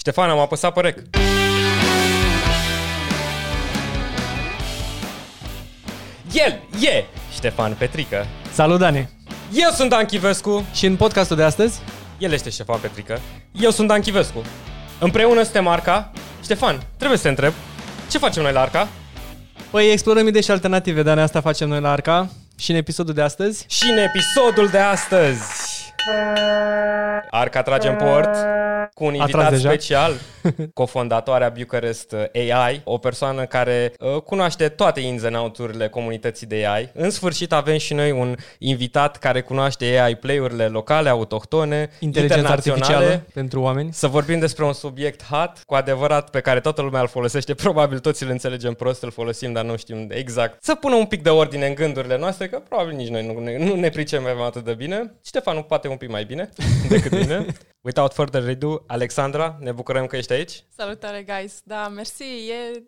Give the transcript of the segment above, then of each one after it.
Ștefan, am apăsat pe rec. El e Ștefan Petrică. Salut, Dani! Eu sunt Dan Chivescu. Și în podcastul de astăzi? El este Ștefan Petrică. Eu sunt Dan Chivescu. Împreună suntem Arca. Ștefan, trebuie să te întreb, ce facem noi la Arca? Păi explorăm idei și alternative, Dani, asta facem noi la Arca. Și în episodul de astăzi? Și în episodul de astăzi Arca trage în port cu un invitat special, cofondatoarea Bucharest AI, o persoană care uh, cunoaște toate ins and out-urile comunității de AI. În sfârșit avem și noi un invitat care cunoaște AI play-urile locale, autohtone, Inteligența artificială pentru oameni. Să vorbim despre un subiect hot, cu adevărat, pe care toată lumea îl folosește. Probabil toți îl înțelegem prost, îl folosim, dar nu știm exact. Să pună un pic de ordine în gândurile noastre, că probabil nici noi nu ne, nu ne pricepem atât de bine. Ștefan poate un pic mai bine decât mine. Without further ado, Alexandra, ne bucurăm că ești aici. Salutare, guys! Da, mersi. E...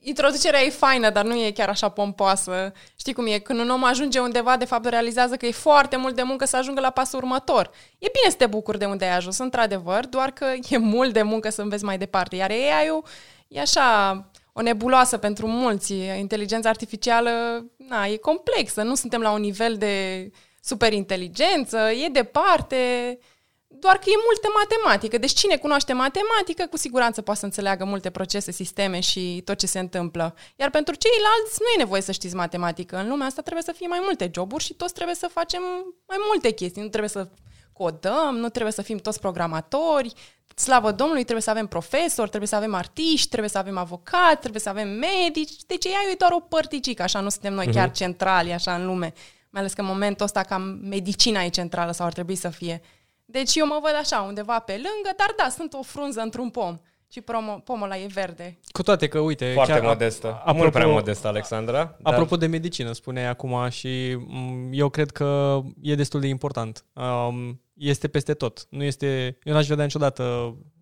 Introducerea e faină, dar nu e chiar așa pompoasă. Știi cum e? Când un om ajunge undeva, de fapt realizează că e foarte mult de muncă să ajungă la pasul următor. E bine să te bucuri de unde ai ajuns, într-adevăr, doar că e mult de muncă să înveți mai departe. Iar AI-ul e așa o nebuloasă pentru mulți. Inteligența artificială na, e complexă, nu suntem la un nivel de superinteligență, e departe, doar că e multă matematică. Deci cine cunoaște matematică, cu siguranță poate să înțeleagă multe procese, sisteme și tot ce se întâmplă. Iar pentru ceilalți nu e nevoie să știți matematică. În lumea asta trebuie să fie mai multe joburi și toți trebuie să facem mai multe chestii. Nu trebuie să codăm, nu trebuie să fim toți programatori, slavă Domnului, trebuie să avem profesori, trebuie să avem artiști, trebuie să avem avocați, trebuie să avem medici. Deci ea e doar o părticică, așa nu suntem noi uh-huh. chiar centrali așa în lume. Mai ales că în momentul ăsta cam medicina e centrală sau ar trebui să fie. Deci eu mă văd așa, undeva pe lângă, dar da, sunt o frunză într-un pom. Și promo, pomul ăla e verde. Cu toate că, uite... Foarte chiar modestă. Apropo, mult prea modestă, Alexandra. Apropo dar... de medicină, spuneai acum și mm, eu cred că e destul de important. Um, este peste tot. Nu este, eu n-aș vedea niciodată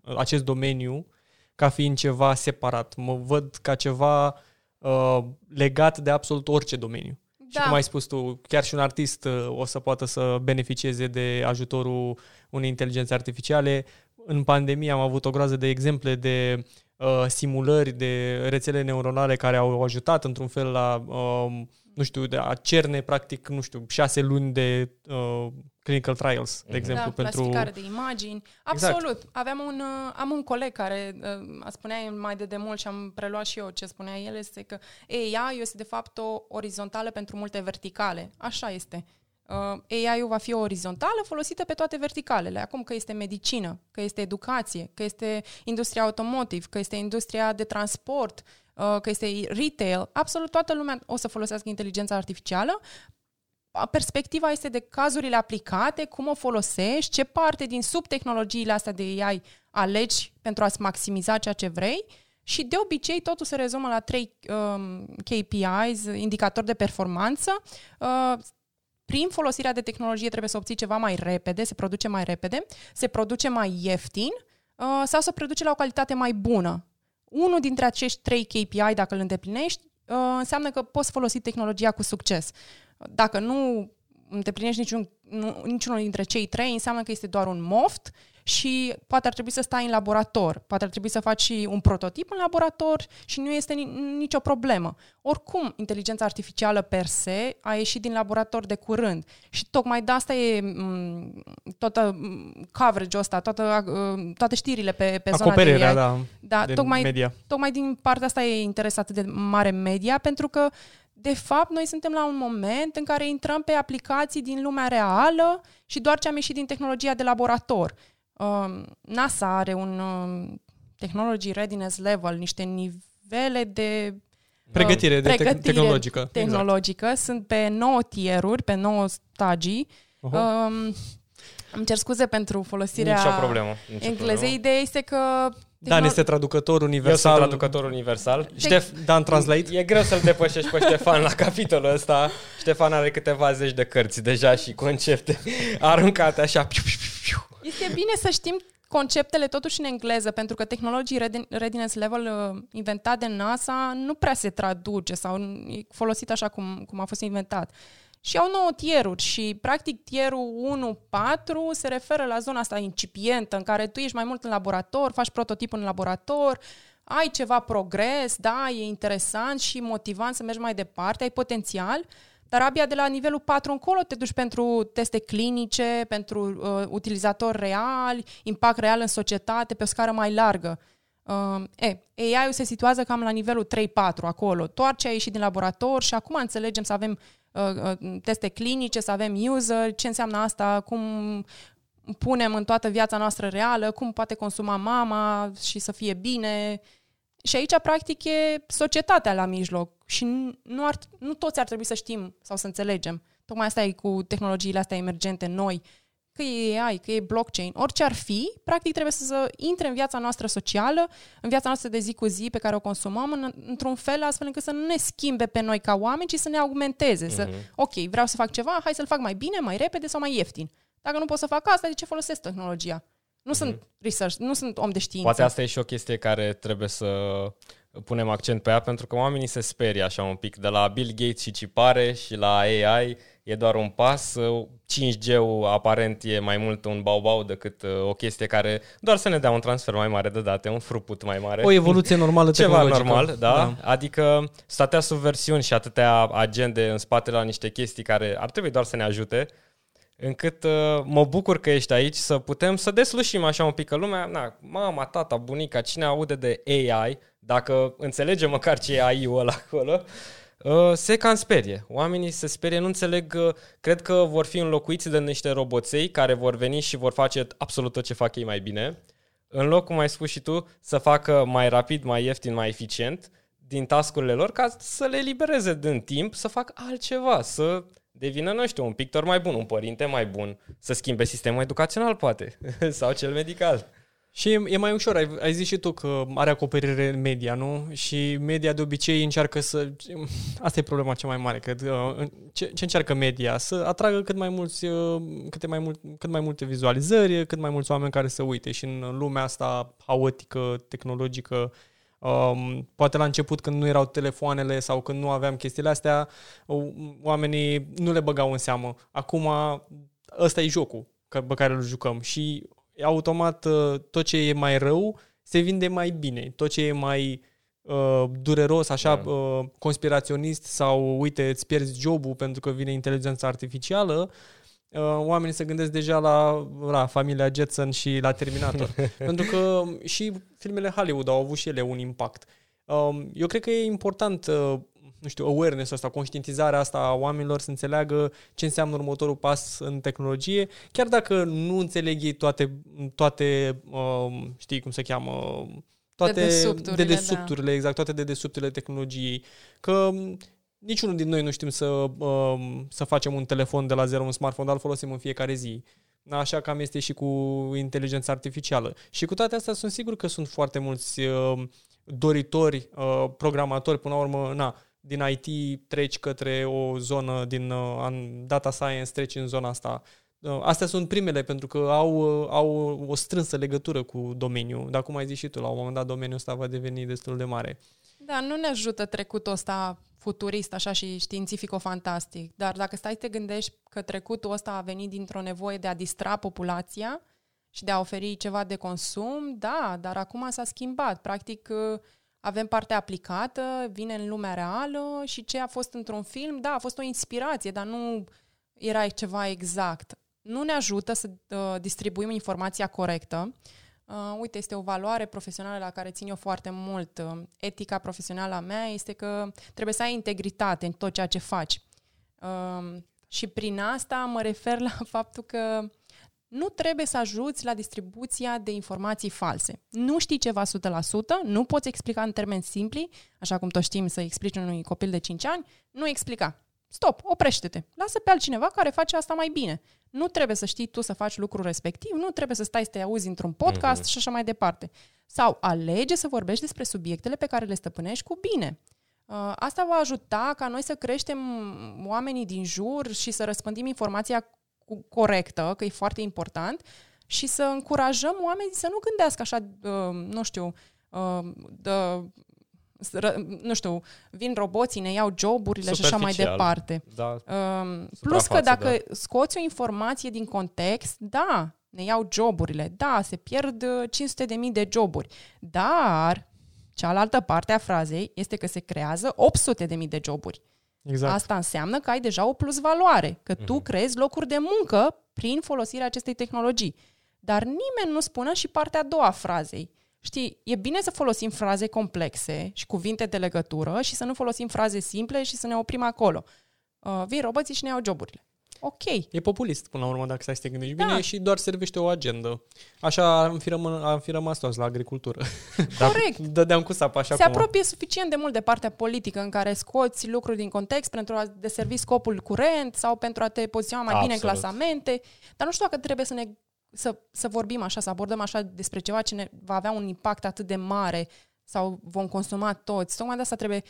uh, acest domeniu ca fiind ceva separat. Mă văd ca ceva uh, legat de absolut orice domeniu. Da. Și cum ai spus tu, chiar și un artist uh, o să poată să beneficieze de ajutorul unei inteligențe artificiale. În pandemie am avut o groază de exemple de uh, simulări de rețele neuronale care au ajutat într-un fel la, uh, nu știu, de a cerne practic, nu știu, șase luni de uh, clinical trials, de mhm. exemplu. Da, pentru... clasificare de imagini. Exact. Absolut. Exact. Aveam un, uh, am un coleg care uh, spunea mai de demult și am preluat și eu ce spunea el, este că AI este de fapt o orizontală pentru multe verticale. Așa este. Uh, AI-ul va fi o orizontală folosită pe toate verticalele. Acum că este medicină, că este educație, că este industria automotive, că este industria de transport, uh, că este retail, absolut toată lumea o să folosească inteligența artificială perspectiva este de cazurile aplicate, cum o folosești, ce parte din subtehnologiile astea de AI alegi pentru a-ți maximiza ceea ce vrei și de obicei totul se rezumă la trei um, KPIs, indicatori de performanță. Uh, prin folosirea de tehnologie trebuie să obții ceva mai repede, se produce mai repede, se produce mai ieftin uh, sau se produce la o calitate mai bună. Unul dintre acești trei KPI, dacă îl îndeplinești, uh, înseamnă că poți folosi tehnologia cu succes. Dacă nu îndeplinești niciun, nu, niciunul dintre cei trei, înseamnă că este doar un moft și poate ar trebui să stai în laborator, poate ar trebui să faci și un prototip în laborator și nu este nicio problemă. Oricum, inteligența artificială per se a ieșit din laborator de curând și tocmai de asta e m- toată coverage-ul ăsta, toată, toate știrile pe, pe zona de AI. da, da tocmai, media. tocmai din partea asta e interes atât de mare media, pentru că de fapt, noi suntem la un moment în care intrăm pe aplicații din lumea reală și doar ce am ieșit din tehnologia de laborator. Um, NASA are un um, Technology Readiness Level, niște nivele de Pregătire, uh, de pregătire tehnologică. tehnologică. Exact. Sunt pe 9 tieruri, pe 9 stagii. Uh-huh. Um, îmi cer scuze pentru folosirea Nicio problemă. Nicio englezei. Problemă. Ideea este că Dan este traducător universal. Eu sunt traducător universal. Ștef, Dan Translate. E greu să-l depășești pe Ștefan la capitolul ăsta. Ștefan are câteva zeci de cărți deja și concepte aruncate așa. Este bine să știm conceptele totuși în engleză, pentru că Technology Readiness Level uh, inventat de NASA nu prea se traduce sau e folosit așa cum, cum a fost inventat. Și au nouă tieruri și practic tierul 1-4 se referă la zona asta incipientă în care tu ești mai mult în laborator, faci prototip în laborator, ai ceva progres, da, e interesant și motivant să mergi mai departe, ai potențial, dar abia de la nivelul 4 încolo te duci pentru teste clinice, pentru uh, utilizatori reali, impact real în societate, pe o scară mai largă. Uh, e, AI-ul se situează cam la nivelul 3-4 acolo. Doar ce a ieșit din laborator și acum înțelegem să avem uh, uh, teste clinice, să avem user, ce înseamnă asta, cum punem în toată viața noastră reală, cum poate consuma mama și să fie bine. Și aici, practic, e societatea la mijloc și nu, ar, nu toți ar trebui să știm sau să înțelegem. Tocmai asta e cu tehnologiile astea emergente noi, că e AI, că e blockchain, orice ar fi, practic trebuie să, să intre în viața noastră socială, în viața noastră de zi cu zi pe care o consumăm, în, într-un fel astfel încât să nu ne schimbe pe noi ca oameni, ci să ne augmenteze. Mm-hmm. Să, mhm. ok, vreau să fac ceva, hai să-l fac mai bine, mai repede sau mai ieftin. Dacă nu pot să fac asta, de ce folosesc tehnologia? Nu mm-hmm. sunt research, nu sunt om de știință. Poate asta e și o chestie care trebuie să punem accent pe ea, pentru că oamenii se sperie așa un pic. De la Bill Gates și cipare și la AI e doar un pas. 5G-ul aparent e mai mult un bau-bau decât uh, o chestie care doar să ne dea un transfer mai mare de date, un fruput mai mare. O evoluție normală Ceva normal, da? da. Adică statea subversiuni și atâtea agende în spatele la niște chestii care ar trebui doar să ne ajute încât uh, mă bucur că ești aici să putem să deslușim așa un pic că lumea, na, mama, tata, bunica, cine aude de AI, dacă înțelege măcar ce e AI-ul ăla acolo, uh, se cam sperie. Oamenii se sperie, nu înțeleg, uh, cred că vor fi înlocuiți de niște roboței care vor veni și vor face absolut tot ce fac ei mai bine, în loc, cum ai spus și tu, să facă mai rapid, mai ieftin, mai eficient din tascurile lor ca să le elibereze din timp să facă altceva, să devină, nu știu, un pictor mai bun, un părinte mai bun, să schimbe sistemul educațional, poate, sau cel medical. Și e, e mai ușor, ai, ai zis și tu că are acoperire în media, nu? Și media de obicei încearcă să... Asta e problema cea mai mare, cred. Uh, ce, ce încearcă media? Să atragă cât mai, mulți, uh, câte mai, mult, cât mai multe vizualizări, cât mai mulți oameni care să uite. Și în lumea asta haotică, tehnologică, Um, poate la început când nu erau telefoanele sau când nu aveam chestiile astea, oamenii nu le băgau în seamă. Acum ăsta e jocul pe care îl jucăm și automat uh, tot ce e mai rău se vinde mai bine. Tot ce e mai uh, dureros, așa, da. uh, conspiraționist sau uite, îți pierzi jobul pentru că vine inteligența artificială, uh, oamenii se gândesc deja la, la familia Jetson și la Terminator. pentru că și filmele Hollywood au avut și ele un impact. Um, eu cred că e important uh, nu știu, awareness-ul ăsta, conștientizarea asta a oamenilor să înțeleagă ce înseamnă următorul pas în tehnologie, chiar dacă nu înțeleg ei toate, toate uh, știi cum se cheamă, toate dedesubturile, dedesubturile da. exact, toate dedesubturile tehnologiei. Că niciunul din noi nu știm să, uh, să facem un telefon de la zero, un smartphone, dar îl folosim în fiecare zi. Așa cam este și cu inteligența artificială. Și cu toate astea sunt sigur că sunt foarte mulți uh, doritori, uh, programatori, până la urmă, na, din IT treci către o zonă din uh, data science, treci în zona asta. Uh, astea sunt primele pentru că au, uh, au o strânsă legătură cu domeniul. Dar cum ai zis și tu, la un moment dat domeniul ăsta va deveni destul de mare. Da, nu ne ajută trecutul ăsta futurist, așa și științifico-fantastic. Dar dacă stai te gândești că trecutul ăsta a venit dintr-o nevoie de a distra populația și de a oferi ceva de consum, da, dar acum s-a schimbat. Practic, avem partea aplicată, vine în lumea reală și ce a fost într-un film, da, a fost o inspirație, dar nu era ceva exact. Nu ne ajută să uh, distribuim informația corectă. Uh, uite, este o valoare profesională la care țin eu foarte mult. Uh, etica profesională a mea este că trebuie să ai integritate în tot ceea ce faci. Uh, și prin asta mă refer la faptul că nu trebuie să ajuți la distribuția de informații false. Nu știi ceva 100%, nu poți explica în termeni simpli, așa cum toți știm să explici unui copil de 5 ani, nu explica. Stop, oprește-te. Lasă pe altcineva care face asta mai bine. Nu trebuie să știi tu să faci lucrul respectiv, nu trebuie să stai să te auzi într-un podcast mm-hmm. și așa mai departe. Sau alege să vorbești despre subiectele pe care le stăpânești cu bine. Uh, asta va ajuta ca noi să creștem oamenii din jur și să răspândim informația corectă, că e foarte important, și să încurajăm oamenii să nu gândească așa, uh, nu știu, uh, de nu știu, vin roboții, ne iau joburile și așa mai departe. Da, um, plus că dacă da. scoți o informație din context, da, ne iau joburile, da, se pierd 500.000 de, de joburi, dar cealaltă parte a frazei este că se creează 800.000 de, de joburi. Exact. Asta înseamnă că ai deja o plus valoare, că tu uh-huh. creezi locuri de muncă prin folosirea acestei tehnologii. Dar nimeni nu spune și partea a doua a frazei. Știi, e bine să folosim fraze complexe și cuvinte de legătură și să nu folosim fraze simple și să ne oprim acolo. Uh, vin roboții și ne iau joburile. Ok. E populist, până la urmă, dacă stai să te gândești da. bine, și doar servește o agendă. Așa am fi, rămân, am fi rămas toți la agricultură. Corect. Dădeam cu sapa așa Se cum... apropie suficient de mult de partea politică în care scoți lucruri din context pentru a deservi scopul curent sau pentru a te poziționa mai Absolut. bine în clasamente. Dar nu știu dacă trebuie să ne să, să vorbim așa, să abordăm așa despre ceva ce ne va avea un impact atât de mare sau vom consuma toți. Tocmai de asta trebuie...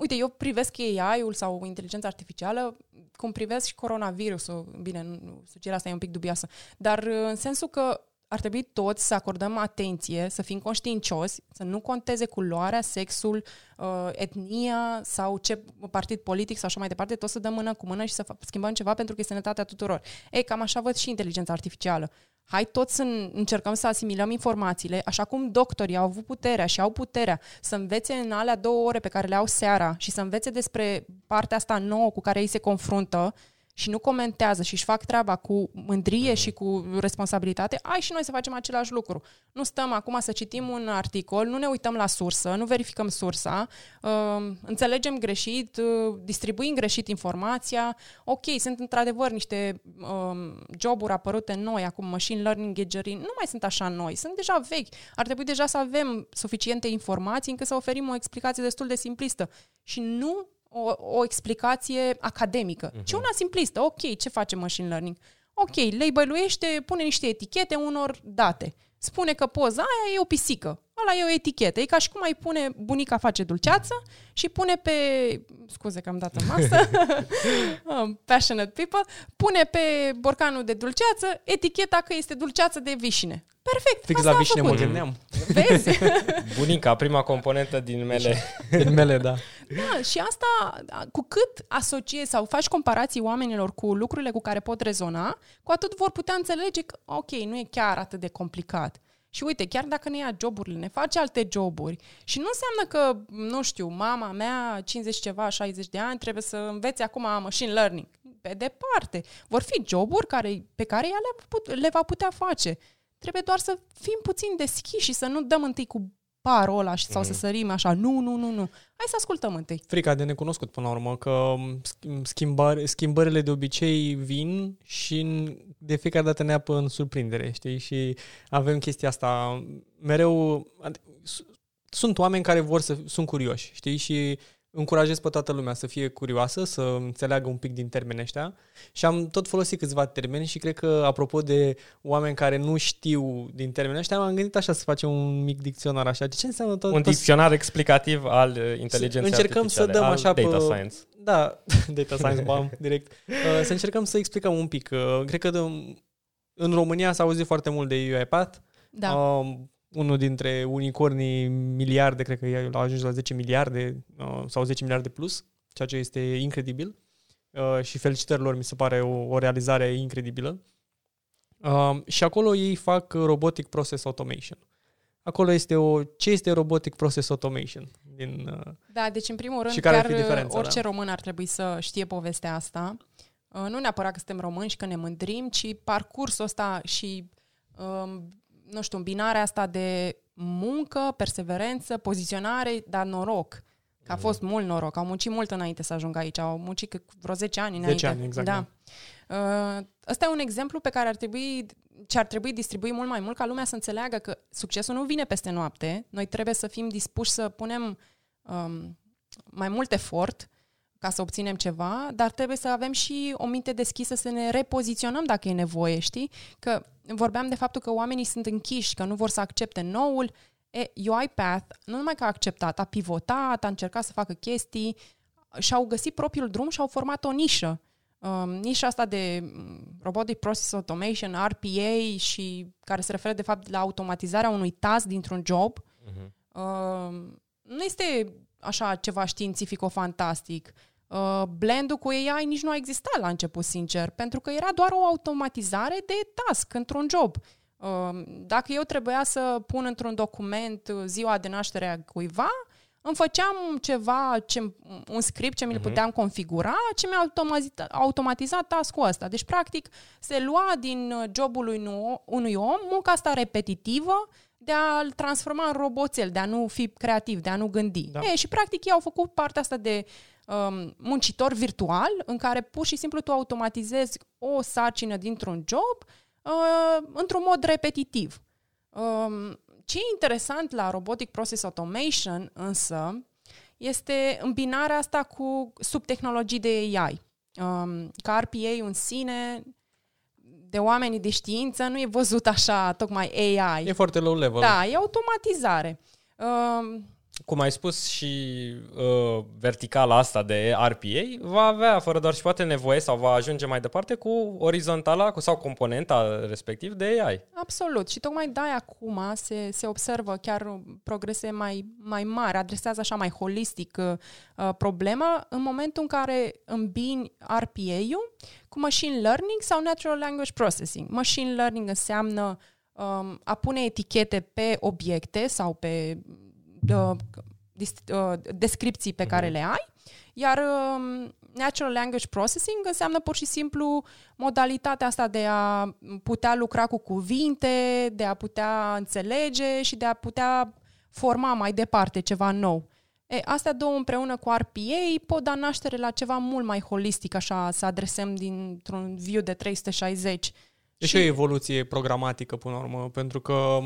Uite, eu privesc AI-ul sau inteligența artificială cum privesc și coronavirusul. Bine, sugerea asta e un pic dubioasă. Dar în sensul că ar trebui toți să acordăm atenție, să fim conștiincioși, să nu conteze culoarea, sexul, uh, etnia sau ce partid politic sau așa mai departe, tot să dăm mână cu mână și să schimbăm ceva pentru că e sănătatea tuturor. Ei, cam așa văd și inteligența artificială. Hai toți să încercăm să asimilăm informațiile, așa cum doctorii au avut puterea și au puterea să învețe în alea două ore pe care le au seara și să învețe despre partea asta nouă cu care ei se confruntă și nu comentează și își fac treaba cu mândrie și cu responsabilitate, ai și noi să facem același lucru. Nu stăm acum să citim un articol, nu ne uităm la sursă, nu verificăm sursa, uh, înțelegem greșit, uh, distribuim greșit informația. Ok, sunt într-adevăr niște uh, joburi apărute noi, acum machine learning, edgerin, nu mai sunt așa noi, sunt deja vechi. Ar trebui deja să avem suficiente informații încât să oferim o explicație destul de simplistă. Și nu o, o explicație academică, uh-huh. ci una simplistă. Ok, ce face machine learning? Ok, labeluiește, pune niște etichete unor date. Spune că poza aia e o pisică. Ăla e o etichetă. E ca și cum ai pune bunica face dulceață și pune pe... Scuze că am dat în masă. Um, passionate people. Pune pe borcanul de dulceață eticheta că este dulceață de vișine. Perfect. Fix la vișine mă gândeam. Vezi? Bunica, prima componentă din mele. din mele, da. Da, și asta, cu cât asociezi sau faci comparații oamenilor cu lucrurile cu care pot rezona, cu atât vor putea înțelege că, ok, nu e chiar atât de complicat. Și uite, chiar dacă ne ia joburile, ne face alte joburi și nu înseamnă că, nu știu, mama mea, 50 ceva, 60 de ani, trebuie să învețe acum machine learning. Pe departe. Vor fi joburi care, pe care ea le, put, le va putea face. Trebuie doar să fim puțin deschiși și să nu dăm întâi cu parul ăla sau mm. să sărim așa. Nu, nu, nu, nu. Hai să ascultăm întâi. Frica de necunoscut până la urmă, că schimbare, schimbările de obicei vin și de fiecare dată ne apă în surprindere, știi? Și avem chestia asta mereu... Sunt oameni care vor să... sunt curioși, știi? Și încurajez pe toată lumea să fie curioasă, să înțeleagă un pic din termeni ăștia și am tot folosit câțiva termeni și cred că, apropo de oameni care nu știu din termeni ăștia, am gândit așa să facem un mic dicționar așa. Ce înseamnă tot? Un dicționar explicativ al uh, inteligenței Încercăm să dăm așa data pe... science. Da, data science, bam, direct. Uh, să încercăm să explicăm un pic. Uh, cred că de, în România s-a auzit foarte mult de UiPath. Da. Uh, unul dintre unicornii miliarde, cred că a ajuns la 10 miliarde uh, sau 10 miliarde plus, ceea ce este incredibil. Uh, și felicitărilor, mi se pare o, o realizare incredibilă. Uh, și acolo ei fac Robotic Process Automation. Acolo este o... Ce este Robotic Process Automation? Din, uh, da, deci în primul rând, și care chiar orice da? român ar trebui să știe povestea asta. Uh, nu neapărat că suntem români și că ne mândrim, ci parcursul ăsta și um, nu știu, îmbinarea asta de muncă, perseverență, poziționare, dar noroc. Că a mm. fost mult noroc. Au muncit mult înainte să ajungă aici. Au muncit vreo 10 ani înainte. 10 ani, exact. Da. Uh, ăsta e un exemplu pe care ar trebui, ce ar trebui distribui mult mai mult ca lumea să înțeleagă că succesul nu vine peste noapte. Noi trebuie să fim dispuși să punem um, mai mult efort ca să obținem ceva, dar trebuie să avem și o minte deschisă să ne repoziționăm dacă e nevoie, știi? Că vorbeam de faptul că oamenii sunt închiși, că nu vor să accepte noul. E, UiPath nu numai că a acceptat, a pivotat, a încercat să facă chestii, și-au găsit propriul drum și au format o nișă. Um, nișa asta de mm, Robotic Process Automation, RPA și care se referă de fapt la automatizarea unui task dintr-un job, uh-huh. uh, nu este așa ceva științifico-fantastic. Uh, blendul cu AI nici nu a existat la început, sincer, pentru că era doar o automatizare de task într-un job. Uh, dacă eu trebuia să pun într-un document ziua de naștere a cuiva, îmi făceam ceva, ce, un script ce mi-l uh-huh. puteam configura, ce mi-a automatizat, automatizat task-ul ăsta. Deci, practic, se lua din jobul unui, unui om munca asta repetitivă de a-l transforma în roboțel, de a nu fi creativ, de a nu gândi. Da. E, și, practic, ei au făcut partea asta de um, muncitor virtual, în care pur și simplu tu automatizezi o sarcină dintr-un job uh, într-un mod repetitiv. Um, ce e interesant la Robotic Process Automation însă este îmbinarea asta cu subtehnologii de AI. Um, ca RPA în sine, de oamenii de știință, nu e văzut așa tocmai AI. E foarte low level. Da, e automatizare. Um, cum ai spus și uh, verticala asta de RPA, va avea fără doar și poate nevoie sau va ajunge mai departe cu orizontala cu, sau componenta respectiv de AI. Absolut. Și tocmai de acum se, se observă chiar progrese mai, mai mari, adresează așa mai holistic uh, problema în momentul în care îmbini RPA-ul cu machine learning sau natural language processing. Machine learning înseamnă um, a pune etichete pe obiecte sau pe uh, uh, descripții pe care mhm. le ai, iar uh, Natural Language Processing înseamnă pur și simplu modalitatea asta de a putea lucra cu cuvinte, de a putea înțelege și de a putea forma mai departe ceva nou. E, astea două împreună cu RPA pot da naștere la ceva mult mai holistic, așa, să adresăm dintr-un view de 360. E și o evoluție programatică, până la urmă, pentru că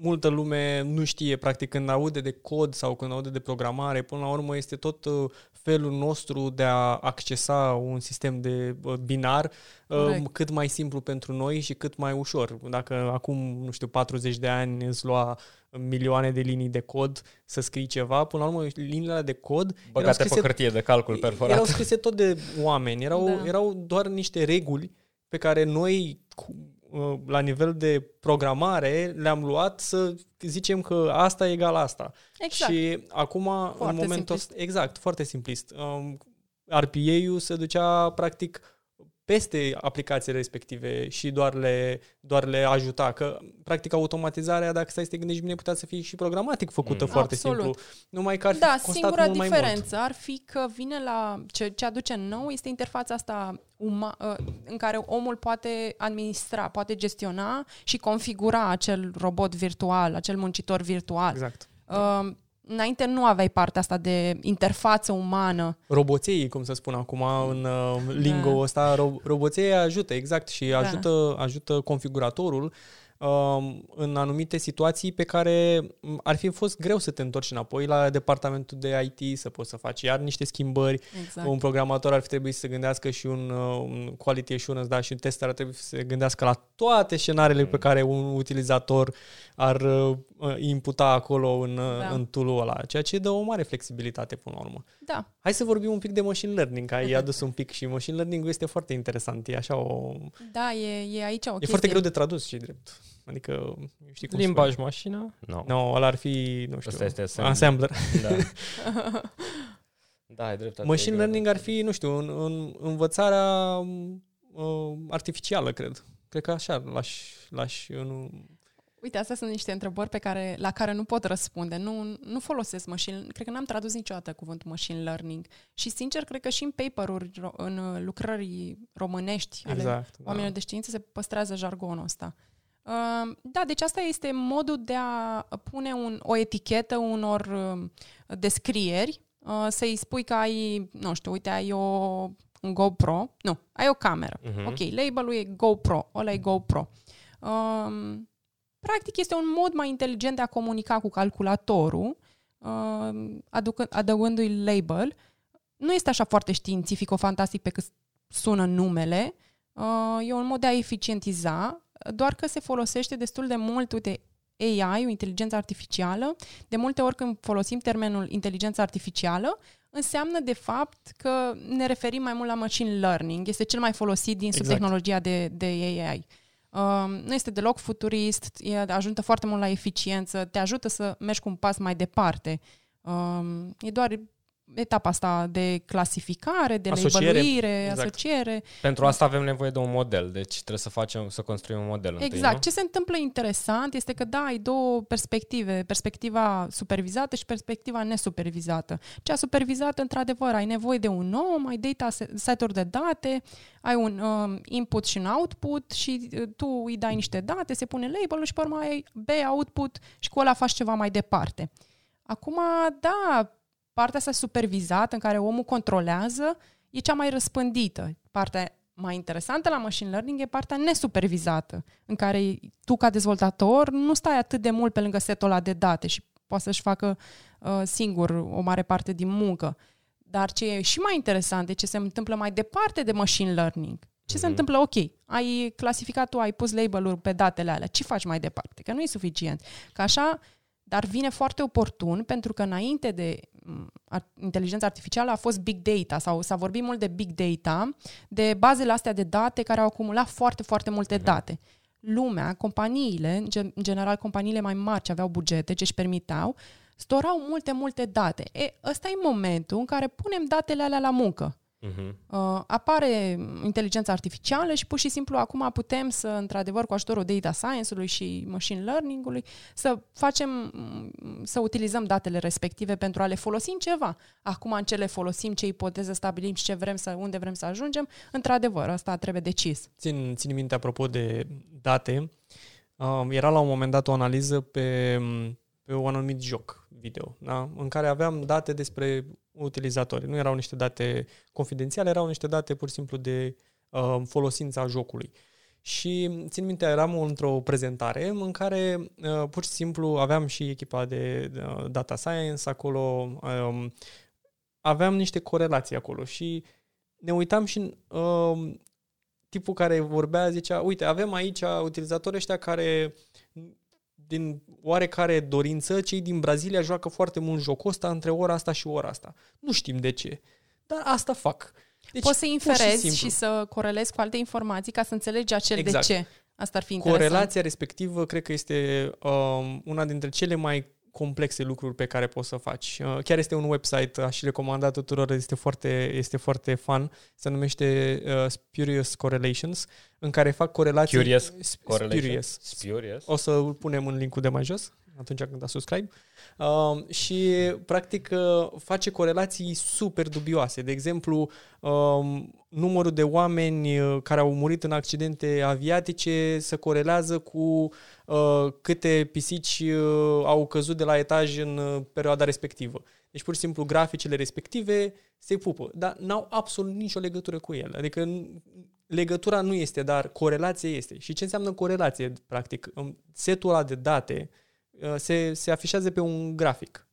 multă lume nu știe, practic, când aude de cod sau când aude de programare, până la urmă este tot uh, felul nostru de a accesa un sistem de uh, binar Correct. Um, cât mai simplu pentru noi și cât mai ușor. Dacă acum, nu știu, 40 de ani îți lua milioane de linii de cod să scrii ceva, până la urmă liniile de cod Băgate erau scrise, pe hârtie de calcul perforat. Erau scrise tot de oameni, erau, da. erau doar niște reguli pe care noi Uh, la nivel de programare le-am luat să zicem că asta e egal asta. Exact. Și acum, foarte în momentul ăsta, exact, foarte simplist. Um, RPA-ul se ducea practic peste aplicațiile respective și doar le, doar le ajuta. Că, practic, automatizarea, dacă stai să te gândești bine, putea să fie și programatic făcută mm. foarte Absolut. simplu. Numai că ar fi da, singura mult diferență ar fi că vine la... Ce, ce aduce nou este interfața asta uma, ă, în care omul poate administra, poate gestiona și configura acel robot virtual, acel muncitor virtual. Exact. Uh, înainte nu aveai partea asta de interfață umană. Roboței, cum să spun acum în uh, lingo da. ăsta, ro- roboței ajută, exact, și da. ajută, ajută configuratorul Um, în anumite situații pe care ar fi fost greu să te întorci înapoi la departamentul de IT, să poți să faci iar niște schimbări. Exact. Un programator ar fi trebuit să se gândească și un, uh, un quality assurance, da, și un tester ar trebui să se gândească la toate scenariile mm. pe care un utilizator ar uh, imputa acolo în, uh, da. în tool-ul ăla, ceea ce dă o mare flexibilitate până la urmă. Da. Hai să vorbim un pic de machine learning, că ai adus un pic și machine learning este foarte interesant, e așa o... Da, e, e aici o E chestie. foarte greu de tradus și drept. Adică, știi cum Limbaj spune. mașină? Nu. No. no, ăla ar fi, nu știu, Asta este assembler. Da. da, ai dreptate. Machine learning ar fi, nu știu, în, în învățarea uh, artificială, cred. Cred că așa l-aș, l-aș în... Uite, astea sunt niște întrebări pe care, la care nu pot răspunde. Nu, nu folosesc machine Cred că n-am tradus niciodată cuvântul machine learning. Și, sincer, cred că și în paper-uri, în lucrări românești exact, ale da. oamenilor de știință se păstrează jargonul ăsta. Da, deci asta este modul de a pune un, o etichetă unor um, descrieri, uh, să-i spui că ai, nu știu, uite, ai o, un GoPro, nu, ai o cameră. Uh-huh. Ok, labelul e GoPro, ăla e GoPro. Um, practic este un mod mai inteligent de a comunica cu calculatorul, um, aduc, adăugându-i label. Nu este așa foarte științific-fantastic pe cât sună numele, uh, e un mod de a eficientiza doar că se folosește destul de mult, uite, AI, o inteligență artificială. De multe ori când folosim termenul inteligență artificială, înseamnă de fapt că ne referim mai mult la machine learning. Este cel mai folosit din exact. subtehnologia de, de AI. Um, nu este deloc futurist, e, ajută foarte mult la eficiență, te ajută să mergi cu un pas mai departe. Um, e doar etapa asta de clasificare, de asociere. labeluire, Exact. asociere. Pentru asta avem nevoie de un model, deci trebuie să facem, să construim un model întâi, Exact. nu? Ce se întâmplă interesant este că, da, ai două perspective. Perspectiva supervizată și perspectiva nesupervizată. Cea supervizată, într-adevăr, ai nevoie de un om, ai data set-uri de date, ai un um, input și un output și uh, tu îi dai niște date, se pune label-ul și pe urmă ai B output și cu ăla faci ceva mai departe. Acum, da, partea asta supervizată în care omul controlează e cea mai răspândită. Partea mai interesantă la machine learning e partea nesupervizată, în care tu ca dezvoltator nu stai atât de mult pe lângă setul ăla de date și poți să-și facă uh, singur o mare parte din muncă. Dar ce e și mai interesant e ce se întâmplă mai departe de machine learning. Ce mm-hmm. se întâmplă? Ok, ai clasificat tu, ai pus label-uri pe datele alea. Ce faci mai departe? Că nu e suficient. Că așa, dar vine foarte oportun pentru că înainte de inteligența artificială a fost big data sau s-a vorbit mult de big data, de bazele astea de date care au acumulat foarte, foarte multe date. Lumea, companiile, în general companiile mai mari ce aveau bugete, ce își permiteau, storau multe, multe date. E, ăsta e momentul în care punem datele alea la muncă. Uh-huh. Uh, apare inteligența artificială și pur și simplu acum putem să, într-adevăr, cu ajutorul data science-ului și machine learning-ului, să facem, să utilizăm datele respective pentru a le folosi în ceva. Acum în ce le folosim, ce ipoteză stabilim și ce vrem să, unde vrem să ajungem, într-adevăr, asta trebuie decis. Țin, țin minte, apropo de date, uh, era la un moment dat o analiză pe, pe un anumit joc video, da? în care aveam date despre utilizatori. Nu erau niște date confidențiale, erau niște date pur și simplu de uh, folosința jocului. Și țin minte, eram într-o prezentare în care uh, pur și simplu aveam și echipa de uh, data science acolo, um, aveam niște corelații acolo și ne uitam și uh, tipul care vorbea zicea, uite, avem aici utilizatori ăștia care din oarecare dorință, cei din Brazilia joacă foarte mult jocul ăsta între ora asta și ora asta. Nu știm de ce, dar asta fac. Deci, Poți să inferezi și, și să corelezi cu alte informații ca să înțelegi acel exact. de ce. Asta ar fi interesant. Corelația respectivă cred că este um, una dintre cele mai complexe lucruri pe care poți să faci. Uh, chiar este un website, aș recomanda tuturor, este foarte, este foarte fun, se numește uh, Spurious Correlations, în care fac corelații... Curious Spurious. Spurious. O să îl punem în linkul de mai jos, atunci când dați subscribe. Uh, și, practic, uh, face corelații super dubioase. De exemplu, uh, numărul de oameni uh, care au murit în accidente aviatice se corelează cu uh, câte pisici uh, au căzut de la etaj în uh, perioada respectivă. Deci, pur și simplu, graficele respective se pupă, dar n-au absolut nicio legătură cu ele. Adică legătura nu este, dar corelație este. Și ce înseamnă corelație, practic? Setul ăla de date uh, se, se afișează pe un grafic.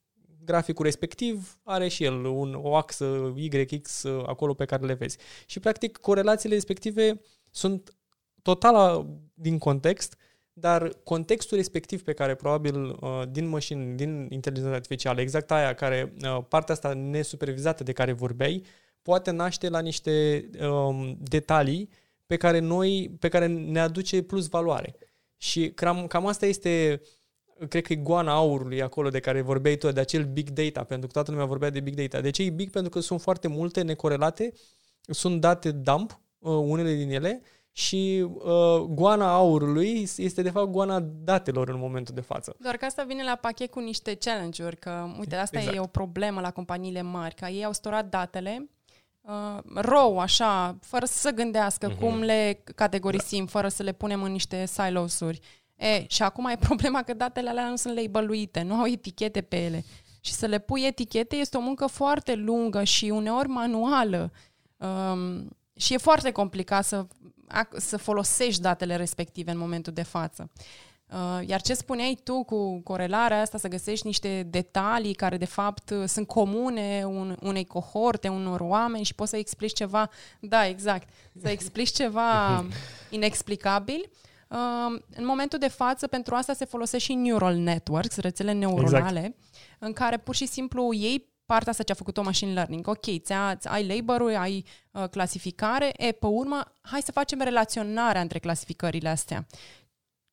Graficul respectiv are și el un, o axă YX uh, acolo pe care le vezi. Și, practic, corelațiile respective sunt total din context, dar contextul respectiv pe care probabil uh, din mașini, din inteligența artificială, exact aia care, uh, partea asta nesupervizată de care vorbeai, poate naște la niște um, detalii pe care noi, pe care ne aduce plus valoare. Și cam, cam asta este, cred că e goana aurului acolo de care vorbeai tu, de acel big data, pentru că toată lumea vorbea de big data. De ce e big? Pentru că sunt foarte multe necorelate, sunt date dump, uh, unele din ele, și uh, goana aurului este de fapt goana datelor în momentul de față. Doar că asta vine la pachet cu niște challenge-uri, că uite, asta exact. e o problemă la companiile mari, că ei au storat datele uh, row, așa, fără să se gândească uh-huh. cum le categorisim, da. fără să le punem în niște silos-uri. E, și acum e problema că datele alea nu sunt labeluite, nu au etichete pe ele. Și să le pui etichete este o muncă foarte lungă și uneori manuală. Um, și e foarte complicat să, să folosești datele respective în momentul de față. Uh, iar ce spuneai tu cu corelarea asta, să găsești niște detalii care de fapt sunt comune un, unei cohorte, unor oameni și poți să explici ceva, da, exact, să explici ceva inexplicabil. Uh, în momentul de față, pentru asta se folosește și neural networks, rețele neuronale, exact. în care pur și simplu ei partea asta ce a făcut-o machine learning. Ok, ți-a, ai labor ai uh, clasificare, e, pe urmă, hai să facem relaționarea între clasificările astea.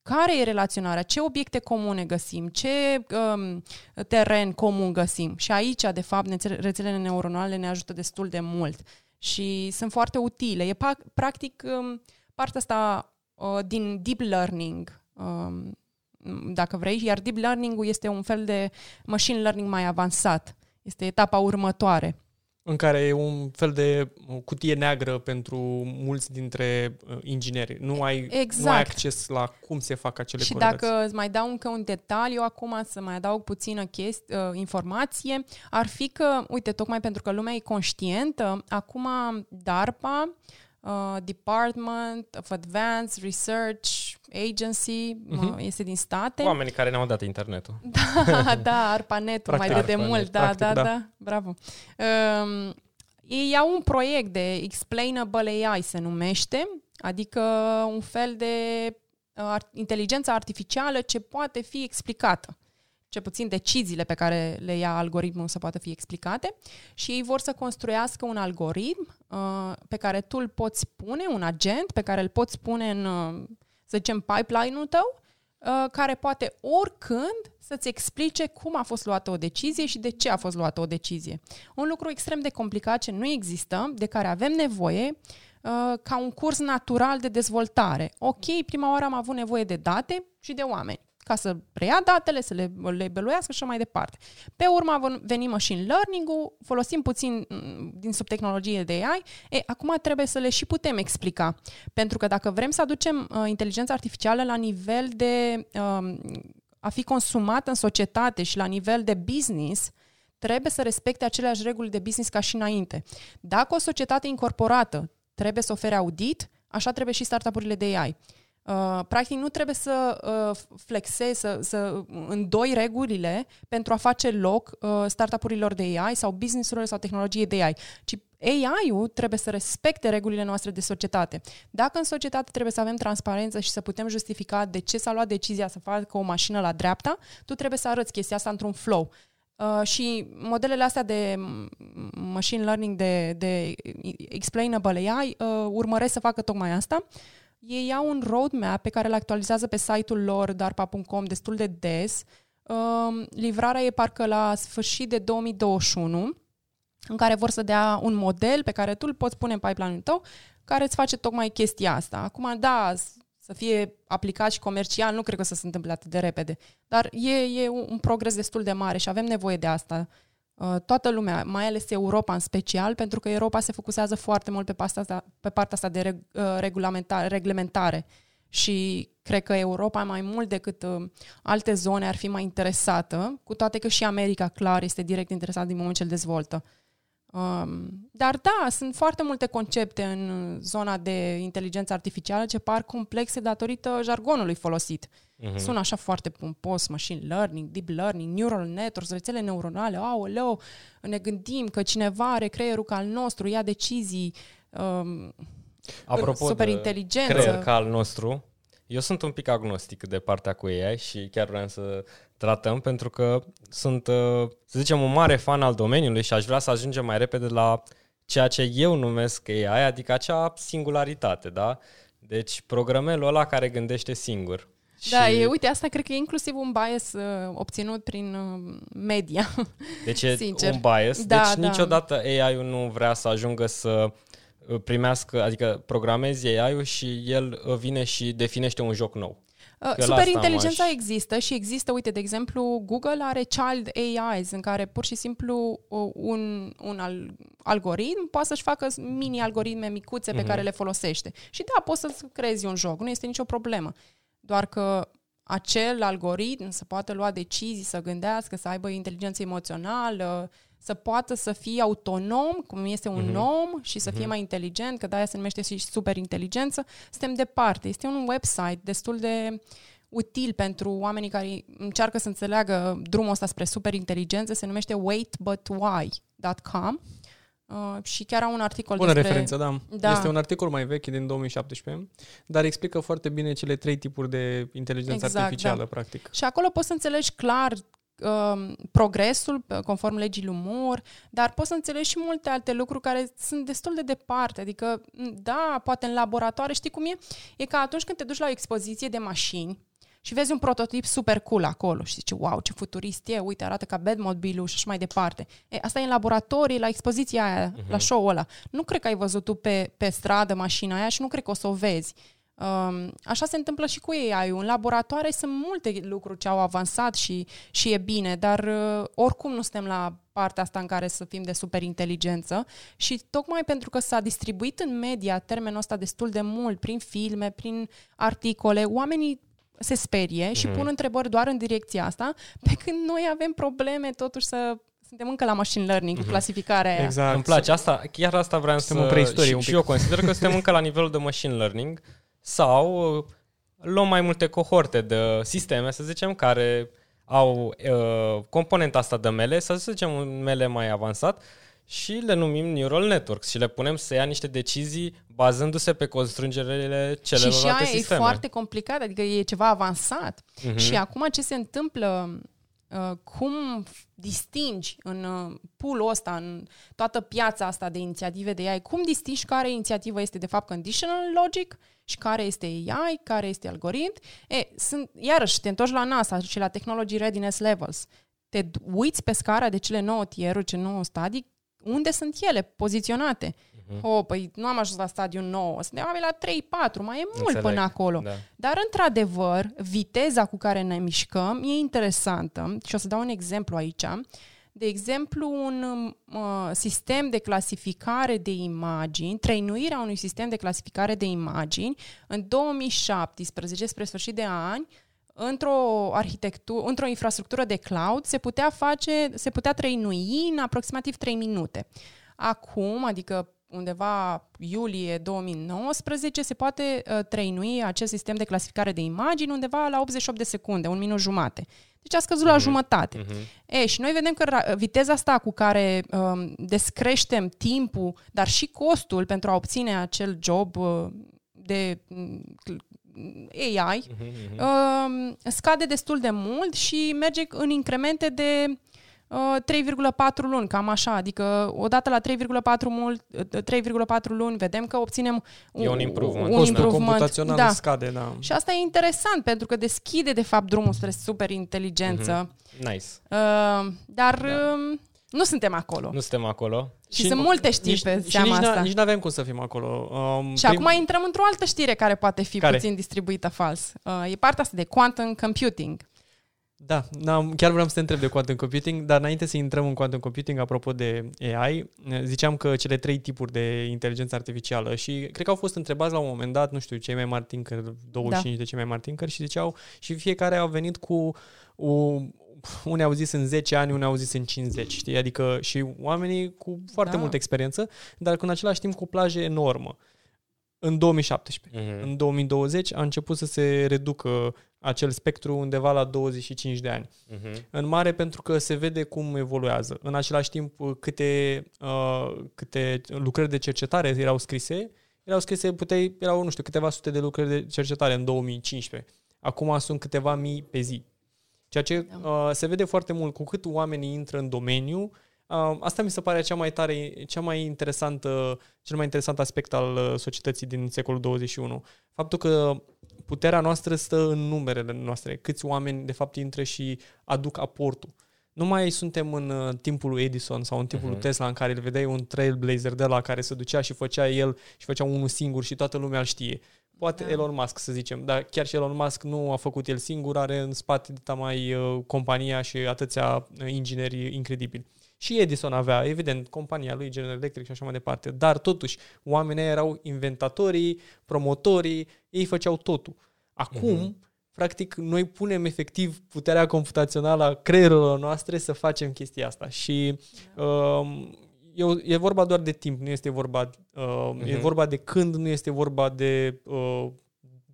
Care e relaționarea, ce obiecte comune găsim, ce um, teren comun găsim. Și aici, de fapt, rețelele neuronale ne ajută destul de mult și sunt foarte utile. E practic um, partea asta uh, din deep learning, um, dacă vrei, iar deep learning-ul este un fel de machine learning mai avansat. Este etapa următoare în care e un fel de cutie neagră pentru mulți dintre uh, ingineri. Nu ai, exact. nu ai acces la cum se fac acele Și corelații. dacă îți mai dau încă un detaliu acum, să mai adaug puțină chesti, uh, informație, ar fi că, uite, tocmai pentru că lumea e conștientă, acum DARPA uh, Department of Advanced Research Agency, uh-huh. este din state. Oamenii care ne-au dat internetul. Da, da, ARPANET mai de demult, da, practic, da, da, da, bravo. Um, ei au un proiect de Explainable AI, se numește, adică un fel de uh, inteligență artificială ce poate fi explicată ce puțin deciziile pe care le ia algoritmul să poată fi explicate și ei vor să construiască un algoritm uh, pe care tu îl poți pune, un agent pe care îl poți pune în, uh, să zicem, pipeline-ul tău, uh, care poate oricând să-ți explice cum a fost luată o decizie și de ce a fost luată o decizie. Un lucru extrem de complicat ce nu există, de care avem nevoie uh, ca un curs natural de dezvoltare. Ok, prima oară am avut nevoie de date și de oameni ca să preia datele, să le labeluiască și așa mai departe. Pe urmă a venit machine learning-ul, folosim puțin mm, din subtehnologie de AI, e, acum trebuie să le și putem explica. Pentru că dacă vrem să aducem uh, inteligența artificială la nivel de uh, a fi consumat în societate și la nivel de business, trebuie să respecte aceleași reguli de business ca și înainte. Dacă o societate incorporată trebuie să ofere audit, așa trebuie și startup-urile de AI. Uh, practic nu trebuie să uh, flexezi, să, să îndoi regulile pentru a face loc uh, startup-urilor de AI sau business-urilor sau tehnologie de AI, ci AI-ul trebuie să respecte regulile noastre de societate. Dacă în societate trebuie să avem transparență și să putem justifica de ce s-a luat decizia să facă o mașină la dreapta, tu trebuie să arăți chestia asta într-un flow. Uh, și modelele astea de machine learning, de, de explainable AI, uh, urmăresc să facă tocmai asta. Uh, ei au un roadmap pe care îl actualizează pe site-ul lor, darpa.com, destul de des. Uh, livrarea e parcă la sfârșit de 2021, în care vor să dea un model pe care tu îl poți pune în pipeline-ul tău, care îți face tocmai chestia asta. Acum, da, să fie aplicat și comercial, nu cred că să se întâmple atât de repede, dar e, e un progres destul de mare și avem nevoie de asta Uh, toată lumea, mai ales Europa în special, pentru că Europa se focusează foarte mult pe partea asta, pe partea asta de uh, regulamentare, reglementare și cred că Europa mai mult decât uh, alte zone ar fi mai interesată, cu toate că și America, clar, este direct interesată din moment ce îl dezvoltă. Um, dar da, sunt foarte multe concepte în zona de inteligență artificială ce par complexe datorită jargonului folosit. Uh-huh. Sună așa foarte pompos, machine learning, deep learning, neural networks, rețele neuronale, aoleo, ne gândim că cineva are creierul ca al nostru, ia decizii, um, Apropo super inteligență. creier ca al nostru, eu sunt un pic agnostic de partea cu AI și chiar vreau să tratăm pentru că sunt, uh, să zicem, un mare fan al domeniului și aș vrea să ajungem mai repede la ceea ce eu numesc AI, adică acea singularitate, da? Deci programelul ăla care gândește singur. Da, și... e, uite, asta cred că e inclusiv un bias uh, obținut prin uh, media. Deci e Sincer. un bias. Da, deci da. niciodată AI-ul nu vrea să ajungă să uh, primească, adică programezi AI-ul și el uh, vine și definește un joc nou. Uh, superinteligența există și există, uite, de exemplu, Google are Child AIs în care pur și simplu uh, un, un al, algoritm poate să-și facă mini-algoritme micuțe pe uh-huh. care le folosește. Și da, poți să creezi un joc, nu este nicio problemă. Doar că acel algoritm să poată lua decizii, să gândească, să aibă inteligență emoțională, să poată să fie autonom, cum este un mm-hmm. om, și să fie mm-hmm. mai inteligent, că de-aia se numește și superinteligență, suntem departe. Este un website destul de util pentru oamenii care încearcă să înțeleagă drumul ăsta spre superinteligență, se numește waitbutwhy.com Uh, și chiar au un articol Bună despre... referență, da. da. Este un articol mai vechi din 2017, dar explică foarte bine cele trei tipuri de inteligență exact, artificială, da. practic. Și acolo poți să înțelegi clar uh, progresul conform legii lui Moore, dar poți să înțelegi și multe alte lucruri care sunt destul de departe. Adică, da, poate în laboratoare, știi cum e? E ca atunci când te duci la o expoziție de mașini și vezi un prototip super cool acolo și zici, wow, ce futurist e, uite, arată ca Batmobile-ul și așa mai departe. E, asta e în laboratorii, la expoziția aia, uh-huh. la show-ul ăla. Nu cred că ai văzut tu pe, pe stradă mașina aia și nu cred că o să o vezi. Um, așa se întâmplă și cu ei. În laboratoare sunt multe lucruri ce au avansat și, și e bine, dar uh, oricum nu suntem la partea asta în care să fim de superinteligență și tocmai pentru că s-a distribuit în media termenul ăsta destul de mult, prin filme, prin articole, oamenii se sperie și mm. pun întrebări doar în direcția asta, pe când noi avem probleme totuși să suntem încă la machine learning, mm-hmm. cu mhm. clasificarea aia. Exact. Îmi place asta, chiar asta vreau suntem să... în preistorie și, un pic. și eu consider că suntem încă la nivelul de machine learning sau uh, luăm mai multe cohorte de sisteme, să zicem, care au uh, componenta asta de mele, să zicem un mele mai avansat și le numim neural networks și le punem să ia niște decizii bazându-se pe constrângerile celelalte și și sisteme. e foarte complicat, adică e ceva avansat. Uh-huh. Și acum ce se întâmplă Uh, cum distingi în uh, pool ăsta, în toată piața asta de inițiative de AI, cum distingi care inițiativă este de fapt conditional logic și care este AI, care este algoritm. E, sunt, iarăși, te întorci la NASA și la Technology Readiness Levels. Te uiți pe scara de cele 9 tieruri, cele 9 stadii, unde sunt ele poziționate. Uh-huh. Oh, păi nu am ajuns la stadiul 9, suntem la 3-4, mai e mult Înțeleg. până acolo. Da. Dar, într-adevăr, viteza cu care ne mișcăm e interesantă și o să dau un exemplu aici. De exemplu, un uh, sistem de clasificare de imagini, trăinuirea unui sistem de clasificare de imagini în 2017, spre sfârșit de ani, într-o arhitectură, într-o infrastructură de cloud, se putea face, se putea trăinui în aproximativ 3 minute. Acum, adică undeva iulie 2019, se poate uh, trăinui acest sistem de clasificare de imagini undeva la 88 de secunde, un minut jumate. Deci a scăzut mm-hmm. la mhm. jumătate. Mm-hmm. E, și noi vedem că viteza asta cu care um, descreștem timpul, dar și costul pentru a obține acel job uh, de mm, AI, mm-hmm. uh, scade destul de mult și merge în incremente de 3,4 uh, luni, cam așa. Adică odată la 3,4, mult, 3,4 luni vedem că obținem un, e un improvement. Un Costul improvement. computațional da. scade, da. Și asta e interesant pentru că deschide de fapt drumul spre superinteligență. Mm-hmm. Nice. Uh, dar da. uh, nu suntem acolo. Nu suntem acolo. Și, și sunt multe știri nici, pe seama nici asta. Nici nu avem cum să fim acolo. Um, și prim... acum intrăm într-o altă știre care poate fi care? puțin distribuită fals. Uh, e partea asta de quantum computing. Da, chiar vreau să te întreb de quantum computing, dar înainte să intrăm în quantum computing, apropo de AI, ziceam că cele trei tipuri de inteligență artificială și cred că au fost întrebați la un moment dat, nu știu, cei mai mari tinker, 25 da. de cei mai mari tinker și ziceau și fiecare au venit cu o, unii au zis în 10 ani, unii au zis în 50, știi? Adică și oamenii cu foarte da. multă experiență, dar cu în același timp cu o plajă enormă. În 2017. Mm-hmm. În 2020 a început să se reducă acel spectru undeva la 25 de ani. Uh-huh. În mare pentru că se vede cum evoluează. În același timp, câte, uh, câte lucrări de cercetare erau scrise, erau scrise, puteai, erau, nu știu, câteva sute de lucrări de cercetare în 2015. Acum sunt câteva mii pe zi. Ceea ce da. uh, se vede foarte mult cu cât oamenii intră în domeniu, Uh, asta mi se pare cea mai tare, cea mai interesantă, cel mai interesant aspect al uh, societății din secolul 21. Faptul că puterea noastră stă în numerele noastre. Câți oameni, de fapt, intră și aduc aportul. Nu mai suntem în uh, timpul lui Edison sau în timpul uh-huh. lui Tesla în care îl vedeai un trailblazer de la care se ducea și făcea el și făcea unul singur și toată lumea îl știe. Poate da. Elon Musk, să zicem, dar chiar și Elon Musk nu a făcut el singur, are în spate mai uh, compania și atâția uh, ingineri incredibili. Și Edison avea, evident, compania lui General Electric și așa mai departe, dar totuși oamenii erau inventatorii, promotorii, ei făceau totul. Acum, uh-huh. practic, noi punem efectiv puterea computațională a creierelor noastre să facem chestia asta și uh, e, e vorba doar de timp, nu este vorba, uh, uh-huh. e mhm. vorba de când, nu este vorba de uh,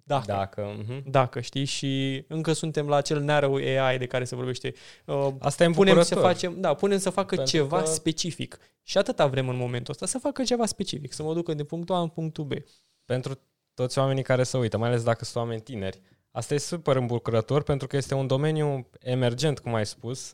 dacă. Dacă, uh-huh. dacă, știi? Și încă suntem la acel narrow AI de care se vorbește. Uh, Asta e punem să facem, da, punem să facă Pentru ceva că... specific. Și atâta vrem în momentul ăsta, să facă ceva specific, să mă ducă de punctul A în punctul B. Pentru toți oamenii care se uită, mai ales dacă sunt oameni tineri, asta e super îmbucurător pentru că este un domeniu emergent, cum ai spus.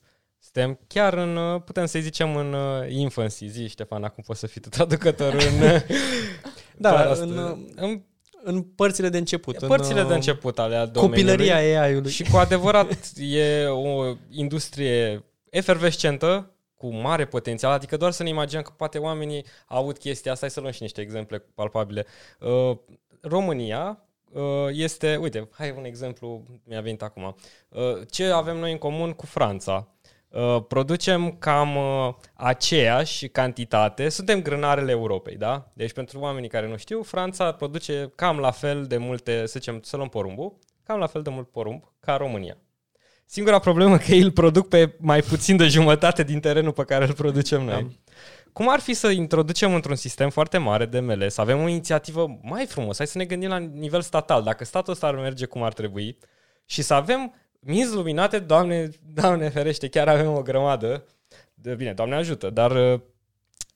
Suntem chiar în, putem să zicem, în uh, infancy. Zi, Ștefan, acum poți să fii tu traducător în... da, în, în în părțile de început. Părțile în, de început ale Copilăria AI-ului. Și cu adevărat e o industrie efervescentă, cu mare potențial, adică doar să ne imaginăm că poate oamenii aud chestia asta, hai să luăm și niște exemple palpabile. Uh, România uh, este, uite, hai un exemplu, mi-a venit acum. Uh, ce avem noi în comun cu Franța? Uh, producem cam uh, aceeași cantitate, suntem grânarele Europei, da? Deci pentru oamenii care nu știu, Franța produce cam la fel de multe, să zicem, să luăm porumbul, cam la fel de mult porumb ca România. Singura problemă că ei îl produc pe mai puțin de jumătate din terenul pe care îl producem noi. Da. Cum ar fi să introducem într-un sistem foarte mare de ML, să avem o inițiativă mai frumos, hai să ne gândim la nivel statal, dacă statul ăsta ar merge cum ar trebui și să avem minți luminate, Doamne, Doamne ferește, chiar avem o grămadă, de, bine, Doamne ajută, dar uh,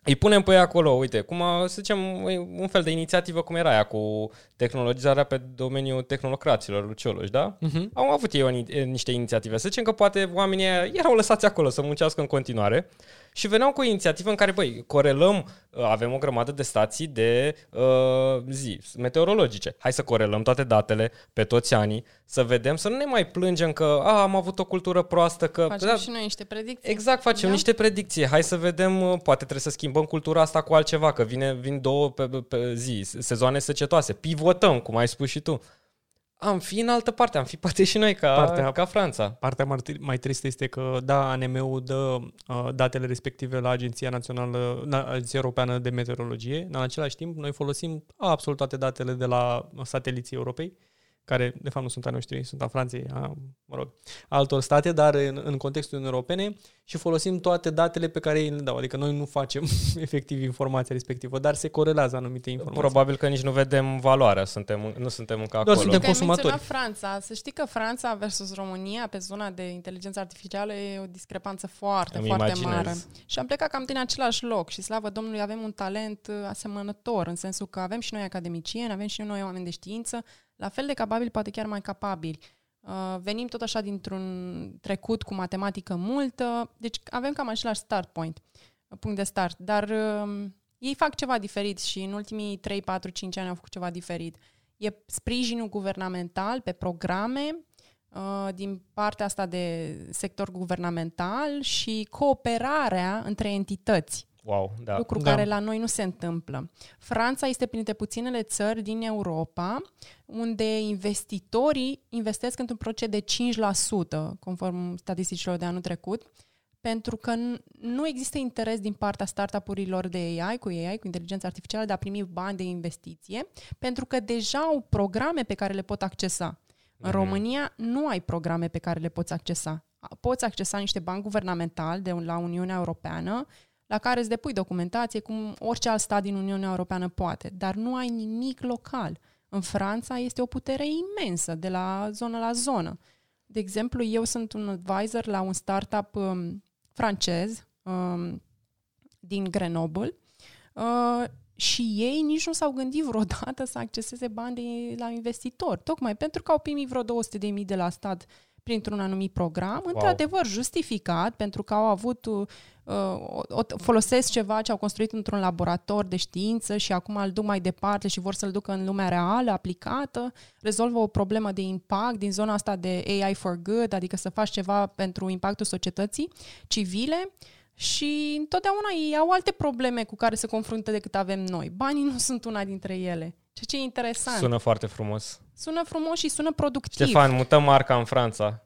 îi punem pe ei acolo, uite, cum a, să zicem, un fel de inițiativă cum era aia cu tehnologizarea pe domeniul tehnocraților, Lucioloși, da? Uh-huh. Au avut ei o, niște inițiative. Să zicem că poate oamenii erau lăsați acolo să muncească în continuare și veneau cu o inițiativă în care, băi, corelăm, uh, avem o grămadă de stații de uh, zi, meteorologice. Hai să corelăm toate datele pe toți anii, să vedem, să nu ne mai plângem că a, am avut o cultură proastă, că... Facem da, și noi niște predicții. Exact, facem da? niște predicții. Hai să vedem, uh, poate trebuie să schimbăm cultura asta cu altceva, că vine, vin două pe, pe zi, sezoane secetoase. Pivotăm, cum ai spus și tu am fi în altă parte, am fi poate și noi ca, partea, ca Franța. Partea mai tristă este că, da, ANM-ul dă uh, datele respective la Agenția Națională, la Agenția Europeană de Meteorologie, în același timp noi folosim absolut toate datele de la sateliții Europei care de fapt nu sunt a noștri, sunt a Franței, a, mă rog, a altor state, dar în, în contextul Uniunii Europene și folosim toate datele pe care ei le dau. Adică noi nu facem efectiv informația respectivă, dar se corelează anumite informații. Probabil că nici nu vedem valoarea, suntem, nu suntem încă acolo. Doar suntem consumatori. Franța. Să știi că Franța versus România pe zona de inteligență artificială e o discrepanță foarte, Îmi foarte imaginez. mare. Și am plecat cam din același loc și slavă Domnului avem un talent uh, asemănător, în sensul că avem și noi academicieni, avem și noi oameni de știință, la fel de capabili, poate chiar mai capabili. Uh, venim tot așa dintr-un trecut cu matematică multă, deci avem cam același start point, uh, punct de start, dar uh, ei fac ceva diferit și în ultimii 3, 4, 5 ani au făcut ceva diferit. E sprijinul guvernamental pe programe uh, din partea asta de sector guvernamental și cooperarea între entități. Wow, da. Lucru da. care la noi nu se întâmplă. Franța este printre puținele țări din Europa unde investitorii investesc într-un procent de 5%, conform statisticilor de anul trecut, pentru că nu există interes din partea startup-urilor de AI, cu AI, cu inteligența artificială, de a primi bani de investiție, pentru că deja au programe pe care le pot accesa. În mm-hmm. România nu ai programe pe care le poți accesa. Poți accesa niște bani guvernamentali de la Uniunea Europeană, la care îți depui documentație, cum orice alt stat din Uniunea Europeană poate, dar nu ai nimic local. În Franța este o putere imensă de la zonă la zonă. De exemplu, eu sunt un advisor la un startup um, francez um, din Grenoble uh, și ei nici nu s-au gândit vreodată să acceseze bani de la investitori, tocmai pentru că au primit vreo 200.000 de la stat printr-un anumit program, wow. într-adevăr justificat, pentru că au avut, uh, o, folosesc ceva ce au construit într-un laborator de știință și acum îl duc mai departe și vor să-l ducă în lumea reală, aplicată, rezolvă o problemă de impact din zona asta de AI for good, adică să faci ceva pentru impactul societății civile și întotdeauna ei au alte probleme cu care se confruntă decât avem noi. Banii nu sunt una dintre ele. Ceea ce e interesant. Sună foarte frumos. Sună frumos și sună productiv. Ștefan, mutăm marca în Franța.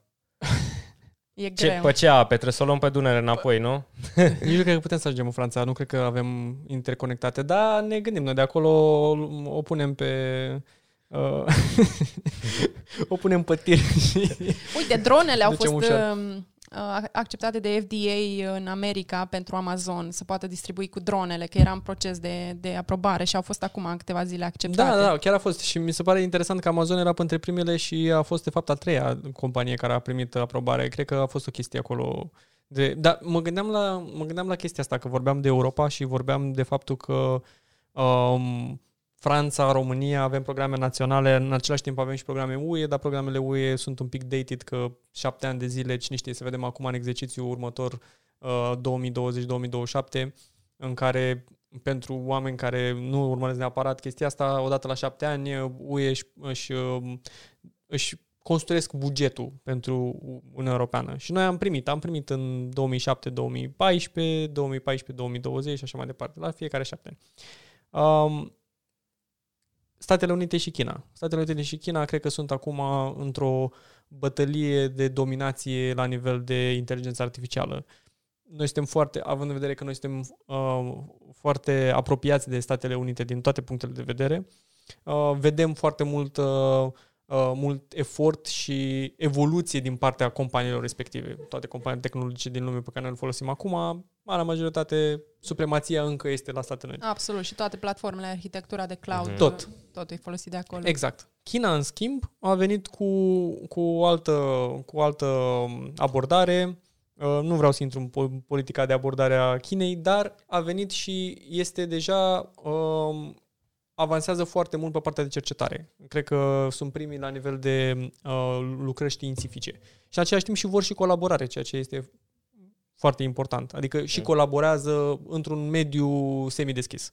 E ce, greu. Pe ce ape? Trebuie să o luăm pe Dunăre înapoi, nu? Nici nu cred că putem să ajungem în Franța. Nu cred că avem interconectate. Dar ne gândim noi de acolo, o punem pe... Uh, o punem pe tir Uite, dronele au fost... Ușor. Um, Uh, acceptate de FDA în America pentru Amazon să poată distribui cu dronele, că era în proces de, de aprobare și au fost acum în câteva zile acceptate. Da, da, chiar a fost și mi se pare interesant că Amazon era între primele și a fost de fapt a treia companie care a primit aprobare. Cred că a fost o chestie acolo de, da, mă gândeam, la, mă gândeam la chestia asta, că vorbeam de Europa și vorbeam de faptul că um, Franța, România, avem programe naționale, în același timp avem și programe UE, dar programele UE sunt un pic dated, că șapte ani de zile, cine știe, să vedem acum în exercițiul următor, 2020-2027, uh, în care pentru oameni care nu urmăresc neapărat chestia asta, odată la șapte ani, UE își, își, își construiesc bugetul pentru Uniunea Europeană. Și noi am primit, am primit în 2007, 2014, 2014, 2020 și așa mai departe, la fiecare șapte ani. Um, Statele Unite și China. Statele Unite și China cred că sunt acum într-o bătălie de dominație la nivel de inteligență artificială. Noi suntem foarte, având în vedere că noi suntem uh, foarte apropiați de Statele Unite din toate punctele de vedere, uh, vedem foarte mult uh, uh, mult efort și evoluție din partea companiilor respective. Toate companiile tehnologice din lume pe care noi le folosim acum, marea majoritate, supremația încă este la Statele Unite. Absolut, și toate platformele, arhitectura de cloud, mm-hmm. tot. Tot e folosit de acolo. Exact. China, în schimb, a venit cu, cu, o, altă, cu o altă abordare. Uh, nu vreau să intru în politica de abordare a Chinei, dar a venit și este deja uh, avansează foarte mult pe partea de cercetare. Cred că sunt primii la nivel de uh, lucrări științifice. Și în același timp și vor și colaborare, ceea ce este foarte important. Adică și colaborează într-un mediu semideschis.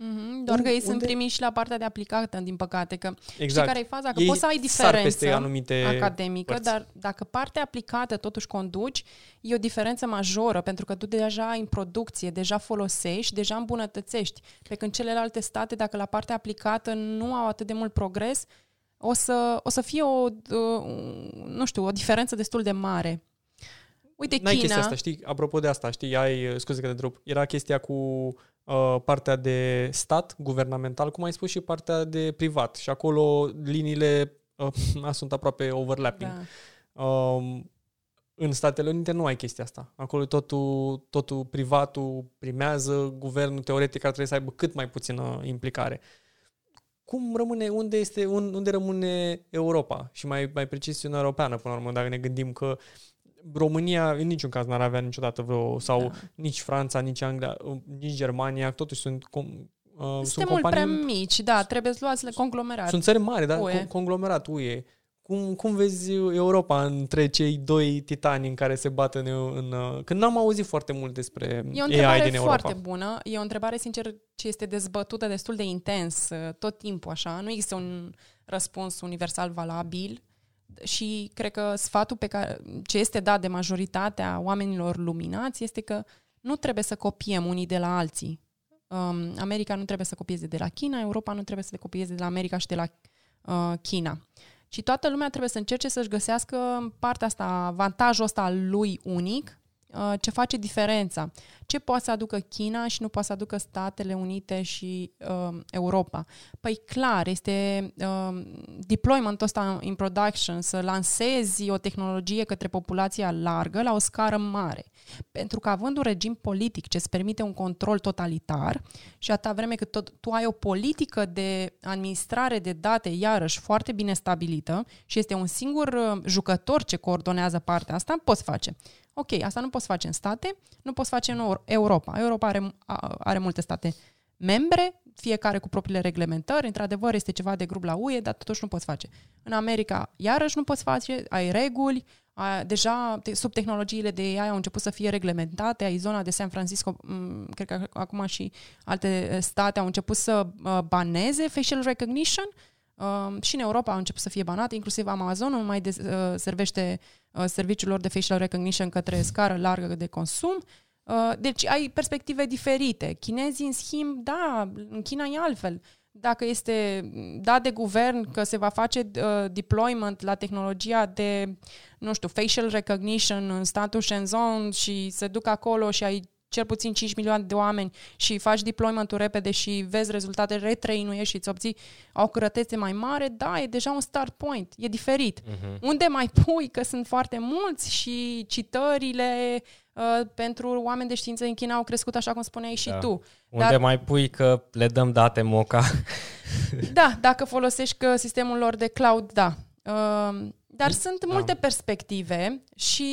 Mm-hmm, doar că ei unde? sunt primii și la partea de aplicată, din păcate. Că exact. știi care e faza? Că ei poți să ai diferență anumite academică, părți. dar dacă partea aplicată totuși conduci, e o diferență majoră, pentru că tu deja ai în producție, deja folosești, deja îmbunătățești. Pe când celelalte state, dacă la partea aplicată nu au atât de mult progres, o să, o să fie o, nu știu, o diferență destul de mare. Uite, N-ai China... chestia asta, știi? Apropo de asta, știi? Ai, scuze că te drup, era chestia cu uh, partea de stat, guvernamental, cum ai spus, și partea de privat. Și acolo liniile uh, sunt aproape overlapping. Da. Uh, în Statele Unite nu ai chestia asta. Acolo totul, totul privatul primează, guvernul teoretic ar trebui să aibă cât mai puțină implicare. Cum rămâne, unde, este, unde rămâne Europa? Și mai, mai precis Uniunea Europeană, până la urmă, dacă ne gândim că uh, România în niciun caz n-ar avea niciodată vreo, sau da. nici Franța, nici Anglia, nici Germania, totuși sunt com, uh, Suntem sunt mult prea mici, da, trebuie să luați conglomerat. Sunt țări mari, da, UE. conglomerat UE. Cum, cum vezi Europa între cei doi titani în care se bat în... în uh, când n-am auzit foarte mult despre e o AI din Europa. foarte bună. E o întrebare, sincer, ce este dezbătută destul de intens uh, tot timpul, așa. Nu există un răspuns universal valabil și cred că sfatul pe care, ce este dat de majoritatea oamenilor luminați este că nu trebuie să copiem unii de la alții. Um, America nu trebuie să copieze de la China, Europa nu trebuie să le copieze de la America și de la uh, China. Și toată lumea trebuie să încerce să-și găsească partea asta, avantajul ăsta al lui unic, uh, ce face diferența ce poate să aducă China și nu poate să aducă Statele Unite și uh, Europa? Păi clar, este uh, deployment ăsta in production, să lansezi o tehnologie către populația largă la o scară mare. Pentru că având un regim politic ce îți permite un control totalitar și atâta vreme cât tot, tu ai o politică de administrare de date, iarăși, foarte bine stabilită și este un singur uh, jucător ce coordonează partea asta, poți face. Ok, asta nu poți face în state, nu poți face în Europa. Europa are, are multe state membre, fiecare cu propriile reglementări. Într-adevăr, este ceva de grup la UE, dar totuși nu poți face. În America, iarăși nu poți face, ai reguli, ai, deja sub tehnologiile de AI au început să fie reglementate, ai zona de San Francisco, cred că acum și alte state au început să baneze facial recognition, Uh, și în Europa au început să fie banate, inclusiv Amazon nu mai de, uh, servește uh, serviciul lor de facial recognition către scară largă de consum. Uh, deci ai perspective diferite. Chinezii, în schimb, da, în China e altfel. Dacă este dat de guvern că se va face uh, deployment la tehnologia de, nu știu, facial recognition în statul Shenzhen și se duc acolo și ai cel puțin 5 milioane de oameni și faci deployment-ul repede și vezi rezultate, retrainuiești și îți obții o curătețe mai mare, da, e deja un start point, e diferit. Uh-huh. Unde mai pui, că sunt foarte mulți și citările uh, pentru oameni de știință în China au crescut, așa cum spuneai și da. tu. Unde Dar, mai pui că le dăm date moca? da, dacă folosești că sistemul lor de cloud, da. Uh, dar sunt da. multe perspective și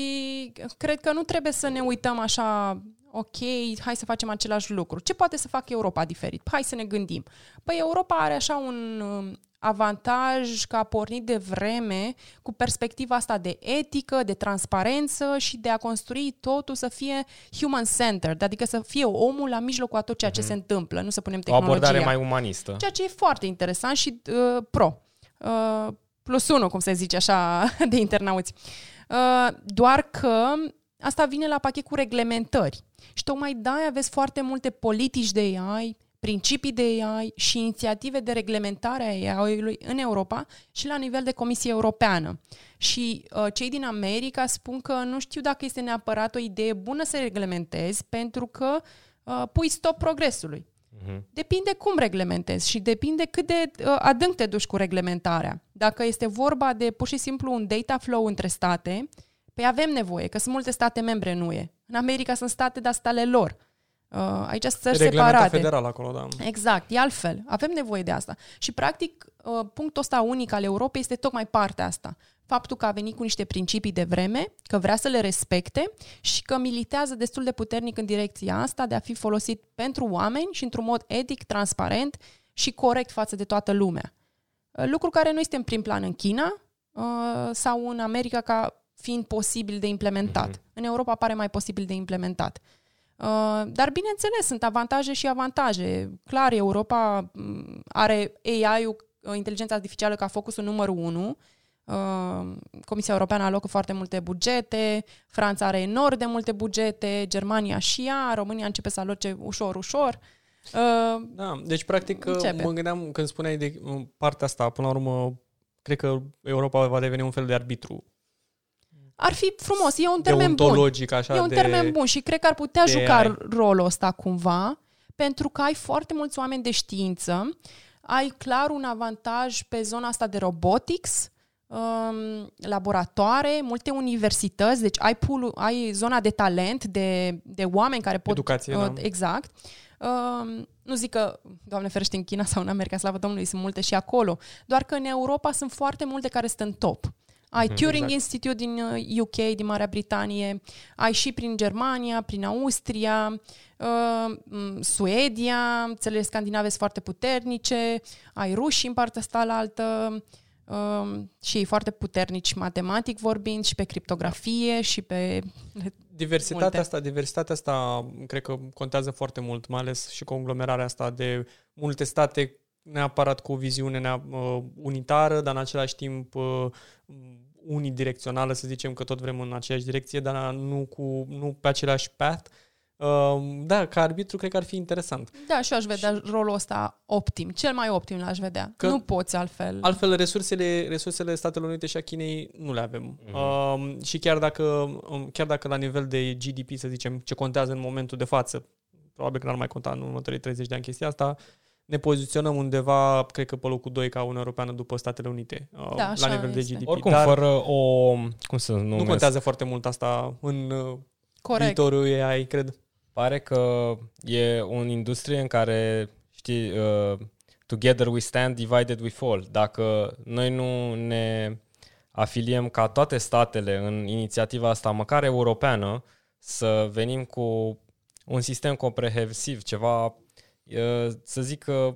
cred că nu trebuie să ne uităm așa ok, hai să facem același lucru. Ce poate să facă Europa diferit? Hai să ne gândim. Păi Europa are așa un, avantaj că a pornit de vreme cu perspectiva asta de etică, de transparență și de a construi totul să fie human-centered, adică să fie omul la mijlocul a tot ceea ce mm-hmm. se întâmplă, nu să punem tehnologia. O abordare mai umanistă. Ceea ce e foarte interesant și uh, pro. Uh, plus unu, cum se zice așa, de internauți. Uh, doar că asta vine la pachet cu reglementări. Și tocmai de aveți foarte multe politici de AI, principii de AI și inițiative de reglementare a AI-ului în Europa și la nivel de Comisie Europeană. Și uh, cei din America spun că nu știu dacă este neapărat o idee bună să reglementezi pentru că uh, pui stop progresului. Uh-huh. Depinde cum reglementezi și depinde cât de uh, adânc te duci cu reglementarea. Dacă este vorba de pur și simplu un data flow între state, păi avem nevoie, că sunt multe state membre în UE. În America sunt state, dar stale lor. Uh, aici sunt țări separate. federal acolo, da. Exact, e altfel. Avem nevoie de asta. Și, practic, uh, punctul ăsta unic al Europei este tocmai partea asta. Faptul că a venit cu niște principii de vreme, că vrea să le respecte și că militează destul de puternic în direcția asta de a fi folosit pentru oameni și într-un mod etic, transparent și corect față de toată lumea. Uh, lucru care nu este în prim plan în China uh, sau în America ca fiind posibil de implementat. Mm-hmm. În Europa pare mai posibil de implementat. Uh, dar, bineînțeles, sunt avantaje și avantaje. Clar, Europa mm, are AI-ul, uh, inteligența artificială, ca focusul numărul unu. Uh, Comisia Europeană alocă foarte multe bugete, Franța are enorm de multe bugete, Germania și ea, România începe să aloce ușor, ușor. Da, deci practic începe. mă gândeam când spuneai de partea asta, până la urmă, cred că Europa va deveni un fel de arbitru ar fi frumos, e un termen bun. Așa e un de, termen bun și cred că ar putea juca ai. rolul ăsta cumva, pentru că ai foarte mulți oameni de știință, ai clar un avantaj pe zona asta de robotics, um, laboratoare, multe universități, deci ai, pool, ai zona de talent, de, de oameni care pot... Educație, uh, da. Exact. Uh, nu zic că, Doamne ferește, în China sau în America, slavă Domnului, sunt multe și acolo, doar că în Europa sunt foarte multe care sunt în top. Ai mhm, Turing exact. Institute din UK, uh, din Marea Britanie, ai și prin Germania, prin Austria, uh, Suedia, țările scandinave sunt foarte puternice, ai ruși în partea asta la altă, uh, și ei foarte puternici matematic vorbind și pe criptografie și pe Diversitatea multe. asta, diversitatea asta cred că contează foarte mult, mai ales și conglomerarea asta de multe state neapărat cu o viziune uh, unitară, dar în același timp uh, unidirecțională, să zicem că tot vrem în aceeași direcție, dar nu, cu, nu pe același path. Uh, da, ca arbitru cred că ar fi interesant. Da, și eu aș vedea și... rolul ăsta optim, cel mai optim l-aș vedea. Că nu poți altfel. Altfel, resursele, resursele Statelor Unite și a Chinei nu le avem. Mm-hmm. Uh, și chiar dacă, um, chiar dacă la nivel de GDP, să zicem, ce contează în momentul de față, probabil că n-ar mai conta în următorii 30 de ani chestia asta, ne poziționăm undeva, cred că pe locul 2 ca Uniunea Europeană după Statele Unite, uh, da, la nivel este. de GDP. Oricum, Dar fără o... Cum să numesc? Nu contează foarte mult asta în uh, Corect. viitorul AI, cred. Pare că e o industrie în care, știi, uh, together we stand, divided we fall. Dacă noi nu ne afiliem ca toate statele în inițiativa asta, măcar europeană, să venim cu un sistem comprehensiv, ceva să zic că...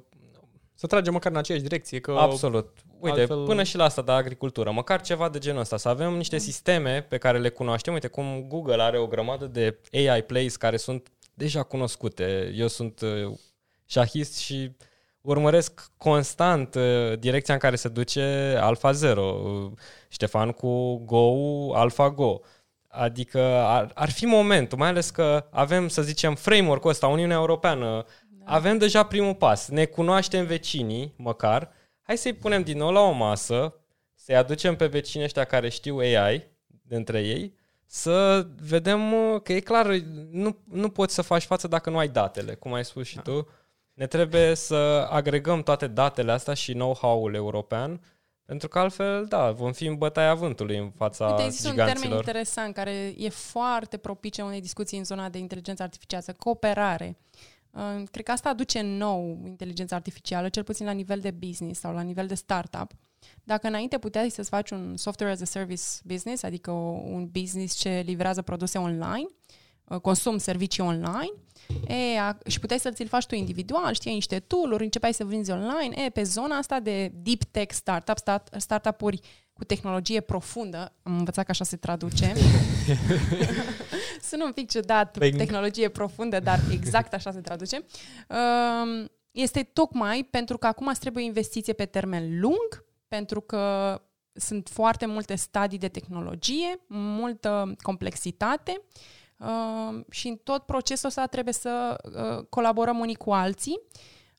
Să tragem măcar în aceeași direcție. Că Absolut. Uite, altfel... până și la asta de agricultură, măcar ceva de genul ăsta, să avem niște sisteme pe care le cunoaștem. Uite cum Google are o grămadă de AI plays care sunt deja cunoscute. Eu sunt uh, șahist și urmăresc constant uh, direcția în care se duce Alpha Zero. Ștefan cu Go, Alpha Go. Adică ar, ar fi momentul, mai ales că avem, să zicem, framework-ul ăsta, Uniunea Europeană, da. Avem deja primul pas. Ne cunoaștem vecinii, măcar. Hai să-i punem din nou la o masă, să-i aducem pe vecinii ăștia care știu AI, dintre ei, să vedem uh, că e clar, nu, nu poți să faci față dacă nu ai datele, cum ai spus și da. tu. Ne trebuie să agregăm toate datele astea și know-how-ul european, pentru că altfel, da, vom fi în bătaia vântului în fața Uite, există giganților. un termen interesant care e foarte propice unei discuții în zona de inteligență artificială, cooperare. Cred că asta aduce nou inteligența artificială, cel puțin la nivel de business sau la nivel de startup. Dacă înainte puteai să-ți faci un software as a service business, adică un business ce livrează produse online, uh, consum servicii online, e, a, și puteai să ți-l faci tu individual, știai niște tool-uri, începeai să vinzi online. E, pe zona asta de deep tech startup, start, startup-uri cu tehnologie profundă, am învățat că așa se traduce. Sună un pic ciudat, Bing. tehnologie profundă, dar exact așa se traduce. Um, este tocmai pentru că acum îți trebuie investiție pe termen lung, pentru că sunt foarte multe stadii de tehnologie, multă complexitate uh, și în tot procesul ăsta trebuie să uh, colaborăm unii cu alții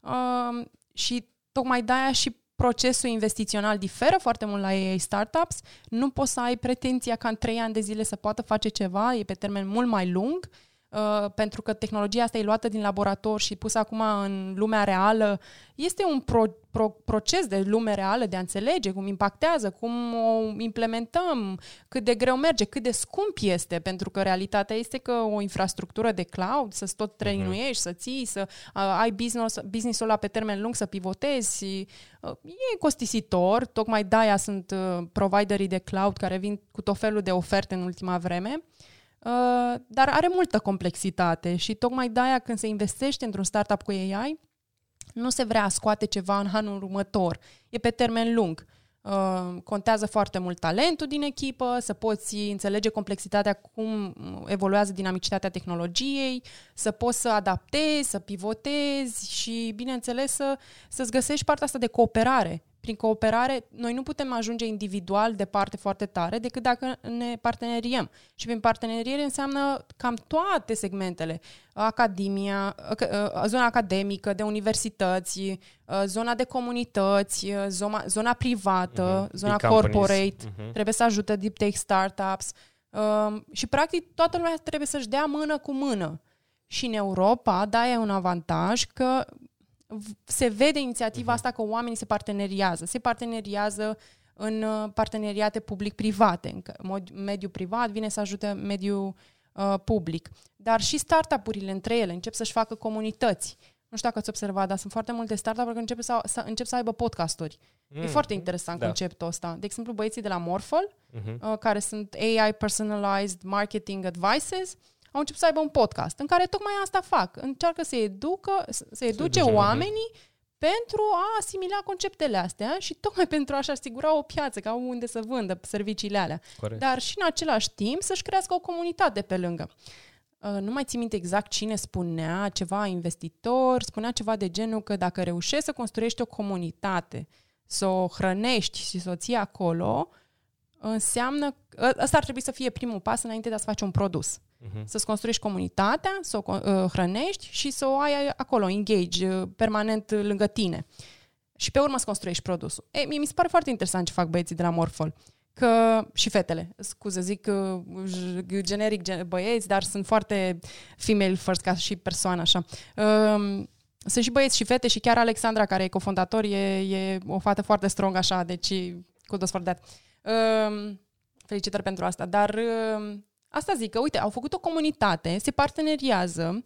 uh, și tocmai de-aia și procesul investițional diferă foarte mult la AI startups. Nu poți să ai pretenția ca în trei ani de zile să poată face ceva, e pe termen mult mai lung Uh, pentru că tehnologia asta e luată din laborator și pusă acum în lumea reală, este un pro, pro, proces de lume reală, de a înțelege cum impactează, cum o implementăm, cât de greu merge, cât de scump este, pentru că realitatea este că o infrastructură de cloud, să tot trăinuiești, uh-huh. să ții, să uh, ai business, business-ul ăla pe termen lung, să pivotezi, uh, e costisitor, tocmai de-aia sunt uh, providerii de cloud care vin cu tot felul de oferte în ultima vreme. Uh, dar are multă complexitate și tocmai de-aia când se investește într-un startup cu AI, nu se vrea scoate ceva în anul următor. E pe termen lung. Uh, contează foarte mult talentul din echipă, să poți înțelege complexitatea, cum evoluează dinamicitatea tehnologiei, să poți să adaptezi, să pivotezi și, bineînțeles, să, să-ți găsești partea asta de cooperare prin cooperare, noi nu putem ajunge individual departe foarte tare decât dacă ne parteneriem. Și prin parteneriere înseamnă cam toate segmentele. Academia, ă, zona academică, de universități, ă, zona de comunități, ă, zona, zona privată, uh-huh. zona Big corporate, uh-huh. trebuie să ajute deep tech startups. Și practic toată lumea trebuie să-și dea mână cu mână. Și în Europa, da, e un avantaj că se vede inițiativa uh-huh. asta că oamenii se parteneriază. Se parteneriază în uh, parteneriate public-private. În mediul privat vine să ajute mediul uh, public. Dar și startup-urile între ele încep să-și facă comunități. Nu știu dacă ați observat, dar sunt foarte multe startup-uri care încep să, să, încep să aibă podcasturi. Mm. E foarte interesant da. conceptul ăsta. De exemplu, băieții de la Morphle, uh-huh. uh, care sunt AI Personalized Marketing Advices, au început să aibă un podcast în care tocmai asta fac. Încearcă să educă, să educe oamenii pentru a asimila conceptele astea și tocmai pentru a-și asigura o piață, ca unde să vândă serviciile alea. Corect. Dar și în același timp să-și crească o comunitate pe lângă. Uh, nu mai țin minte exact cine spunea, ceva investitor, spunea ceva de genul că dacă reușești să construiești o comunitate, să o hrănești și să o ții acolo, înseamnă, ăsta ar trebui să fie primul pas înainte de a-ți face un produs uh-huh. să-ți construiești comunitatea, să o uh, hrănești și să o ai acolo, engage, uh, permanent lângă tine. Și pe urmă să construiești produsul. Ei, mie mi se pare foarte interesant ce fac băieții de la Morphol. Că, și fetele, scuze, zic uh, generic băieți, dar sunt foarte female first ca și persoană așa. Um, sunt și băieți și fete și chiar Alexandra, care e cofondator, e, e o fată foarte strong așa, deci kudos for that. Um, felicitări pentru asta. Dar um, Asta zic că, uite, au făcut o comunitate, se parteneriază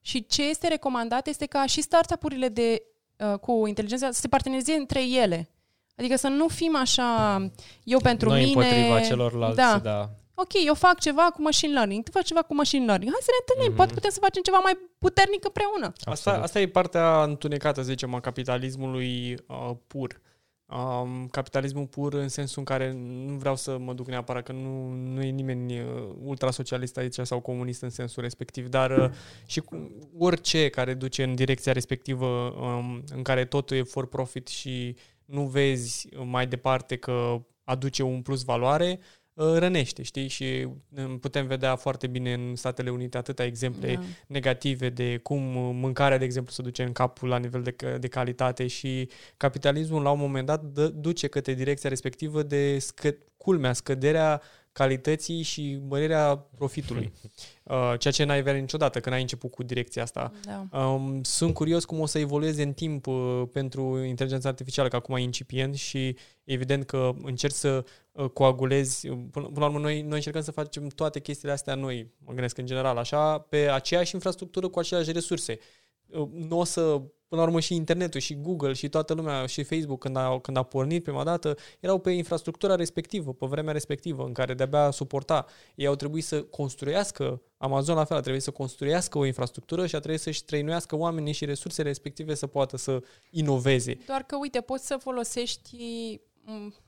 și ce este recomandat este ca și startup-urile de, uh, cu inteligența să se partenerieze între ele. Adică să nu fim așa, eu pentru Noi mine... împotriva celorlalți, da. da. Ok, eu fac ceva cu machine learning, tu faci ceva cu machine learning. Hai să ne întâlnim, mm-hmm. poate putem să facem ceva mai puternic împreună. Asta, asta e partea întunecată, să zicem, a capitalismului uh, pur. Um, capitalismul pur în sensul în care nu vreau să mă duc neapărat că nu, nu e nimeni uh, ultrasocialist aici sau comunist în sensul respectiv, dar uh, și cu orice care duce în direcția respectivă um, în care totul e for profit și nu vezi mai departe că aduce un plus valoare, Uh, rănește, știi? Și um, putem vedea foarte bine în Statele Unite atâtea exemple da. negative de cum uh, mâncarea, de exemplu, se duce în capul la nivel de, de calitate și capitalismul la un moment dat dă, duce către direcția respectivă de scă, culmea, scăderea calității și mărirea profitului. Uh, ceea ce n-ai avea niciodată când ai început cu direcția asta. Da. Um, sunt curios cum o să evolueze în timp uh, pentru inteligența artificială, că acum e incipient și evident că încerci să uh, coagulezi. Până, până la urmă, noi, noi încercăm să facem toate chestiile astea noi, mă gândesc în general, așa, pe aceeași infrastructură cu aceleași resurse uh, nu o să până la urmă și internetul și Google și toată lumea și Facebook când a, când a pornit prima dată erau pe infrastructura respectivă, pe vremea respectivă în care de-abia suporta. Ei au trebuit să construiască, Amazon la fel a trebuit să construiască o infrastructură și a trebuit să-și trăinuiască oamenii și resursele respective să poată să inoveze. Doar că, uite, poți să folosești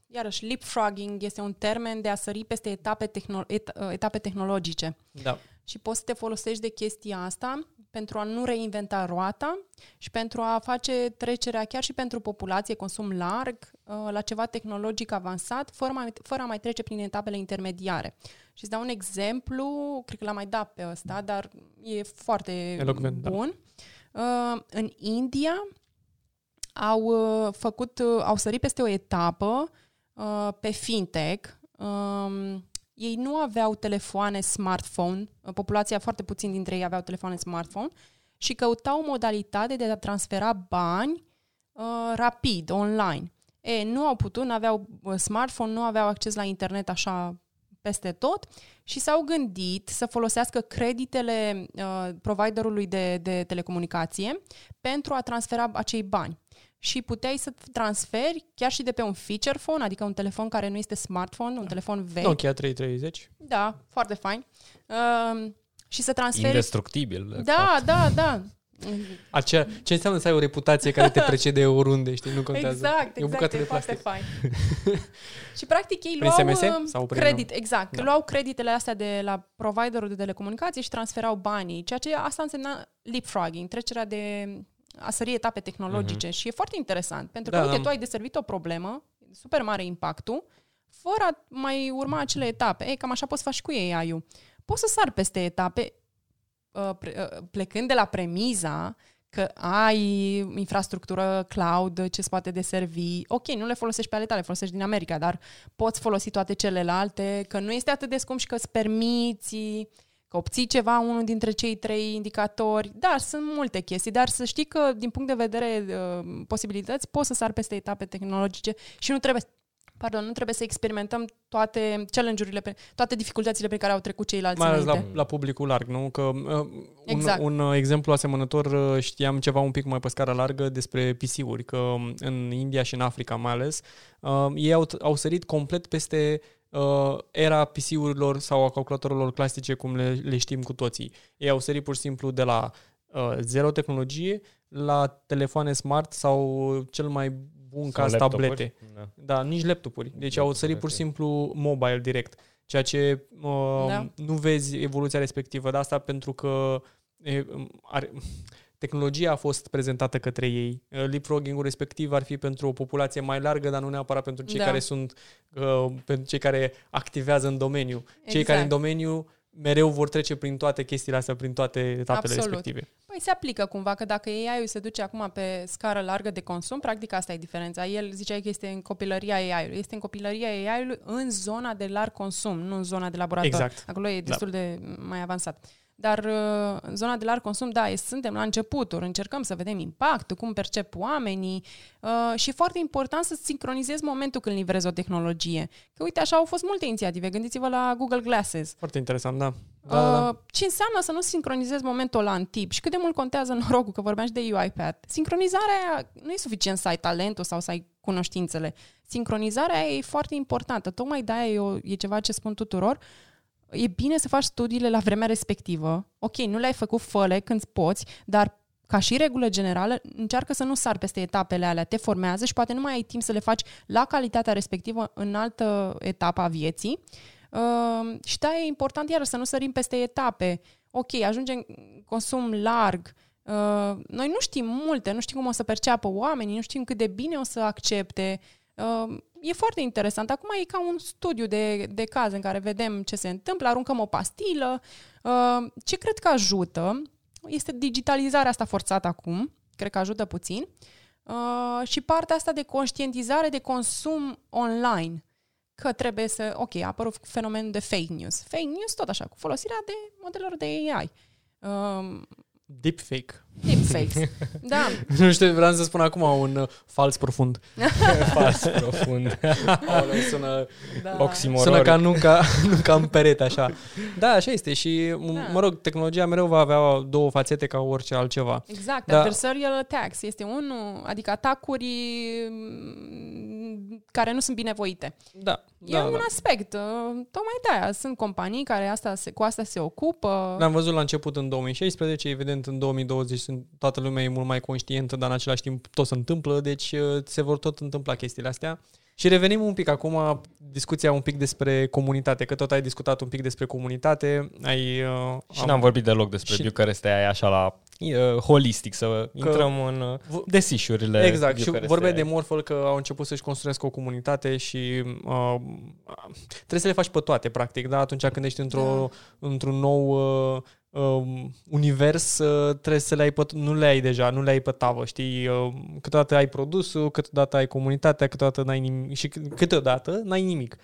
iarăși, leapfrogging este un termen de a sări peste etape, tehnolo- et- etape tehnologice. Da. Și poți să te folosești de chestia asta pentru a nu reinventa roata și pentru a face trecerea chiar și pentru populație, consum larg, uh, la ceva tehnologic avansat, fără, mai, fără a mai trece prin etapele intermediare. Și îți dau un exemplu, cred că l-am mai dat pe ăsta, dar e foarte Elocvent, da. bun. Da. În India au uh, făcut, au sărit peste o etapă pe fintech, um, ei nu aveau telefoane smartphone, populația foarte puțin dintre ei aveau telefoane smartphone și căutau modalitate de a transfera bani uh, rapid, online. E, nu au putut, nu aveau uh, smartphone, nu aveau acces la internet așa peste tot și s-au gândit să folosească creditele uh, providerului de, de telecomunicație pentru a transfera acei bani și puteai să transferi chiar și de pe un feature phone, adică un telefon care nu este smartphone, un da. telefon vechi. Nokia 330. Da, foarte fain. Uh, și să transferi... Indestructibil. Da, fapt. da, da. Acea, ce înseamnă să ai o reputație care te precede oriunde, știi? Nu contează. Exact, e o exact, e de foarte fain. și practic ei prin luau SMS uh, sau prin... credit, exact, da. luau creditele astea de la providerul de telecomunicații și transferau banii, ceea ce asta însemna leapfrogging, trecerea de a sări etape tehnologice uh-huh. și e foarte interesant, pentru că, da, uite, da. tu ai deservit o problemă, super mare impactul, fără a mai urma acele etape. Ei, cam așa poți să faci cu ei AI-ul. Poți să sar peste etape uh, uh, plecând de la premiza că ai infrastructură cloud ce se poate deservi. Ok, nu le folosești pe ale tale, le folosești din America, dar poți folosi toate celelalte, că nu este atât de scump și că îți permiți că obții ceva, unul dintre cei trei indicatori. Da, sunt multe chestii, dar să știi că din punct de vedere uh, posibilități poți să sar peste etape tehnologice și nu trebuie Pardon, nu trebuie să experimentăm toate challenge-urile, pe, toate dificultățile pe care au trecut ceilalți Mai ales la, la publicul larg, nu? Că uh, exact. un, un exemplu asemănător uh, știam ceva un pic mai pe scară largă despre PC-uri, că um, în India și în Africa mai ales, uh, ei au, au sărit complet peste uh, era PC-urilor sau a calculatorilor clasice cum le, le știm cu toții. Ei au sărit pur și simplu de la uh, zero tehnologie la telefoane smart sau cel mai bun sau caz tablete. Da. da, nici laptopuri. Deci laptopuri, au sărit pur și simplu mobile direct. Ceea ce uh, da. nu vezi evoluția respectivă. De asta pentru că e, are, tehnologia a fost prezentată către ei. Uh, leapfrogging-ul respectiv ar fi pentru o populație mai largă, dar nu neapărat pentru cei da. care sunt uh, pentru cei care activează în domeniu. Exact. Cei care în domeniu mereu vor trece prin toate chestiile astea, prin toate etapele Absolut. respective. Păi se aplică cumva, că dacă AI-ul se duce acum pe scară largă de consum, practic asta e diferența. El zicea că este în copilăria AI-ului. Este în copilăria AI-ului în zona de larg consum, nu în zona de laborator. Exact. Acolo e destul da. de mai avansat. Dar uh, în zona de larg consum, da, suntem la începuturi, încercăm să vedem impactul, cum percep oamenii uh, și foarte important să sincronizezi momentul când livrezi o tehnologie. Că uite, așa au fost multe inițiative. Gândiți-vă la Google Glasses. Foarte interesant, da. Uh, da, uh, da. Ce înseamnă să nu sincronizezi momentul ăla în tip și cât de mult contează norocul, că vorbeam și de UiPath. Sincronizarea nu e suficient să ai talentul sau să ai cunoștințele. Sincronizarea e foarte importantă. Tocmai de-aia e, o, e ceva ce spun tuturor e bine să faci studiile la vremea respectivă. Ok, nu le-ai făcut făle când poți, dar ca și regulă generală, încearcă să nu sar peste etapele alea, te formează și poate nu mai ai timp să le faci la calitatea respectivă în altă etapă a vieții. Uh, și da, e important iar să nu sărim peste etape. Ok, ajungem consum larg, Uh, noi nu știm multe, nu știm cum o să perceapă oamenii, nu știm cât de bine o să accepte. Uh, e foarte interesant. Acum e ca un studiu de, de caz în care vedem ce se întâmplă, aruncăm o pastilă. Uh, ce cred că ajută este digitalizarea asta forțată acum, cred că ajută puțin, uh, și partea asta de conștientizare de consum online că trebuie să, ok, a apărut fenomenul de fake news. Fake news tot așa, cu folosirea de modelelor de AI. Uh, Deepfake. Deepfakes. da. nu știu, vreau să spun acum un uh, fals profund. fals profund. Aoleu, sună, da. Oximoron. sună ca nu ca, nu ca în perete, așa. Da, așa este și, Da. mă rog, tehnologia mereu va avea două fațete ca orice altceva. Exact, Da. da. adversarial attacks este unul, adică atacuri mm, care nu sunt binevoite. Da, E da, un da. aspect, uh, tocmai de-aia. Sunt companii care asta se, cu asta se ocupă. L-am văzut la început în 2016, evident în 2020 sunt, toată lumea e mult mai conștientă, dar în același timp tot se întâmplă, deci uh, se vor tot întâmpla chestiile astea. Și revenim un pic acum, discuția un pic despre comunitate, că tot ai discutat un pic despre comunitate, ai... Uh, Și n-am vorbit deloc despre Și- și... Bucharest aia așa la uh, holistic, să intrăm în uh, V- desișurile Exact, și Bucharest vorbeai de aia. Morphle că au început să-și construiască o comunitate și uh, trebuie să le faci pe toate, practic, da? Atunci când ești într-o, într-un nou uh, um, univers, uh, trebuie să le ai pe, nu le ai deja, nu le ai pe tavă, știi? Uh, câteodată ai produsul, câteodată ai comunitatea, câteodată n-ai nimic și câ- câteodată n-ai nimic.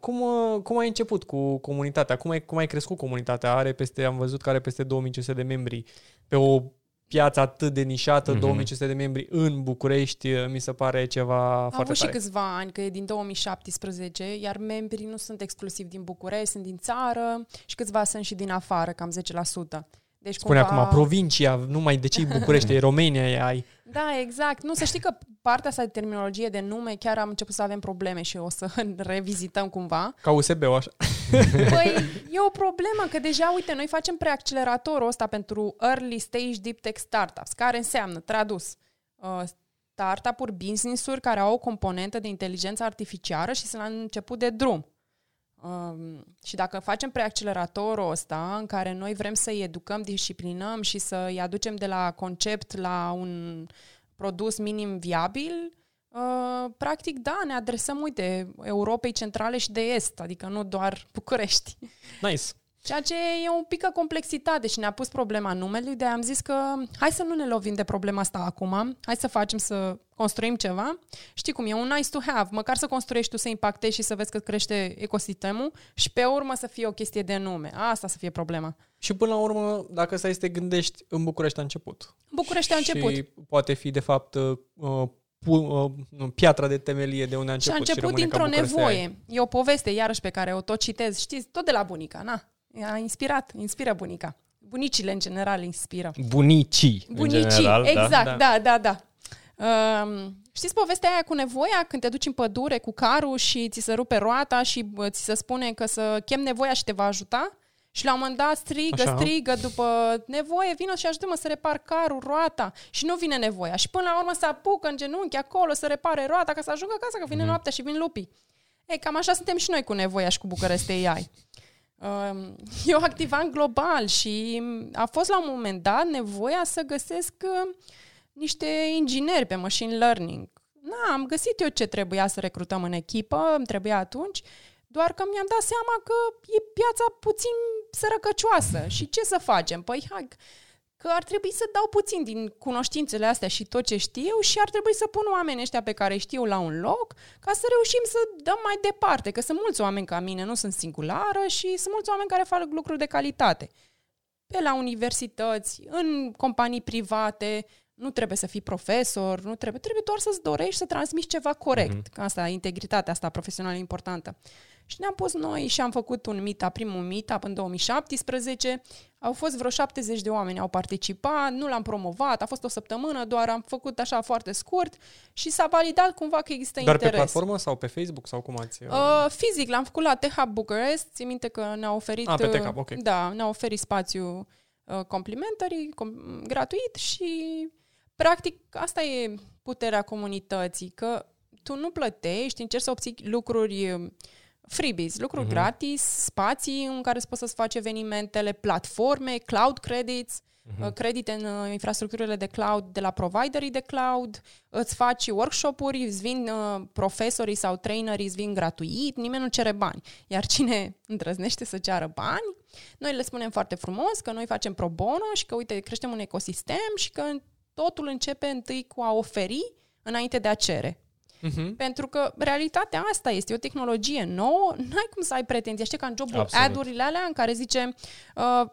Cum, uh, cum ai început cu comunitatea? Cum ai, cum ai crescut comunitatea? Are peste, am văzut că are peste 2500 de membri pe o piață atât de nișată, Mhm. 2500 de membri în București, uh, mi se pare ceva Am foarte avut și tare. câțiva ani, că e din 2017, iar membrii nu sunt exclusiv din București, sunt din țară și câțiva sunt și din afară, cam 10%. Deci Spune cumva... acum, provincia, nu mai de ce e București, e România e ai. Da, exact. Nu, să știi că partea asta de terminologie de nume, chiar am început să avem probleme și o să revizităm cumva. Ca USB-ul așa. Păi, e o problemă că deja, uite, noi facem preacceleratorul ăsta pentru Early Stage Deep Tech Startups, care înseamnă, tradus, uh, startup-uri, business-uri care au o componentă de inteligență artificială și sunt la început de drum. Um, și dacă facem preacceleratorul ăsta în care noi vrem să-i educăm, disciplinăm și să-i aducem de la concept la un produs minim viabil, uh, practic, da, ne adresăm, uite, Europei Centrale și de Est, adică nu doar București. Nice. Ceea ce e un pică complexitate și ne-a pus problema numelui, de am zis că hai să nu ne lovim de problema asta acum, hai să facem să construim ceva. Știi cum e, un nice to have, măcar să construiești tu, să impactezi și să vezi că crește ecosistemul și pe urmă să fie o chestie de nume. Asta să fie problema. Și până la urmă, dacă stai să te gândești, în București a început. București a început. Și poate fi, de fapt, uh, pu- uh, nu, piatra de temelie de unde a Și a început. început rămâne ca dintr-o București aia. nevoie. E o poveste, iarăși, pe care o tot citez. Știți, tot de la bunica, na. A inspirat, inspiră bunica. Bunicile, în general, inspiră. Bunicii, Bunicii, în general, exact, Da. da, da, da. da. Um, știți povestea aia cu nevoia când te duci în pădure cu carul și ți se rupe roata și bă, ți se spune că să chem nevoia și te va ajuta? Și la un moment dat strigă, Așa. strigă după nevoie, vină și ajută-mă să repar carul, roata. Și nu vine nevoia. Și până la urmă se apucă în genunchi acolo să repare roata ca să ajungă acasă, că vine Mhm. noaptea și vin lupii. E, cam așa suntem și noi cu nevoia și cu București AI. Um, Eu activam global și a fost la un moment dat nevoia să găsesc uh, niște ingineri pe machine learning. Na, am găsit eu ce trebuia să recrutăm în echipă, îmi trebuia atunci, doar că mi-am dat seama că e piața puțin sărăcăcioasă. Și ce să facem? Păi, hai, că ar trebui să dau puțin din cunoștințele astea și tot ce știu și ar trebui să pun oamenii ăștia pe care știu la un loc ca să reușim să dăm mai departe, că sunt mulți oameni ca mine, nu sunt singulară și sunt mulți oameni care fac lucruri de calitate. Pe la universități, în companii private, nu trebuie să fii profesor, nu trebuie, trebuie doar să-ți dorești să transmiți ceva corect. Mm-hmm. Asta, integritatea asta profesională e importantă. Și ne-am pus noi și am făcut un meetup, primul meetup în 2017. Au fost vreo 70 de oameni, au participat, nu l-am promovat, a fost o săptămână, doar am făcut așa foarte scurt și s-a validat cumva că există Doar interes. pe platformă sau pe Facebook sau cum ați... Uh, Uh, fizic, l-am făcut la THub Bucharest. Țin minte că ne-a oferit... Ah, pe uh, TechHub, ok. Da, ne-a oferit spațiu uh, complimentary, com- gratuit și practic asta e puterea comunității, că tu nu plătești, încerci să obții lucruri uh, freebies, lucruri uh-huh. gratis, spații în care să poți să-ți faci evenimentele, platforme, cloud credits, uh-huh. credite în uh, infrastructurile de cloud de la providerii de cloud, îți faci workshop-uri, îți vin uh, profesorii sau trainerii, îți vin gratuit, nimeni nu cere bani. Iar cine îndrăznește să ceară bani, noi le spunem foarte frumos că noi facem pro bono și că, uite, creștem un ecosistem și că totul începe întâi cu a oferi înainte de a cere. Uh-huh. Pentru că realitatea asta este o tehnologie nouă, n-ai cum să ai pretenții. Știi ca în jobul Absolut. ad-urile alea în care zice uh,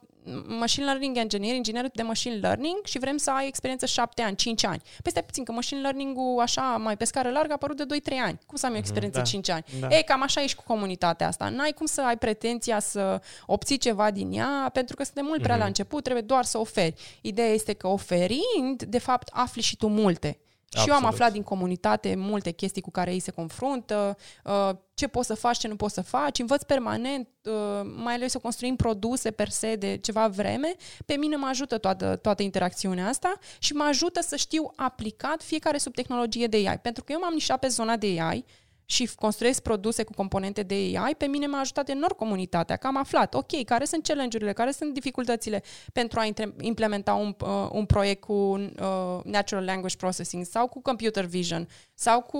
machine learning engineer, inginer de machine learning și vrem să ai experiență 7 ani, 5 ani. Păi stai puțin, că machine learning-ul așa mai pe scară largă a apărut de 2-3 ani. Cum să am eu mhm, experiență da, 5 ani? Da. Ei, cam așa ești cu comunitatea asta. N-ai cum să ai pretenția să obții ceva din ea, pentru că suntem mult prea mm-hmm. la început, trebuie doar să oferi. Ideea este că oferind, de fapt, afli și tu multe. Și eu am aflat din comunitate multe chestii cu care ei se confruntă, uh, ce poți să faci, ce nu poți să faci, învăț permanent, uh, mai ales să construim produse per se de ceva vreme. Pe mine mă ajută toată, toată interacțiunea asta și mă ajută să știu aplicat fiecare subtehnologie de AI. Pentru că eu m-am nișat pe zona de AI, și construiesc produse cu componente de AI, pe mine m-a ajutat enorm comunitatea, că am aflat, ok, care sunt challenge-urile, care sunt dificultățile pentru a implementa un, uh, un proiect cu uh, Natural Language Processing sau cu Computer Vision sau cu,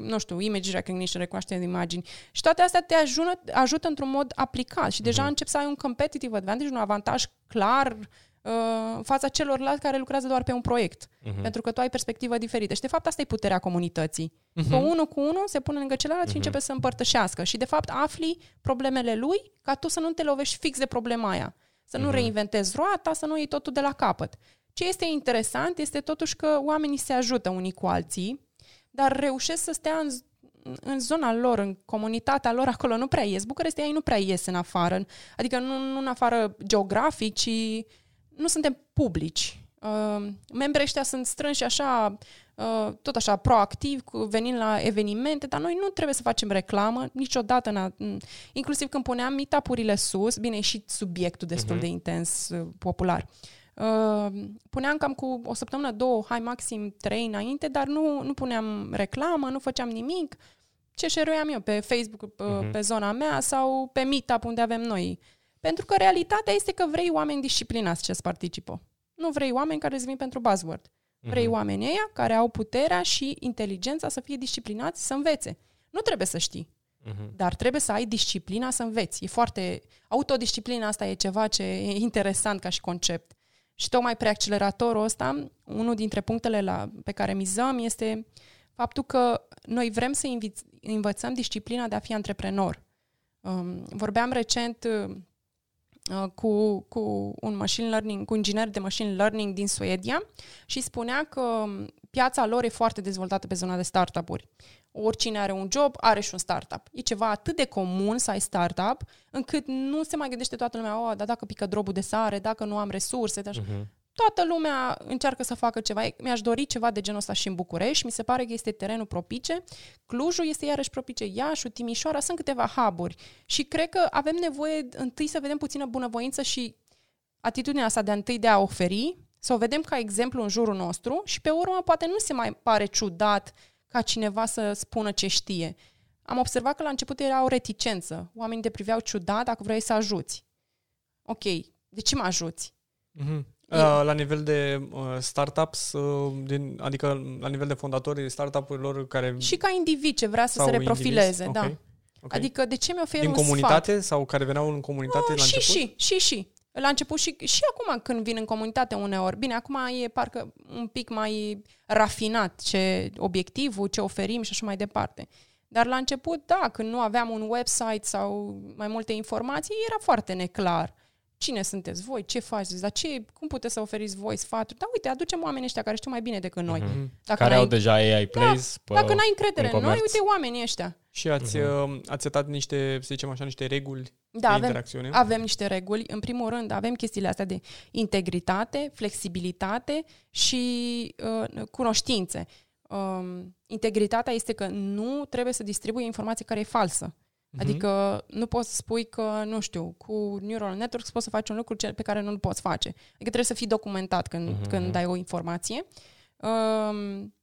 nu știu, Image Recognition, recunoaștere de imagini. Și toate astea te ajută, ajută într-un mod aplicat și deja mm-hmm. încep să ai un competitive advantage, un avantaj clar în fața celorlalți care lucrează doar pe un proiect. Uh-huh. Pentru că tu ai perspectivă diferită. Și de fapt asta e puterea comunității. Uh-huh. Că unul cu unul se pune lângă celălalt uh-huh. și începe să împărtășească. Și de fapt afli problemele lui ca tu să nu te lovești fix de problema aia. Să nu uh-huh. reinventezi roata, să nu iei totul de la capăt. Ce este interesant este totuși că oamenii se ajută unii cu alții, dar reușesc să stea în în zona lor, în comunitatea lor, acolo nu prea ies. Bucurestia ei nu prea ies în afară. Adică nu, nu în afară geografic, ci nu suntem publici. Uh, membrii ăștia sunt strânși așa, uh, tot așa, proactiv, venind la evenimente, dar noi nu trebuie să facem reclamă niciodată, în inclusiv când puneam meetup-urile sus, bine, și subiectul destul uh-huh. de intens, uh, popular. Uh, puneam cam cu o săptămână, două, hai maxim trei înainte, dar nu, nu puneam reclamă, nu făceam nimic. Ce șeruiam eu pe Facebook, uh, uh-huh. pe zona mea sau pe meetup unde avem noi pentru că realitatea este că vrei oameni disciplinați ce să participă. Nu vrei oameni care îți vin pentru buzzword. Vrei uh-huh. oameni ăia care au puterea și inteligența să fie disciplinați, să învețe. Nu trebuie să știi, uh-huh. dar trebuie să ai disciplina să înveți. E foarte... Autodisciplina asta e ceva ce e interesant ca și concept. Și tocmai preacceleratorul ăsta, unul dintre punctele la, pe care mizăm este faptul că noi vrem să învi- învățăm disciplina de a fi antreprenor. Um, vorbeam recent Uh, cu, cu un machine learning, cu un inginer de machine learning din Suedia și spunea că piața lor e foarte dezvoltată pe zona de startup-uri. Oricine are un job, are și un startup. E ceva atât de comun să ai startup, încât nu se mai gândește toată lumea, oh, dar dacă pică drobul de sare, dacă nu am resurse, așa. Uh-huh toată lumea încearcă să facă ceva. Mi-aș dori ceva de genul ăsta și în București. Mi se pare că este terenul propice. Clujul este iarăși propice. Iașu, Timișoara, sunt câteva huburi. Și cred că avem nevoie întâi să vedem puțină bunăvoință și atitudinea asta de întâi de a oferi, să o vedem ca exemplu în jurul nostru și pe urmă poate nu se mai pare ciudat ca cineva să spună ce știe. Am observat că la început era o reticență. Oamenii te priveau ciudat dacă vrei să ajuți. Ok, de ce mă ajuți? Mm-hmm. Uh, la nivel de uh, startups, uh, din, adică la nivel de fondatori startup-urilor care... Și ca individ ce vrea să se reprofileze, indivizi? da. Okay. Okay. Adică de ce mi oferă Din un comunitate sfat? sau care veneau în comunitate uh, la și, început? Și, și, și. La început și, și acum când vin în comunitate uneori. Bine, acum e parcă un pic mai rafinat ce obiectivul, ce oferim și așa mai departe. Dar la început, da, când nu aveam un website sau mai multe informații, era foarte neclar. Uh, cine sunteți voi, ce faceți, dar ce, cum puteți să oferiți voi sfaturi? Da, uite, aducem oamenii ăștia care știu mai bine decât noi. Mm-hmm. Dacă care au deja AI Plays da, Dacă n-ai încredere în, în noi, uite oamenii ăștia. Și ați, mm-hmm. ați setat niște, să zicem așa, niște reguli da, de avem, interacțiune? avem niște reguli. În primul rând, avem chestiile astea de integritate, flexibilitate și uh, cunoștințe. Um, integritatea este că nu trebuie să distribui informație care e falsă. Uh-huh. Adică nu poți să spui că, nu știu, cu neural networks poți să faci un lucru pe care nu-l poți face. Adică trebuie să fii documentat când, uh-huh. când dai o informație. Um,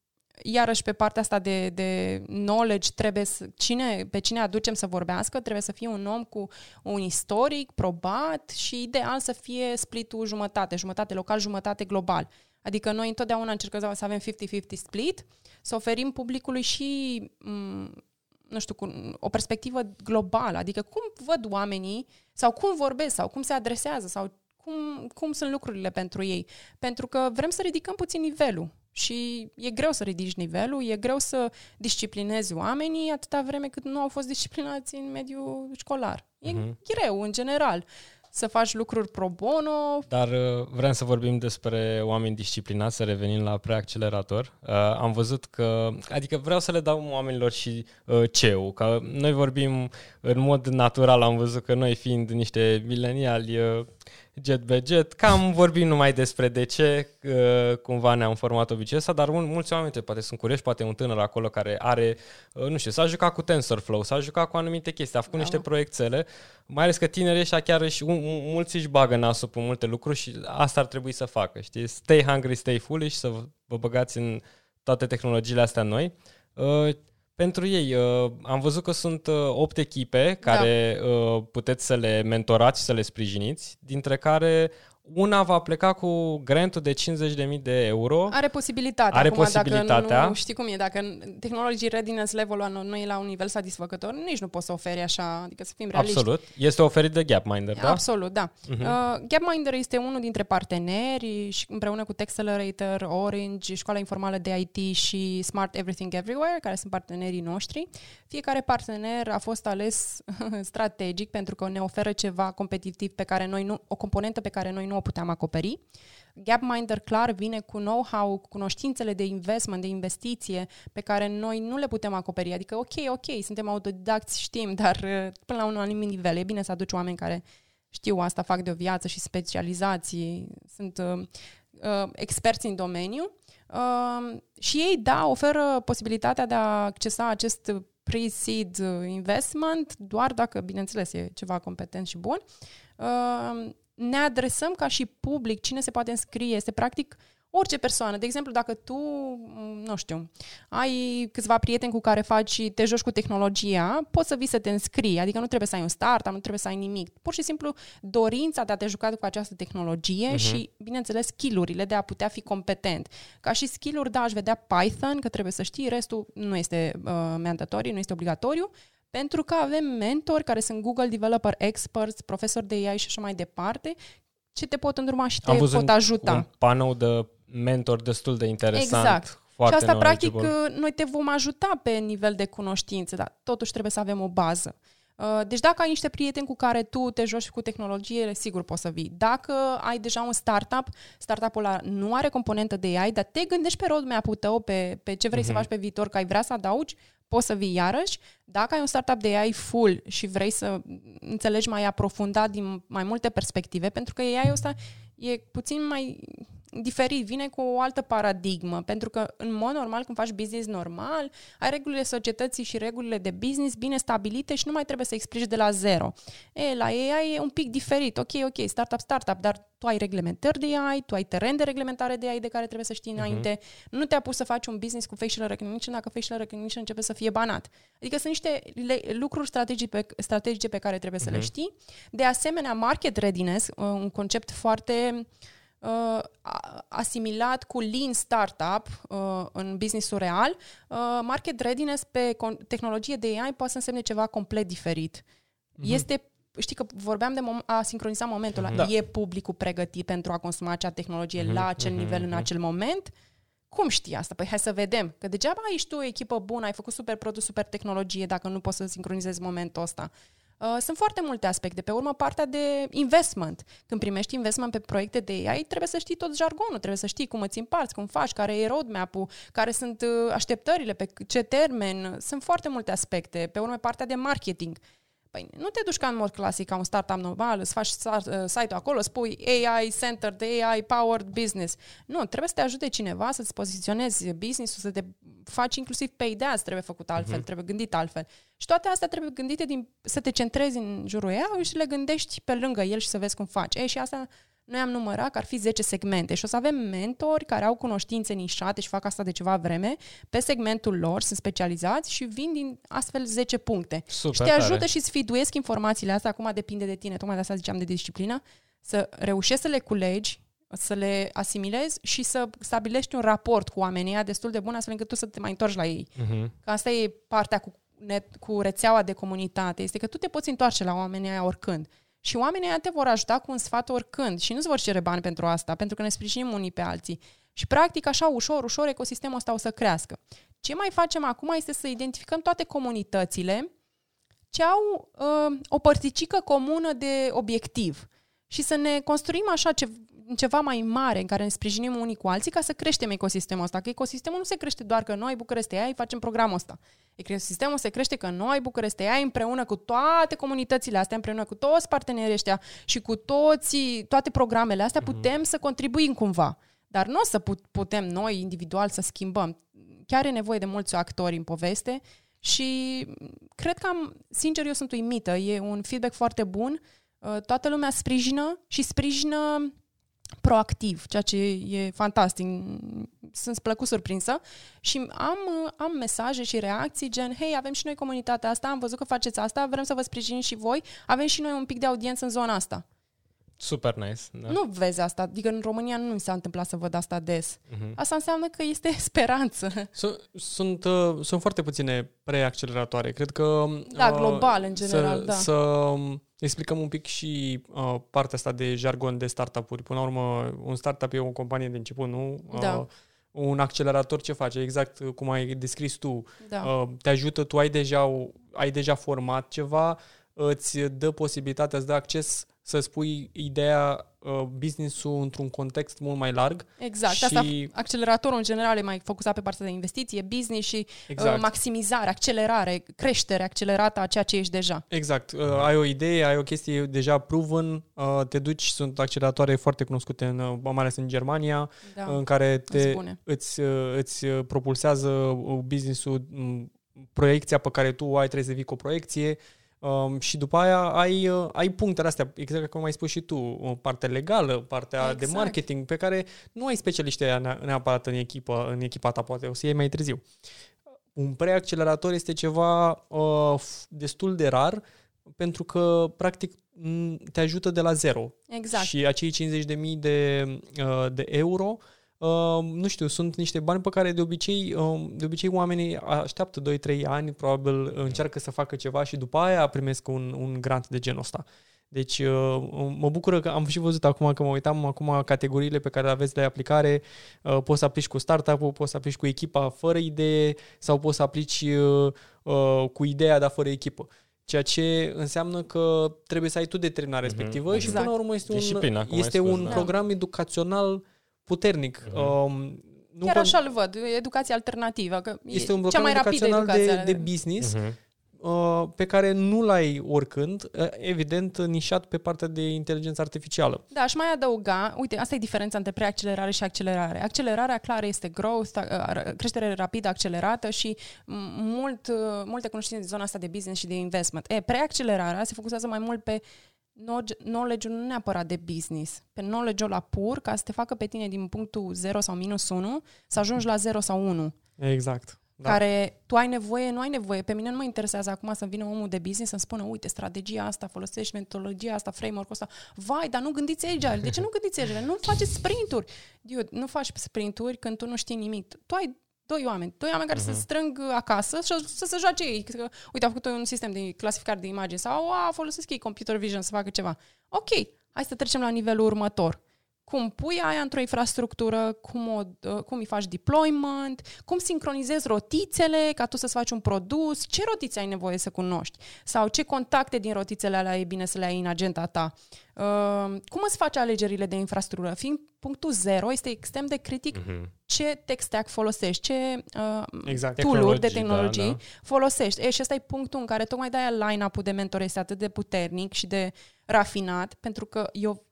iarăși pe partea asta de, de knowledge trebuie să, cine, pe cine aducem să vorbească, trebuie să fie un om cu un istoric probat și ideal să fie splitul jumătate, jumătate local, jumătate global. Adică noi întotdeauna încercăm să avem 50-50 split, să oferim publicului și m- nu știu, cu o perspectivă globală, adică cum văd oamenii sau cum vorbesc sau cum se adresează sau cum, cum sunt lucrurile pentru ei. Pentru că vrem să ridicăm puțin nivelul și e greu să ridici nivelul, e greu să disciplinezi oamenii atâta vreme cât nu au fost disciplinați în mediul școlar. E uh-huh. greu, în general să faci lucruri pro bono. Dar uh, vrem să vorbim despre oameni disciplinați, să revenim la preaccelerator. Uh, am văzut că, adică vreau să le dau oamenilor și uh, ceu, că noi vorbim în mod natural, am văzut că noi fiind niște mileniali uh, jet be jet. Cam vorbim numai despre de ce uh, cumva ne-am format obiceiul ăsta, dar un, mulți oameni poate sunt curioși, poate un tânăr acolo care are, uh, nu știu, s-a jucat cu TensorFlow, s-a jucat cu anumite chestii, a făcut da. niște proiectele, mai ales că tinerii ăștia chiar și un, mulți își bagă nasul pe multe lucruri și asta ar trebui să facă, știi? Stay hungry, stay foolish, să vă băgați în toate tehnologiile astea noi. Uh, pentru ei. Uh, am văzut că sunt uh, 8 echipe care da. uh, puteți să le mentorați și să le sprijiniți, dintre care una va pleca cu grantul de 50.000 de euro. Are posibilitatea. Are Acum, posibilitatea. Dacă nu, nu știi cum e, dacă technology readiness level-ul nu e la un nivel satisfăcător, nici nu poți să oferi așa, adică să fim realiști. Absolut. Este oferit de Gapminder, da? Absolut, da. Uh-huh. Uh, Gapminder este unul dintre parteneri și împreună cu Texcelerator, Orange, Școala Informală de IT și Smart Everything Everywhere, care sunt partenerii noștri. Fiecare partener a fost ales strategic pentru că ne oferă ceva competitiv pe care noi nu, o componentă pe care noi nu o puteam acoperi. Gapminder clar vine cu know-how, cu cunoștințele de investment, de investiție pe care noi nu le putem acoperi. Adică, ok, ok, suntem autodidacți, știm, dar uh, până la un anumit nivel e bine să aduci oameni care știu asta, fac de o viață și specializații, sunt uh, uh, experți în domeniu. Uh, și ei, da, oferă posibilitatea de a accesa acest pre-seed investment doar dacă, bineînțeles, e ceva competent și bun. Uh, ne adresăm ca și public, cine se poate înscrie, este practic orice persoană. De exemplu, dacă tu, nu știu, ai câțiva prieteni cu care faci, te joci cu tehnologia, poți să vii să te înscrii. Adică nu trebuie să ai un start, nu trebuie să ai nimic. Pur și simplu dorința de a te juca cu această tehnologie uh-huh. și, bineînțeles, skillurile de a putea fi competent. Ca și skill-uri, da, aș vedea Python, că trebuie să știi, restul nu este uh, mandatoriu, nu este obligatoriu, pentru că avem mentori care sunt Google Developer Experts, profesori de AI și așa mai departe, ce te pot îndruma și te Am pot ajuta. un panou de mentor destul de interesant. Exact. Foarte și asta, practic, noi te vom ajuta pe nivel de cunoștințe, dar totuși trebuie să avem o bază. Uh, deci dacă ai niște prieteni cu care tu te joci cu tehnologie, sigur poți să vii. Dacă ai deja un startup, startup-ul ăla nu are componentă de AI, dar te gândești pe roadmap-ul tău, pe, pe ce vrei uh-huh. să mhm. faci pe viitor, că ai vrea să adaugi, poți să vii iarăși. Dacă ai un startup de AI full și vrei să înțelegi mai aprofundat din mai multe perspective, pentru că AI-ul ăsta e puțin mai diferit, vine cu o altă paradigmă, pentru că în mod normal când faci business normal, ai regulile societății și regulile de business bine stabilite și nu mai trebuie să explici de la zero. E, la AI e un pic diferit, ok, ok, startup, startup, dar tu ai reglementări de AI, tu ai teren de reglementare de AI de care trebuie să știi mhm. înainte, uh-huh. nu te-a pus să faci un business cu facial recognition dacă facial recognition începe să fie banat. Adică sunt niște le- lucruri strategice pe, strategice pe care trebuie uh-huh. să le mhm. știi. De asemenea, market readiness, uh, un concept foarte uh, uh, asimilat cu lean startup uh, în businessul real, uh, market readiness pe tehnologie de AI poate să însemne ceva complet diferit. Mm-hmm. Este știi că vorbeam de mom- a sincroniza momentul ăla. Da. E publicul pregătit pentru a consuma acea tehnologie mm-hmm. la acel mm-hmm. nivel în mhm. acel moment? Cum știi asta? Păi hai să vedem. Că degeaba ești tu o echipă bună, ai făcut super produs, super tehnologie dacă nu poți să sincronizezi momentul ăsta. Uh, sunt foarte multe aspecte. Pe urmă, partea de investment. Când primești investment pe proiecte de AI, trebuie să știi tot jargonul, trebuie să știi cum îți împarți, cum faci, care e roadmap-ul, care sunt uh, așteptările, pe ce termen. Sunt foarte multe aspecte. Pe urmă, partea de marketing. Păi nu te duci ca în mod clasic, ca un startup normal, îți faci uh, site-ul acolo, spui AI Center de AI Powered Business. Nu, trebuie să te ajute cineva să-ți poziționezi business-ul, să te faci inclusiv pay de trebuie făcut altfel, uh-huh. trebuie gândit altfel. Și toate astea trebuie gândite din, să te centrezi în jurul ei și le gândești pe lângă el și să vezi cum faci. Ei, și asta noi am numărat că ar fi 10 segmente și o să avem mentori care au cunoștințe nișate și fac asta de ceva vreme pe segmentul lor, sunt specializați și vin din astfel 10 puncte. Super și te ajută tare. și îți fiduiesc informațiile astea, acum depinde de tine, tocmai de asta ziceam de disciplină, să reușești să le culegi, să le asimilezi și să stabilești un raport cu oamenii destul de bun astfel încât tu să te mai întorci la ei. Uh-huh. Că asta e partea cu, net, cu rețeaua de comunitate, este că tu te poți întoarce la oamenii aia oricând. Și oamenii te vor ajuta cu un sfat oricând și nu-ți vor cere bani pentru asta, pentru că ne sprijinim unii pe alții. Și practic așa ușor, ușor ecosistemul ăsta o să crească. Ce mai facem acum este să identificăm toate comunitățile ce au uh, o părticică comună de obiectiv și să ne construim așa ce, ceva mai mare în care ne sprijinim unii cu alții ca să creștem ecosistemul ăsta. Că ecosistemul nu se crește doar că noi, București AI, facem programul ăsta. Ecosistemul se crește că noi, București AI, împreună cu toate comunitățile astea, împreună cu toți partenerii ăștia și cu toți, toate programele astea, mm-hmm. putem să contribuim cumva. Dar nu o să putem noi, individual, să schimbăm. Chiar e nevoie de mulți actori în poveste și cred că am, sincer, eu sunt uimită. E un feedback foarte bun. Uh, toată lumea sprijină și sprijină proactiv, ceea ce e fantastic. Sunt plăcut surprinsă și am, am mesaje și reacții gen, hei, avem și noi comunitatea asta, am văzut că faceți asta, vrem să vă sprijinim și voi, avem și noi un pic de audiență în zona asta. Super nice. Da. Nu vezi asta. Adică în România nu mi s-a întâmplat să văd asta des. Uh-huh. Asta înseamnă că este speranță. Sunt, sunt, uh, sunt foarte puține preacceleratoare. Cred că... Da, uh, global în general, să, da. Să explicăm un pic și uh, partea asta de jargon de startup-uri. Până la urmă, un startup e o companie de început, nu? Da. Uh, un accelerator ce face? Exact cum ai descris tu. Da. Uh, te ajută, tu ai deja, ai deja format ceva, îți dă posibilitatea, îți dă acces să spui ideea uh, business-ul într-un context mult mai larg. Exact. Și... Asta, acceleratorul în general e mai focusat pe partea de investiție, business și uh, exact. uh, maximizare, accelerare, creștere accelerată a ceea ce ești deja. Exact. Uh, ai o idee, ai o chestie deja proven, uh, te duci, sunt acceleratoare foarte cunoscute, în, uh, mai ales în Germania, da. în care te, îți, uh, îți propulsează business-ul, proiecția pe care tu ai, trebuie să vii cu o proiecție, Um, și după aia ai, uh, ai punctele astea, exact cum ai spus și tu, partea legală, partea exact. de marketing, pe care nu ai specialiști aia neapărat în echipă, în echipa ta, poate o să iei mai târziu. Un preaccelerator este ceva uh, destul de rar, pentru că, practic, te ajută de la zero. Exact. Și acei 50.000 de, uh, de euro uh, Uh, nu știu, sunt niște bani pe care de obicei, uh, de obicei oamenii așteaptă 2-3 ani, probabil încearcă să facă ceva și după aia primesc un, un grant de genul ăsta. Deci uh, mă bucură că am și văzut acum că mă uitam acum categoriile pe care le aveți de aplicare. Uh, poți să aplici cu startup-ul, poți să aplici cu echipa fără idee sau poți să aplici uh, uh, cu ideea, dar fără echipă ceea ce înseamnă că trebuie să ai tu determinarea mm-hmm. respectivă exact. și până la urmă este un, este spus, un da. program educațional puternic. Uh-huh. Um, nu Chiar așa îl văd, educație alternativă. Că este un program cea mai educațional de, de business uh-huh. uh, pe care nu l-ai oricând, uh, evident, nișat pe partea de inteligență artificială. Da, și mai adăuga, uite, asta e diferența între preaccelerare și accelerare. Accelerarea clară este growth, uh, creștere rapidă, accelerată și mult, uh, multe cunoștințe în zona asta de business și de investment. E, preaccelerarea se focusează mai mult pe knowledge-ul nu neapărat de business, pe knowledge-ul la pur, ca să te facă pe tine din punctul 0 sau minus 1 să ajungi la 0 sau 1. Exact. Da. Care tu ai nevoie, nu ai nevoie. Pe mine nu mă interesează acum să vină omul de business să-mi spună, uite, strategia asta, folosești metodologia asta, framework-ul ăsta. Vai, dar nu gândiți agile. De ce nu gândiți agile? Nu faceți sprinturi. Dude, nu faci sprinturi când tu nu știi nimic. Tu ai doi oameni. Doi oameni care uh-huh. se mhm. strâng acasă și să se joace ei. Că, uite, au făcut un sistem de clasificare de imagini sau a, folosesc ei computer vision să facă ceva. Ok, hai să trecem la nivelul următor. Cum pui aia într-o infrastructură, cum, o, uh, cum îi faci deployment, cum sincronizezi rotițele ca tu să-ți faci un produs, ce rotițe ai nevoie să cunoști sau ce contacte din rotițele alea e bine să le ai în agenda ta. Uh, cum îți faci alegerile de infrastructură? Fiind punctul zero, este extrem de critic uh-huh. ce tech stack folosești, ce uh, exact. tool-uri de tehnologii da, da. folosești. E, și ăsta e punctul în care tocmai de-aia line-up-ul de mentor este atât de puternic și de rafinat, pentru că eu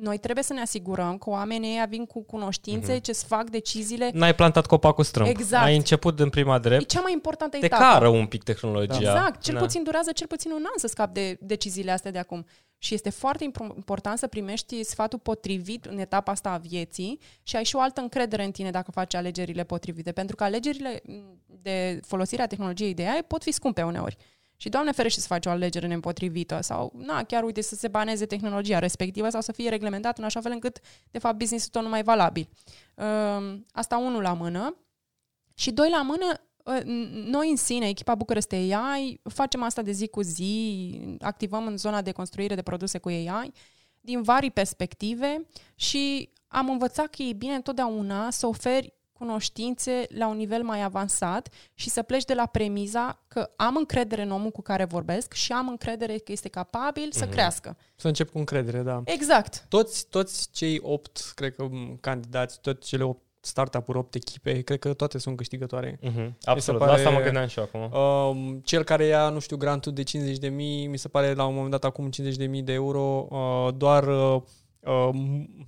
noi trebuie să ne asigurăm că oamenii vin cu cunoștințe mm-hmm. ce să fac deciziile. N-ai plantat copacul strâmb. Exact. Ai început în prima drept. E cea mai importantă etapă. Te cară un pic tehnologia. Exact. Cel da. puțin durează cel puțin un an să scapi de deciziile astea de acum. Și este foarte important să primești sfatul potrivit în etapa asta a vieții și ai și o altă încredere în tine dacă faci alegerile potrivite. Pentru că alegerile de folosire a tehnologiei de AI pot fi scumpe uneori. Și Doamne ferește să faci o alegere nepotrivită sau, na, chiar uite să se baneze tehnologia respectivă sau să fie reglementat în așa fel încât, de fapt, business-ul tot nu mai valabil. Ehm, asta unul la mână. Și doi la mână, ă, noi în sine, echipa București AI, facem asta de zi cu zi, activăm în zona de construire de produse cu AI din vari perspective și am învățat că e bine întotdeauna să oferi cunoștințe la un nivel mai avansat și să pleci de la premiza că am încredere în omul cu care vorbesc și am încredere că este capabil mm-hmm. să Mhm. crească. Să încep cu încredere, da. Exact. Toți, toți cei opt, cred că, m, candidați, toate cele opt startup-uri, opt echipe, cred că toate sunt câștigătoare. Mhm. Absolut, pare- la asta mă gândeam și eu acum. Um, cel care ia, nu știu, grantul de 50 de mii, mi se pare la un moment dat acum 50 de mii de euro, uh, doar, uh, uh,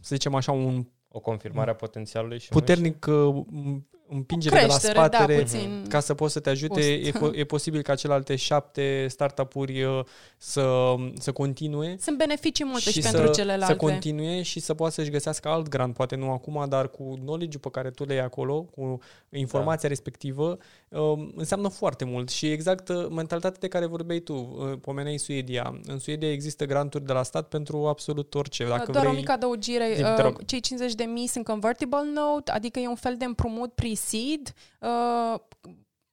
să zicem așa, un O confirmare a potențialului și puternic uh, m- împingere de la Creștere, spatele da, puțin. ca să poți să te ajute. E, Boost. po- e posibil ca celelalte șapte startup-uri uh, să, să continue. Sunt beneficii multe și, și pentru să, celelalte. să continue și să poată să-și găsească alt grant, poate nu acum, dar cu knowledge pe care tu le iei acolo, cu informația da. respectivă, um, înseamnă foarte mult. Și exact uh, mentalitatea de care vorbeai tu, uh, pomeneai Suedia. În Suedia există granturi de la stat pentru absolut orice. Dacă Doar vrei... o mică adăugire, Zi, te uh, rog. cei 50 de mii sunt convertible note, adică e un fel de împrumut pre-seed uh,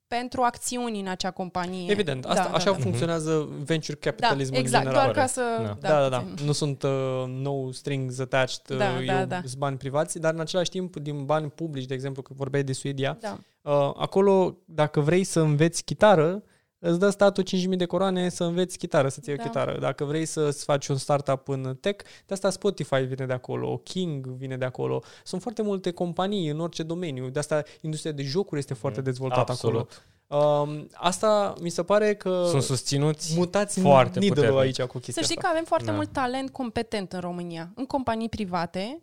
pentru acțiuni în acea companie. Evident, asta, da, așa da, da. funcționează venture Da, capitalism exact, în general. doar ca să... Da. Da, da, da. puțin. Nu sunt uh, no strings attached, uh, Da, da, eu, da. sunt bani privați, dar în același timp, din bani publici, de exemplu, că vorbeai de Suedia, Da. uh, acolo, dacă vrei să înveți chitară, îți dă statul 5.000 de coroane să înveți chitară, să-ți iei o Da. chitară. Dacă vrei să-ți faci un startup în tech, de asta Spotify vine de acolo, King vine de acolo. Sunt foarte multe companii în orice domeniu. De asta industria de jocuri este foarte dezvoltată acolo. Absolut. Um, asta mi se pare că Sunt susținuți mutați foarte needle-ul puternic. aici cu chestia Să știi asta. că avem foarte Da. mult talent competent în România. În companii private, uh,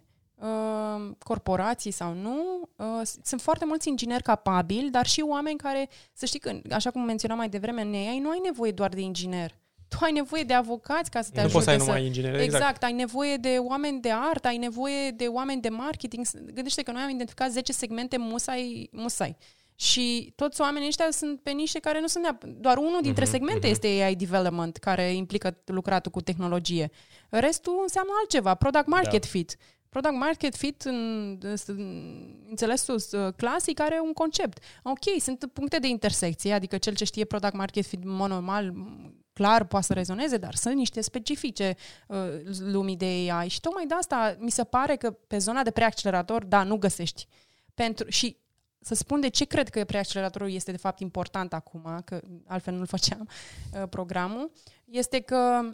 corporații sau nu, uh, sunt foarte mulți ingineri capabili, dar și oameni care, să știi că, așa cum menționam mai devreme, în AI, nu ai nevoie doar de inginer. Tu ai nevoie de avocați ca să te Nu ajute poți să ai să... numai ingineri. Exact. Exact. ai nevoie de oameni de artă, ai nevoie de oameni de marketing. Gândește că noi am identificat 10 segmente musai, musai. Și toți oamenii ăștia sunt pe nișe care nu sunt neap- Doar unul dintre Mhm, segmente mhm. este AI development, care implică lucratul cu tehnologie. Restul înseamnă altceva, product market Da. fit. Product market fit, în, în înțelesul uh, clasic, are un concept. Ok, sunt puncte de intersecție, adică cel ce știe product market fit în mod normal, clar, poate să rezoneze, dar sunt niște specifice uh, lumii de AI și tocmai de asta mi se pare că pe zona de preaccelerator, da, nu găsești. Pentru, și să spun de ce cred că preacceleratorul este de fapt important acum, că altfel nu-l făceam, uh, programul, este că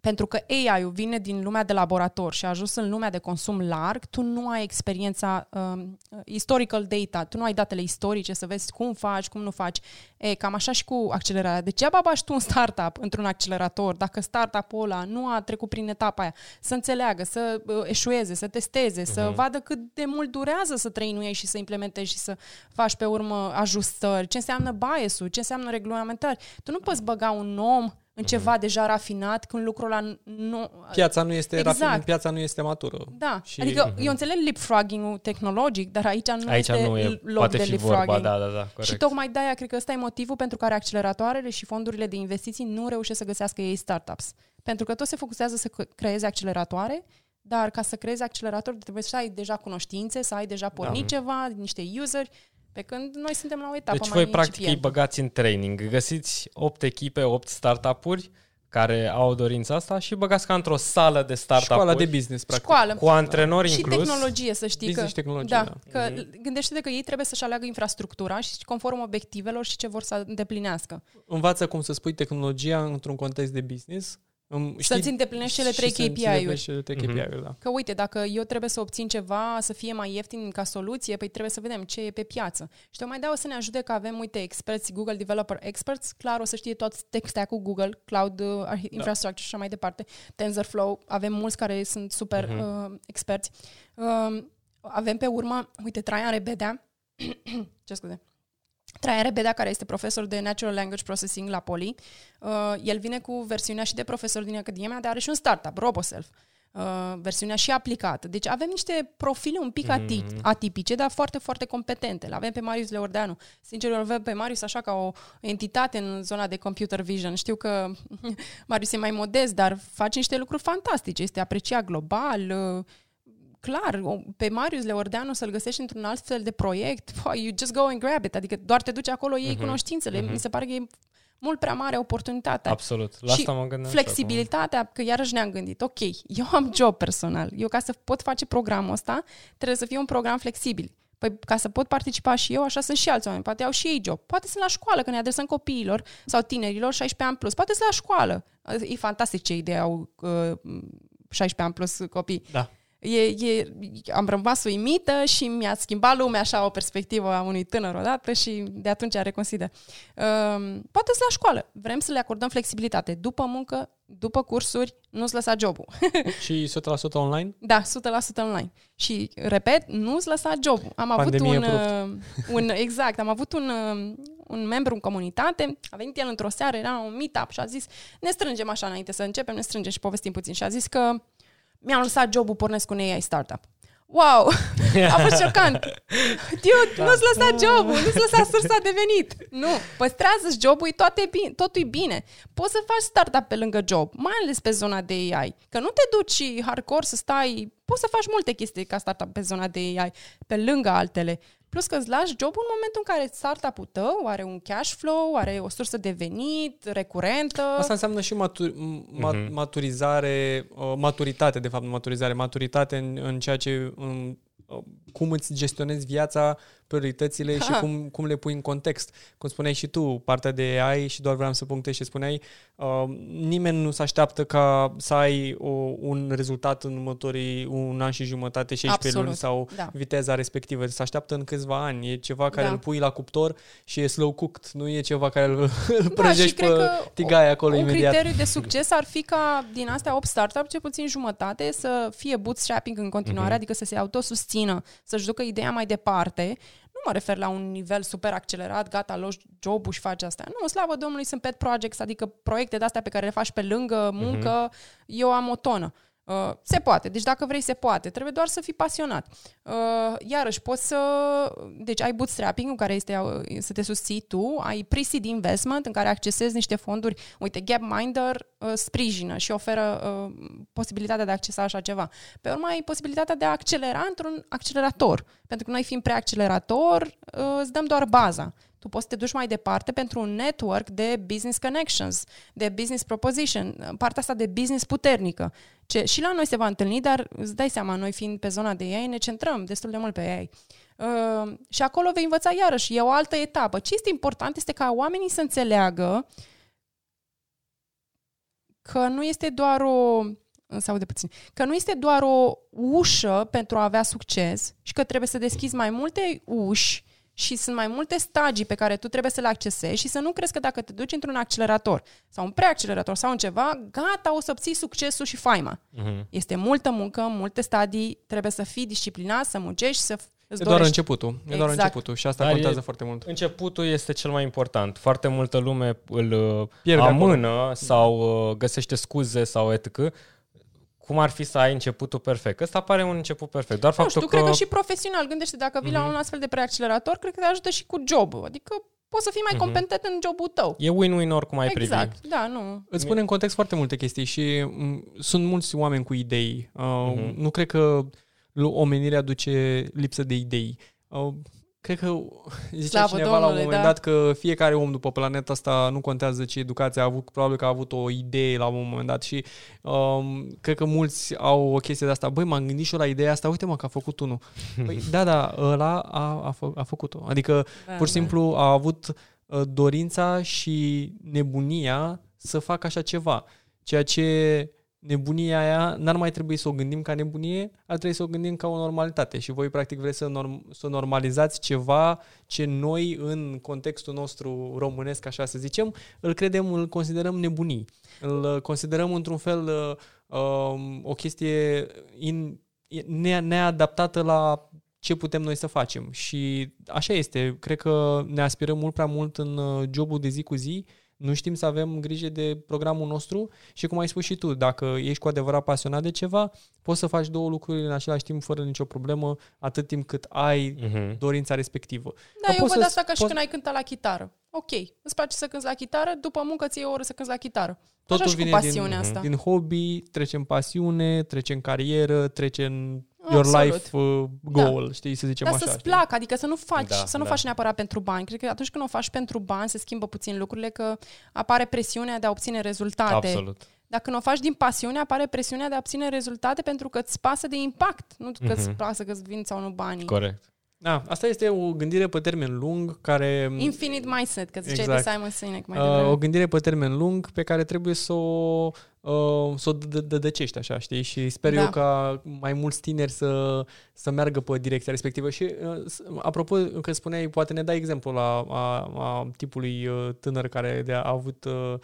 pentru că AI-ul vine din lumea de laborator și a ajuns în lumea de consum larg, tu nu ai experiența um, historical data, tu nu ai datele istorice să vezi cum faci, cum nu faci. E, cam așa și cu accelerarea. Degeaba bași tu un startup într-un accelerator dacă startup-ul ăla nu a trecut prin etapa aia, să înțeleagă, să uh, eșueze, să testeze, uh-huh. să vadă cât de mult durează să trăinuiești și să implementezi și să faci pe urmă ajustări, ce înseamnă bias-ul, ce înseamnă reglementări. Tu nu poți băga un om în ceva uh-huh. deja rafinat când lucrul ăla nu... Piața nu este Exact. rafin, piața nu este matură. Da, Și- și, adică uh-huh. eu înțeleg leapfrogging-ul tehnologic, dar aici nu Aici este nu e, loc poate de fi leapfrogging. vorba, da, da, da, corect. Și tocmai de-aia cred că ăsta e motivul pentru care acceleratoarele și fondurile de investiții nu reușesc să găsească ei startups. Pentru că tot se focusează să c- creeze acceleratoare, dar ca să creezi accelerator trebuie să ai deja cunoștințe, să ai deja pornit da. ceva, niște useri, pe când noi suntem la o etapă Deci mai voi practic îi incipientă. băgați în training. Găsiți 8 echipe, 8 startup-uri care au dorința asta și băgați ca într-o sală de startup-uri Școala de business, practic. Școală. cu antrenori și inclus. tehnologie, să știi Business că... și tehnologie, da, da. că gândește-te că ei trebuie să-și aleagă infrastructura și conform obiectivelor și ce vor să îndeplinească. Învață cum să spui tehnologia într-un context de business. Îm, Să-ți îndeplinești cele trei și să-ți KPI-uri. îndeplinești cele trei Mhm. KPI-uri, da. Că uite, dacă eu trebuie să obțin ceva să fie mai ieftin ca soluție, păi trebuie să vedem ce e pe piață. Și tocmai de o să ne ajute că avem, uite, experți, Google Developer Experts, clar o să știe tot tech stack-ul Google, Cloud uh, Archi- Infrastructure și așa mai departe, TensorFlow, avem mulți care sunt super uh, experți. Uh, avem pe urmă, uite, Traian Rebedea, ce scuze, Traian Rebedea, care este profesor de Natural Language Processing la Poli, uh, el vine cu versiunea și de profesor din Academia, dar are și un startup, RoboSelf. Uh, versiunea și aplicată. Deci avem niște profile un pic ati- atipice, dar foarte, foarte competente. L avem pe Marius Leordeanu. Sincer, îl avem pe Marius așa ca o entitate în zona de computer vision. Știu că Marius e mai modest, dar face niște lucruri fantastice. Este apreciat global. Uh, clar, o- pe Marius Leordeanu să-l găsești într-un alt fel de proiect, boy, you just go and grab it. Adică doar te duci acolo, iei uh-huh. cunoștințele. Uh-huh. Mi se pare că e mult prea mare oportunitatea. Absolut. La și asta mă gândeam flexibilitatea, că iarăși ne-am gândit, ok, eu am job personal, eu ca să pot face programul ăsta, trebuie să fie un program flexibil. Păi ca să pot participa și eu, așa sunt și alți oameni. Poate au și ei job. Poate sunt la școală, că ne adresăm copiilor sau tinerilor 16 ani plus. Poate sunt la școală. E fantastic ce idee au uh, 16 ani plus copii. Da. E, e, am rămas uimită și mi-a schimbat lumea așa o perspectivă a unui tânăr odată și de atunci reconsider. Uh, poate să la școală. Vrem să le acordăm flexibilitate. După muncă, după cursuri, nu-ți lăsa jobul. și 100% online? Da, 100% online. Și, repet, nu-ți lăsa jobul. Am Pandemie avut un, uh, un... Exact, am avut un, uh, un membru în comunitate, a venit el într-o seară, era un meetup și a zis, ne strângem așa înainte să începem, ne strângem și povestim puțin. Și a zis că mi-am lăsat jobul, pornesc un AI startup. Wow! A fost șocant! Dude, da. nu-ți lăsa jobul, nu-ți lăsa sursa de venit. Nu, păstrează-ți jobul, toate bine, totul e bine. Poți să faci startup pe lângă job, mai ales pe zona de AI. Că nu te duci hardcore să stai, poți să faci multe chestii ca startup pe zona de AI, pe lângă altele. Plus că îți lași jobul în momentul în care startup-ul tău are un cash flow, are o sursă de venit recurentă. Asta înseamnă și matur- uh-huh. maturizare, uh, maturitate, de fapt, maturizare, maturitate în, în ceea ce în, uh, cum îți gestionezi viața prioritățile ha. și cum, cum le pui în context. Cum spuneai și tu, partea de AI și doar vreau să punctez și spuneai, uh, nimeni nu se așteaptă ca să ai o, un rezultat în următorii un an și jumătate, 16 Absolut. luni sau da. viteza respectivă. Se așteaptă în câțiva ani. E ceva care da. îl pui la cuptor și e slow cooked. Nu e ceva care îl, îl da, prăjești pe tigaie acolo un imediat. Un criteriu de succes ar fi ca din astea 8 startup, ce puțin jumătate, să fie bootstrapping în continuare, uh-huh. adică să se autosusțină, să-și ducă ideea mai departe nu mă refer la un nivel super accelerat, gata, loși job și faci asta. Nu, slavă Domnului, sunt pet projects, adică proiecte de-astea pe care le faci pe lângă muncă. Uh-huh. Eu am o tonă. Uh, se poate. Deci dacă vrei, se poate. Trebuie doar să fii pasionat. Uh, iarăși, poți să... Deci ai bootstrapping, în care este uh, să te susții tu, ai pre-seed investment, în care accesezi niște fonduri. Uite, Gapminder uh, sprijină și oferă uh, posibilitatea de a accesa așa ceva. Pe urmă, ai posibilitatea de a accelera într-un accelerator. Pentru că noi, fiind preaccelerator, uh, îți dăm doar baza tu poți să te duci mai departe pentru un network de business connections, de business proposition, partea asta de business puternică. Ce și la noi se va întâlni, dar îți dai seama, noi fiind pe zona de ei, ne centrăm destul de mult pe ei. Uh, și acolo vei învăța iarăși, e o altă etapă. Ce este important este ca oamenii să înțeleagă că nu este doar o sau de puțin, că nu este doar o ușă pentru a avea succes și că trebuie să deschizi mai multe uși și sunt mai multe stagii pe care tu trebuie să le accesezi și să nu crezi că dacă te duci într-un accelerator sau un preaccelerator sau în ceva, gata, o să obții succesul și faima. Uh-huh. Este multă muncă, multe stadii, trebuie să fii disciplinat, să muncești, să Îți e doar începutul. E exact. doar începutul și asta Dar contează e, foarte mult. Începutul este cel mai important. Foarte multă lume îl Pierde amână acolo. sau uh, găsește scuze sau etc cum ar fi să ai începutul perfect. Ăsta pare un început perfect. Doar nu faptul știu, că... cred că și profesional. Gândește, dacă vii mm-hmm. la mhm. un astfel de preaccelerator, cred că te ajută și cu jobul. Adică poți să fii mai mm-hmm. competent în jobul tău. E win-win oricum ai exact. privi. da, nu. Îți pune în context foarte multe chestii și m- mm, sunt mulți oameni cu idei. Uh, mm-hmm. Nu cred că omenirea duce lipsă de idei. Uh, Cred că zicea Slavă cineva Domnule, la un moment da. dat că fiecare om după planeta asta nu contează ce educație a avut, probabil că a avut o idee la un moment dat și um, cred că mulți au o chestie de asta. Băi, m-am gândit și eu la ideea asta, uite mă că a făcut unul. Păi, da, da, ăla a, a, fă, a făcut-o. Adică da, pur și da. simplu a avut uh, dorința și nebunia să facă așa ceva. Ceea ce nebunia aia n-ar mai trebui să o gândim ca nebunie, ar trebui să o gândim ca o normalitate și voi practic vreți să, norm- să normalizați ceva ce noi în contextul nostru românesc, așa să zicem, îl credem, îl considerăm nebunii. Îl considerăm într-un fel uh, um, o chestie in, ne- neadaptată la ce putem noi să facem. Și așa este. Cred că ne aspirăm mult prea mult în uh, jobul de zi cu zi nu știm să avem grijă de programul nostru și cum ai spus și tu, dacă ești cu adevărat pasionat de ceva, poți să faci două lucruri în același timp fără nicio problemă, atât timp cât ai uh-huh. dorința respectivă. Da, eu văd asta ca și poți... când ai cântat la chitară. Ok, îți place să cânti la chitară, după muncă ți o oră să cânti la chitară. Totul Așa vine și cu pasiunea din, asta. din hobby, trece în pasiune, trece în carieră, trece în your Absolut. life uh, goal, da. știi, să zicem Dar așa. să-ți știi? placă, adică să nu faci, Da, să nu da. faci neapărat pentru bani. Cred că atunci când o faci pentru bani, se schimbă puțin lucrurile, că apare presiunea de a obține rezultate. Absolut. Dar când o faci din pasiune, apare presiunea de a obține rezultate pentru că îți pasă de impact, nu că îți Mhm. pasă că îți vin sau nu banii. Corect. Da, asta este o gândire pe termen lung care... Infinite mindset, că ziceai Exact. de Simon Sinek mai Uh, devreme. o gândire pe termen lung pe care trebuie să o, uh, să o dă- dădăcești așa, știi? Și sper Da. eu ca mai mulți tineri să, să meargă pe direcția respectivă. Și uh, s- apropo că spuneai, poate ne dai exemplu la a, a tipului uh, tânăr care de a avut, uh,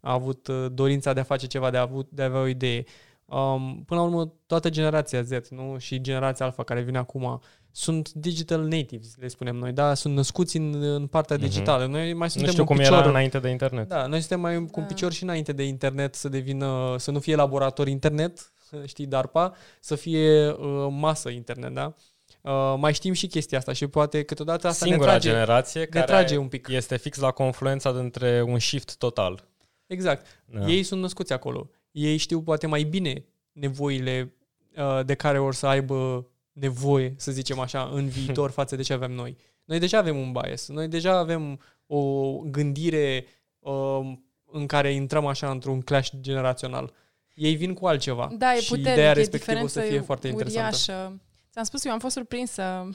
a avut uh, dorința de a face ceva, de a, avut, de a avea o idee. Um, până la urmă, toată generația Z nu? și generația Alpha care vine acum sunt digital natives, le spunem noi, da? Sunt născuți în, în partea Mhm. digitală. Noi mai Nu suntem știu un cum picior, era înainte de internet. da, noi suntem mai cu un Da. picior și înainte de internet să devină, să nu fie laborator internet, știi, DARPA, să fie uh, masă internet, da? Uh, mai știm și chestia asta și poate câteodată asta Singura ne trage. generație ne care trage un pic. este fix la confluența dintre un shift total. Exact. Da. Ei sunt născuți acolo. Ei știu poate mai bine nevoile uh, de care or să aibă nevoie, să zicem așa, în viitor față de ce avem noi. Noi deja avem un bias. Noi deja avem o gândire uh, în care intrăm așa într-un clash generațional. Ei vin cu altceva. Da, e și puternic, ideea e respectivă o să diferență fie foarte interesantă. uriașă. Ți-am spus, eu am fost surprinsă.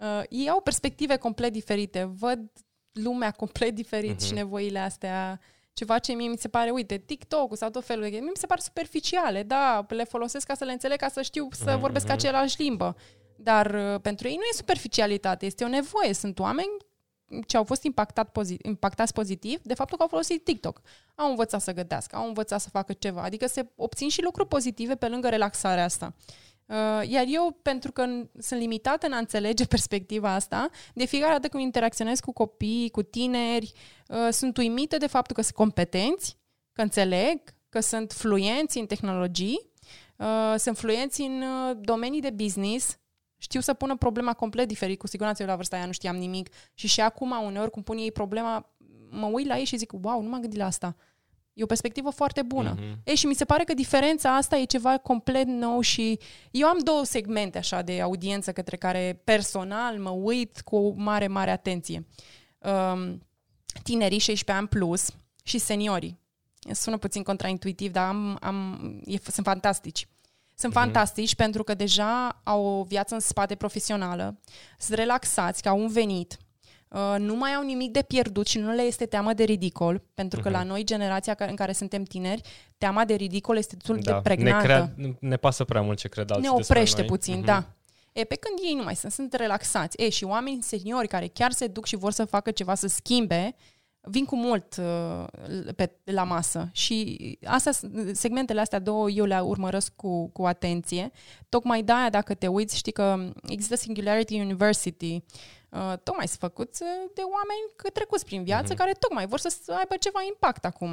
Uh, ei au perspective complet diferite, văd lumea complet diferit Mhm. și nevoile astea. Ceva ce mie mi se pare, uite, TikTok-ul sau tot felul de chestii, mie mi se pare superficiale, da, le folosesc ca să le înțeleg, ca să știu să Mhm, vorbesc mhm. aceeași limbă. Dar uh, pentru ei nu e superficialitate, este o nevoie. Sunt oameni ce au fost impactat pozi- impactați pozitiv de faptul că au folosit TikTok. Au învățat să gătească, au învățat să facă ceva. Adică se obțin și lucruri pozitive pe lângă relaxarea asta. Uh, iar eu, pentru că n- sunt limitată în a înțelege perspectiva asta, de fiecare dată când interacționez cu copii, cu tineri, uh, sunt uimită de faptul că sunt competenți, că înțeleg, că sunt fluenți în tehnologii, uh, sunt fluenți în uh, domenii de business, știu să pună problema complet diferit. Cu siguranță eu la vârsta aia nu știam nimic. Și și acum, uneori, cum pun ei problema, mă uit la ei și zic, wow, nu m-am gândit la asta. E o perspectivă foarte bună. Mhm. Ei, și mi se pare că diferența asta e ceva complet nou și eu am două segmente așa de audiență către care personal mă uit cu o mare, mare atenție. Um, tinerii 16 ani plus și seniorii. Sună puțin contraintuitiv, dar am, am, e, sunt fantastici. Sunt Mhm. fantastici pentru că deja au o viață în spate profesională, sunt relaxați, că au un venit, uh, nu mai au nimic de pierdut și nu le este teamă de ridicol, pentru că Mhm. la noi, generația ca- în care suntem tineri, teama de ridicol este destul de Da. Ne, pregnantă crea, ne pasă prea mult ce cred alții ne despre oprește noi. puțin, Mhm. da. E, pe când ei nu mai sunt, sunt relaxați. E, și oameni seniori care chiar se duc și vor să facă ceva, să schimbe, vin cu mult uh, pe, la masă. Și astea, segmentele astea două eu le urmăresc cu, cu atenție. Tocmai de-aia, dacă te uiți, știi că există Singularity University, uh, tocmai sunt făcuți de oameni că trecuți prin viață, Mhm. care tocmai vor să aibă ceva impact acum.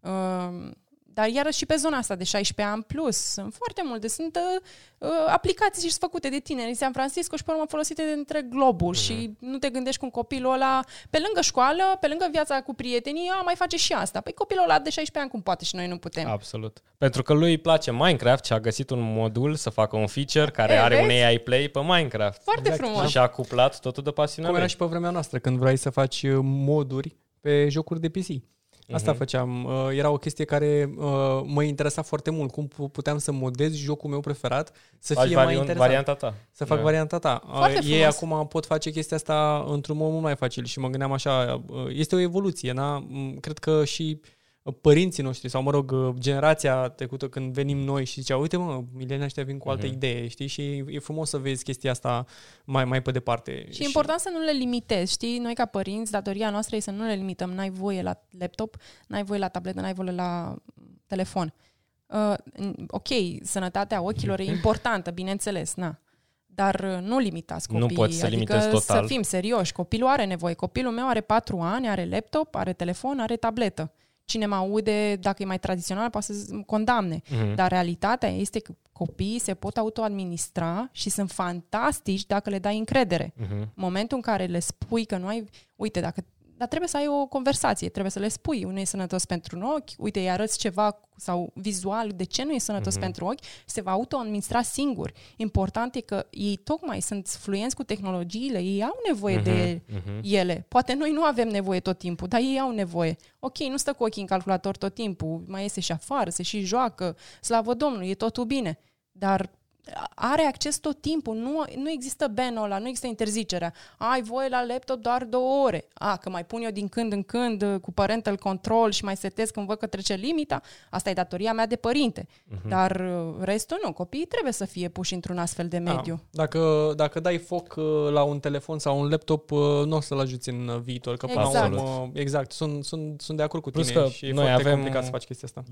Uh, dar iarăși și pe zona asta de 16 ani plus, sunt foarte multe, sunt uh, uh, aplicații și sunt făcute de tineri în San Francisco și pe urmă folosite de întreg globul Mhm. și nu te gândești cum copilul ăla, pe lângă școală, pe lângă viața cu prietenii, a, mai face și asta. Păi copilul ăla de 16 ani cum poate și noi nu putem. Absolut. Pentru că lui îi place Minecraft și a găsit un modul să facă un feature care E, are un vezi? AI Play pe Minecraft. Foarte Exact. frumos. Și a cuplat totul de pasiunea Cum era lui. și pe vremea noastră, când vrei să faci uh, moduri pe jocuri de PC. Asta Mhm. făceam. Uh, Era o chestie care uh, mă interesa foarte mult. Cum pu- puteam să modez jocul meu preferat să Faci fie mai vari- interesant. varianta ta. Să fac Da. varianta ta. Foarte Uh, Ei frumos. acum pot face chestia asta într-un mod mult mai facil și mă gândeam așa, uh, este o evoluție, da? Mm, Cred că și părinții noștri sau, mă rog, uh, generația trecută când venim noi și zicea, uite mă, milenii ăștia vin cu altă Mhm. idee, știi? Și e frumos să vezi chestia asta mai, mai pe departe. Și e important să nu le limitezi, știi? Noi ca părinți, datoria noastră e să nu le limităm. N-ai voie la laptop, n-ai voie la tabletă, n-ai voie la telefon. Uh, ok, sănătatea ochilor e importantă, bineînțeles, na. Dar uh, nu limitați Nu copiii. poți să adică limitezi total. să fim serioși. Copilul are nevoie. Copilul meu are patru ani, are laptop, are telefon, are tabletă. Cine mă aude, dacă e mai tradițional, poate să condamne. Mhm. Dar realitatea este că copiii se pot autoadministra și sunt fantastici dacă le dai încredere. Mhm. Momentul în care le spui că nu ai... Uite, dacă dar trebuie să ai o conversație, trebuie să le spui, nu e sănătos pentru un ochi, uite, îi arăți ceva sau vizual de ce nu e sănătos mm-hmm. pentru ochi, se va auto-administra singur. Important e că ei tocmai sunt fluenți cu tehnologiile, ei au nevoie mm-hmm. de mm-hmm. ele. Poate noi nu avem nevoie tot timpul, dar ei au nevoie. Ok, nu stă cu ochii în calculator tot timpul, mai iese și afară, se și joacă, slavă Domnului, e totul bine. Dar are acces tot timpul, nu, nu există banul ăla, nu există interzicerea. Ai voie la laptop doar două ore. A, că mai pun eu din când în când uh, cu parental control și mai setez când văd că trece limita, asta e datoria mea de părinte. Uh-huh. Dar uh, restul nu, copiii trebuie să fie puși într-un astfel de da. mediu. Da. Dacă, dacă dai foc uh, la un telefon sau un laptop, nu o să-l ajuți în viitor. Că exact. Urmă, exact, sunt, sunt, sunt de acord cu tine Plus că și e noi foarte avem complicat să faci chestia asta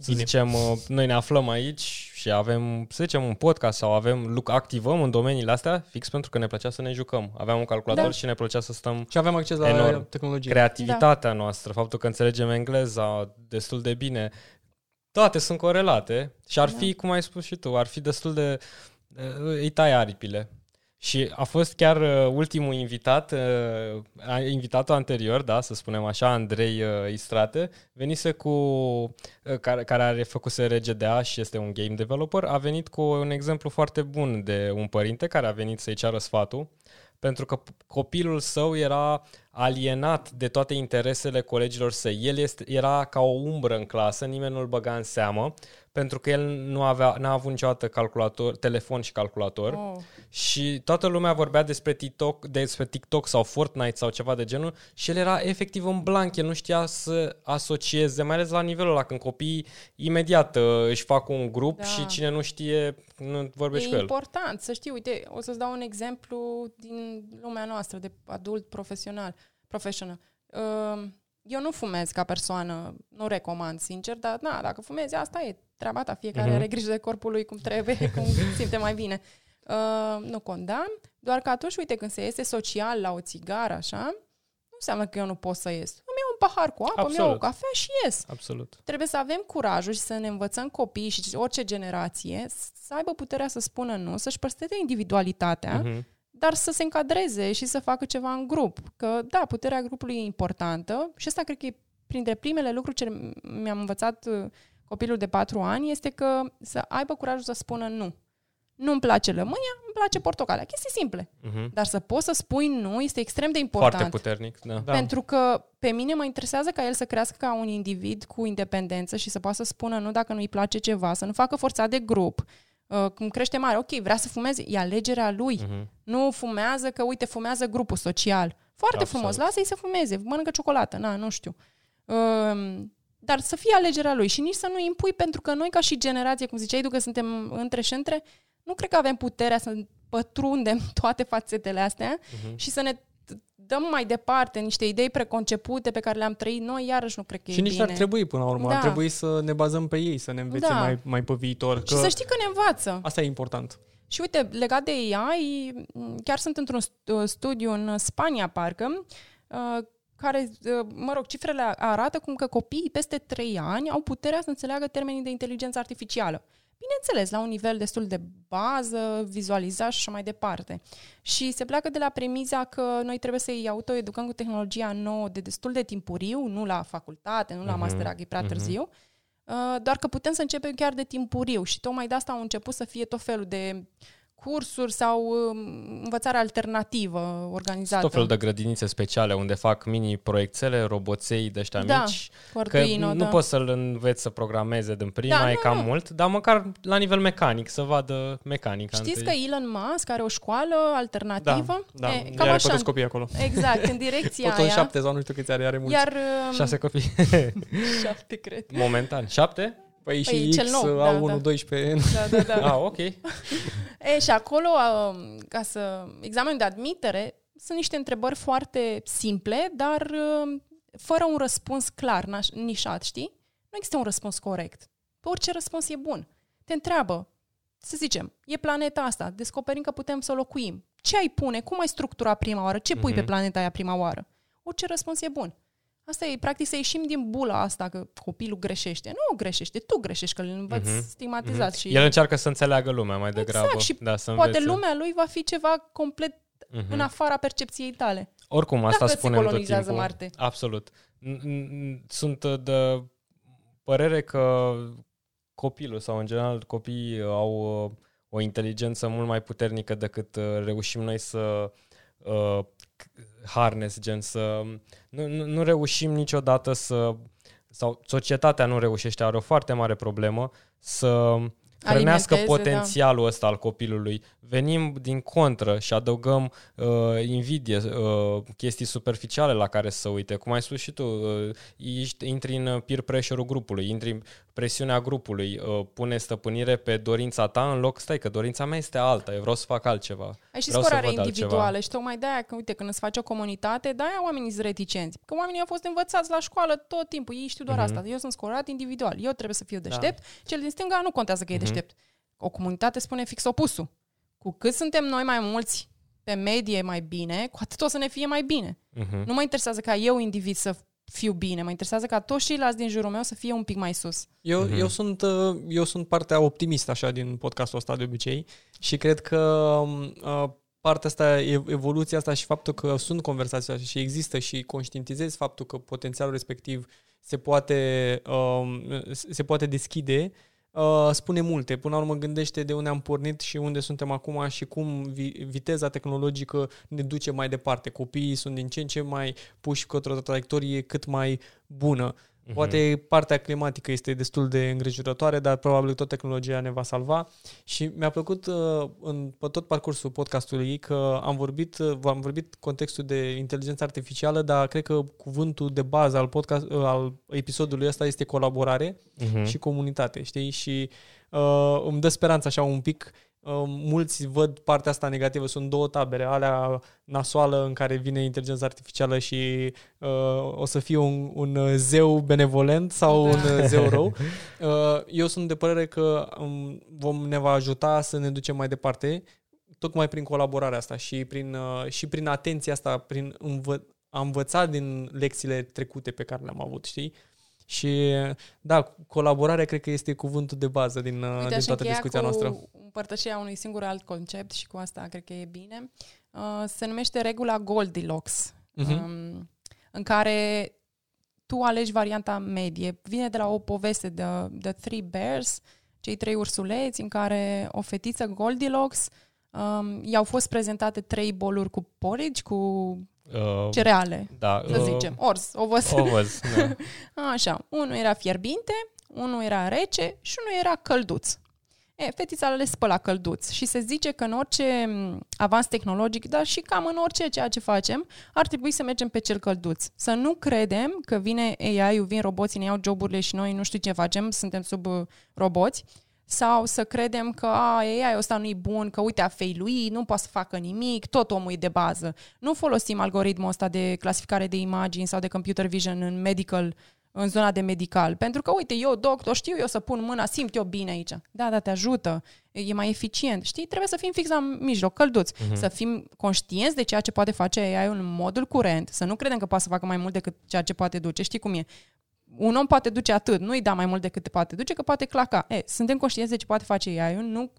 să zicem, uh, noi ne aflăm aici și avem, să zicem, un podcast sau avem, activăm în domeniile astea fix pentru că ne plăcea să ne jucăm. Aveam un calculator da. și ne plăcea să stăm Și avem acces la enorm. tehnologie. Creativitatea da. noastră, faptul că înțelegem engleza destul de bine, toate sunt corelate și ar da. fi, cum ai spus și tu, ar fi destul de... îi tai aripile. Și a fost chiar uh, ultimul invitat, uh, invitatul anterior, da, să spunem așa, Andrei uh, Istrate, venise cu, uh, care, care are făcut RGDA și este un game developer, a venit cu un exemplu foarte bun de un părinte care a venit să-i ceară sfatul, pentru că copilul său era alienat de toate interesele colegilor săi. El este, era ca o umbră în clasă, nimeni nu-l băga în seamă pentru că el nu avea, n-a avut niciodată calculator, telefon și calculator oh. și toată lumea vorbea despre TikTok, despre TikTok sau Fortnite sau ceva de genul și el era efectiv în blank, el nu știa să asocieze, mai ales la nivelul ăla când copiii imediat uh, își fac un grup da. și cine nu știe nu vorbești e cu el. E important să știi, uite, o să-ți dau un exemplu din lumea noastră de adult profesional, professional. Uh, eu nu fumez ca persoană, nu recomand, sincer, dar na, dacă fumezi, asta e treaba ta, fiecare uh-huh. are grijă de corpul lui cum trebuie, cum simte mai bine. Uh, nu condamn, doar că atunci, uite, când se iese social la o țigară, așa, nu înseamnă că eu nu pot să ies. Îmi iau un pahar cu apă, Absolut. îmi iau o cafea și ies. Absolut. Trebuie să avem curajul și să ne învățăm copiii și orice generație să aibă puterea să spună nu, să-și păstreze individualitatea, uh-huh. Dar să se încadreze și să facă ceva în grup. Că, da, puterea grupului e importantă și asta cred că e printre primele lucruri ce mi-am învățat uh, copilul de patru ani este că să aibă curajul să spună nu. Nu-mi place lămâia, îmi place portocalea. Chestii simple. Uh-huh. Dar să poți să spui nu este extrem de important. Foarte puternic, da. da. Pentru că pe mine mă interesează ca el să crească ca un individ cu independență și să poată să spună nu dacă nu-i place ceva, să nu facă forțat de grup. Uh, cum crește mare, ok, vrea să fumeze, e alegerea lui. Uh-huh. Nu fumează că, uite, fumează grupul social. Foarte Absolut. frumos, lasă-i să fumeze, mănâncă ciocolată, na, nu știu. Uh, dar să fie alegerea lui și nici să nu impui, pentru că noi, ca și generație, cum ziceai tu, că suntem între și între, nu cred că avem puterea să pătrundem toate fațetele astea uh-huh. și să ne dăm mai departe niște idei preconcepute pe care le-am trăit noi, iarăși nu cred că și e nici bine. ar trebui până la urmă. Da. Ar trebui să ne bazăm pe ei, să ne învețe da. mai, mai pe viitor. Că și să știi că ne învață. Asta e important. Și uite, legat de AI, chiar sunt într-un studiu în Spania, parcă, uh, care, uh, mă rog, cifrele arată cum că copiii peste 3 ani au puterea să înțeleagă termenii de inteligență artificială. Bineînțeles, la un nivel destul de bază, vizualizat și așa mai departe. Și se pleacă de la premiza că noi trebuie să-i autoeducăm cu tehnologia nouă de destul de timpuriu, nu la facultate, nu la uh-huh, master, e prea uh-huh. târziu, uh, doar că putem să începem chiar de timpuriu și tocmai de asta au început să fie tot felul de cursuri sau um, învățare alternativă organizată. Tot felul de grădinițe speciale unde fac mini-proiectele, roboței de ăștia da, mici. Arduino, că nu da. poți să-l înveți să programeze din prima, da, e nu, cam nu. mult, dar măcar la nivel mecanic, să vadă mecanica. Știți întâi. că Elon Musk are o școală alternativă? Da, da. E, cam are așa, copii acolo. Exact, în direcția Tot aia. șapte sau nu știu câți are, are mulți. Iar, um, Șase copii. șapte, cred. Momentan. Șapte? Păi, păi și cel X nou, au da, 1, da. 12. Da, da, da. ah, ok. e, și acolo, um, ca să... Examenul de admitere sunt niște întrebări foarte simple, dar um, fără un răspuns clar, nișat, știi? Nu există un răspuns corect. Orice răspuns e bun. Te întreabă, să zicem, e planeta asta, descoperim că putem să o locuim. Ce ai pune? Cum ai structura prima oară? Ce pui mm-hmm. pe planeta aia prima oară? Orice răspuns e bun. Asta e, practic, să ieșim din bula asta că copilul greșește. Nu greșește, tu greșești, că îl învăț uh-huh. stigmatizat. Uh-huh. Și... El încearcă să înțeleagă lumea mai degrabă. Exact, și da, să poate învețe. lumea lui va fi ceva complet uh-huh. în afara percepției tale. Oricum, asta Dacă se spunem tot colonizează timpul. Marte. Absolut. N- n- Sunt uh, de părere că copilul sau în general copiii au uh, o inteligență mult mai puternică decât uh, reușim noi să uh, harness, gen să nu, nu, nu reușim niciodată să sau societatea nu reușește, are o foarte mare problemă să hrănească Alimenteze, potențialul ăsta al copilului. Venim din contră și adăugăm uh, invidie, uh, chestii superficiale la care să uite. Cum ai spus și tu, uh, ești, intri în peer pressure-ul grupului, intri în presiunea grupului, uh, pune stăpânire pe dorința ta în loc, stai că dorința mea este alta, eu vreau să fac altceva. Ai și Vreau să scorare văd altceva. individuală și tocmai de-aia, că, uite, când îți faci o comunitate, de-aia oamenii sunt reticenți. Că oamenii au fost învățați la școală tot timpul, ei știu doar Mhm. asta. Eu sunt scorat individual, eu trebuie să fiu deștept, da. cel din stânga nu contează că e deștept. O comunitate spune fix opusul. Cu cât suntem noi mai mulți pe medie mai bine, cu atât o să ne fie mai bine. Uh-huh. Nu mă interesează ca eu, individ, să fiu bine, mă interesează ca toți ceilalți din jurul meu să fie un pic mai sus. Eu, Mhm. eu, sunt, uh, eu sunt partea optimistă așa din podcastul ăsta de obicei și cred că uh, partea asta, ev- evoluția asta și faptul că sunt conversații așa și există și conștientizezi faptul că potențialul respectiv se poate, uh, se poate deschide, uh, spune multe. Până la urmă gândește de unde am pornit și unde suntem acum și cum vi- viteza tehnologică ne duce mai departe. Copiii sunt din ce în ce mai puși către o traiectorie cât mai bună. Mhm. Poate partea climatică este destul de îngrijorătoare, dar probabil tot tehnologia ne va salva. Și mi-a plăcut uh, în pe tot parcursul podcastului că am vorbit, uh, am vorbit contextul de inteligență artificială, dar cred că cuvântul de bază al, podcast, uh, al episodului ăsta este colaborare Uh-huh. și comunitate, știi? Și uh, îmi dă speranță așa un pic. Uh, mulți văd partea asta negativă. Sunt două tabere. Alea nasoală în care vine inteligența artificială și uh, o să fie un, un zeu benevolent sau Da. un zeu rău. Uh, eu sunt de părere că um, vom ne va ajuta să ne ducem mai departe tocmai prin colaborarea asta și prin, uh, și prin atenția asta, prin învă- a învăța din lecțiile trecute pe care le-am avut, știi? Și da, colaborarea cred că este cuvântul de bază din, uh, Uite, din aș toată încheia discuția cu noastră. împărtășirea unui singur alt concept și cu asta cred că e bine. Uh, se numește regula Goldilocks, Mhm. um, în care tu alegi varianta medie. Vine de la o poveste de The Three Bears, cei trei ursuleți, în care o fetiță Goldilocks um, i-au fost prezentate trei boluri cu porridge, cu Uh, cereale, da, să zicem, orz, o văz. O văz, da. Așa, unul era fierbinte, unul era rece și unul era călduț. E, fetița a ales pe la călduț și se zice că în orice m, avans tehnologic, dar și cam în orice ceea ce facem, ar trebui să mergem pe cel călduț. Să nu credem că vine AI-ul, vin roboții, ne iau joburile și noi nu știu ce facem, suntem sub uh, roboți, sau să credem că a, AI ăsta nu-i bun, că uite a failuit, nu poate să facă nimic, tot omul e de bază. Nu folosim algoritmul ăsta de clasificare de imagini sau de computer vision în medical în zona de medical. Pentru că, uite, eu, doctor, știu eu să pun mâna, simt eu bine aici. Da, da, te ajută, e mai eficient. Știi, trebuie să fim fix la mijloc, călduți. Uh-huh. Să fim conștienți de ceea ce poate face AI-ul în modul curent, să nu credem că poate să facă mai mult decât ceea ce poate duce. Știi cum e? Un om poate duce atât, nu-i da mai mult decât poate duce, că poate claca. E, suntem conștienți de ce poate face AI-ul, nu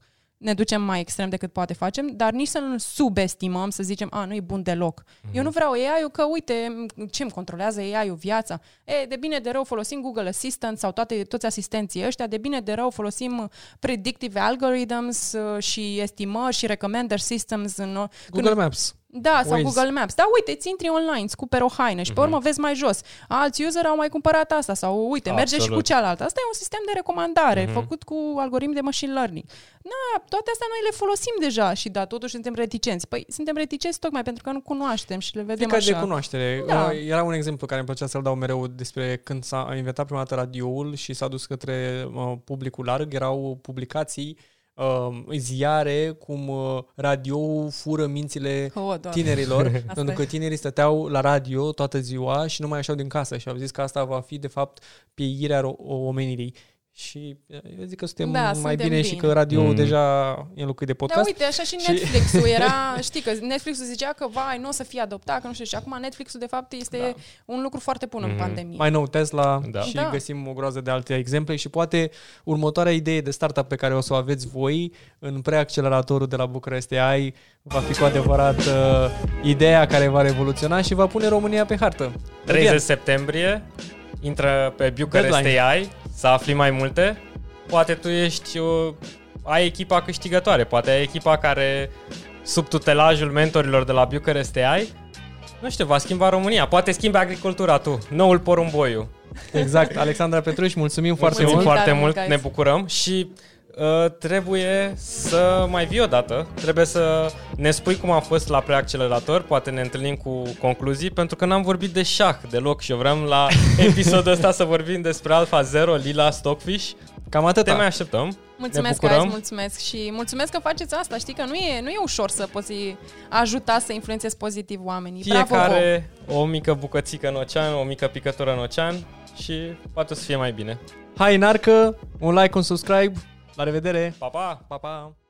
ne ducem mai extrem decât poate facem, dar nici să nu subestimăm, să zicem, a, nu e bun deloc. Mm-hmm. Eu nu vreau AI-ul că, uite, ce îmi controlează AI-ul viața. E, de bine de rău folosim Google Assistant sau toate, toți asistenții ăștia, de bine de rău folosim predictive algorithms uh, și estimări și recommender systems. În, Google Maps. Da, sau Waze. Google Maps. Da, uite, ți intri online, îți cumperi o haină și pe urmă vezi mai jos. Alți user au mai cumpărat asta sau uite, merge și cu Absolut. cealaltă. Asta e un sistem de recomandare făcut cu algoritmi de machine learning. Da, toate astea noi le folosim deja și da, totuși suntem reticenți. Păi suntem reticenți tocmai pentru că nu cunoaștem și le vedem Frica de așa. cunoaștere. Da. Uh, Era un exemplu care îmi plăcea să-l dau mereu despre când s-a inventat prima dată radioul și s-a dus către uh, publicul larg. Erau publicații, uh, ziare, cum uh, radioul fură mințile Oh, doamne. tinerilor, Asta pentru e. că tinerii stăteau la radio toată ziua și nu mai ieșeau din casă și au zis că asta va fi, de fapt, pieirea ro- omenirii. Și eu zic că suntem Da, mai suntem bine, bine. și că radio Mm. deja e înlocuit de Da, podcast. uite, așa și Și- Netflix-ul era, știi că Netflix-ul zicea că, vai, nu o să fie adoptat, că nu știu, și acum Netflix-ul de fapt este Da. un lucru foarte bun în Mhm. pandemie. mai nou Tesla Da. și Da. găsim o groază de alte exemple și poate următoarea idee de startup pe care o să o aveți voi în preacceleratorul de la Bucharest AI va fi cu adevărat uh, ideea care va revoluționa și va pune România pe hartă. 30 septembrie, intră pe Bucharest Deadline. AI să afli mai multe. Poate tu ești, uh, ai echipa câștigătoare, poate ai echipa care, sub tutelajul mentorilor de la Bucharest AI, nu știu, va schimba România. Poate schimbe agricultura tu, noul porumboiu. Exact. Alexandra Petruș, mulțumim foarte Mulțumim mult. foarte Tare mult, mult, ne guys. bucurăm și uh, trebuie să mai vii odată. Trebuie să ne spui cum a fost la preaccelerator, poate ne întâlnim cu concluzii, pentru că n-am vorbit de șah deloc și eu vreau la episodul ăsta să vorbim despre Alpha Zero, Lila, Stockfish. Cam atât. Te mai așteptăm. Mulțumesc, ne bucurăm. guys, mulțumesc și mulțumesc că faceți asta. Știi că nu e, nu e ușor să poți ajuta să influențezi pozitiv oamenii. Bravo vouă. Fiecare o mică bucățică în ocean, o mică picătură în ocean și poate o să fie mai bine. Hai în arcă, un like, un subscribe. La revedere. Pa, pa! Pa, pa.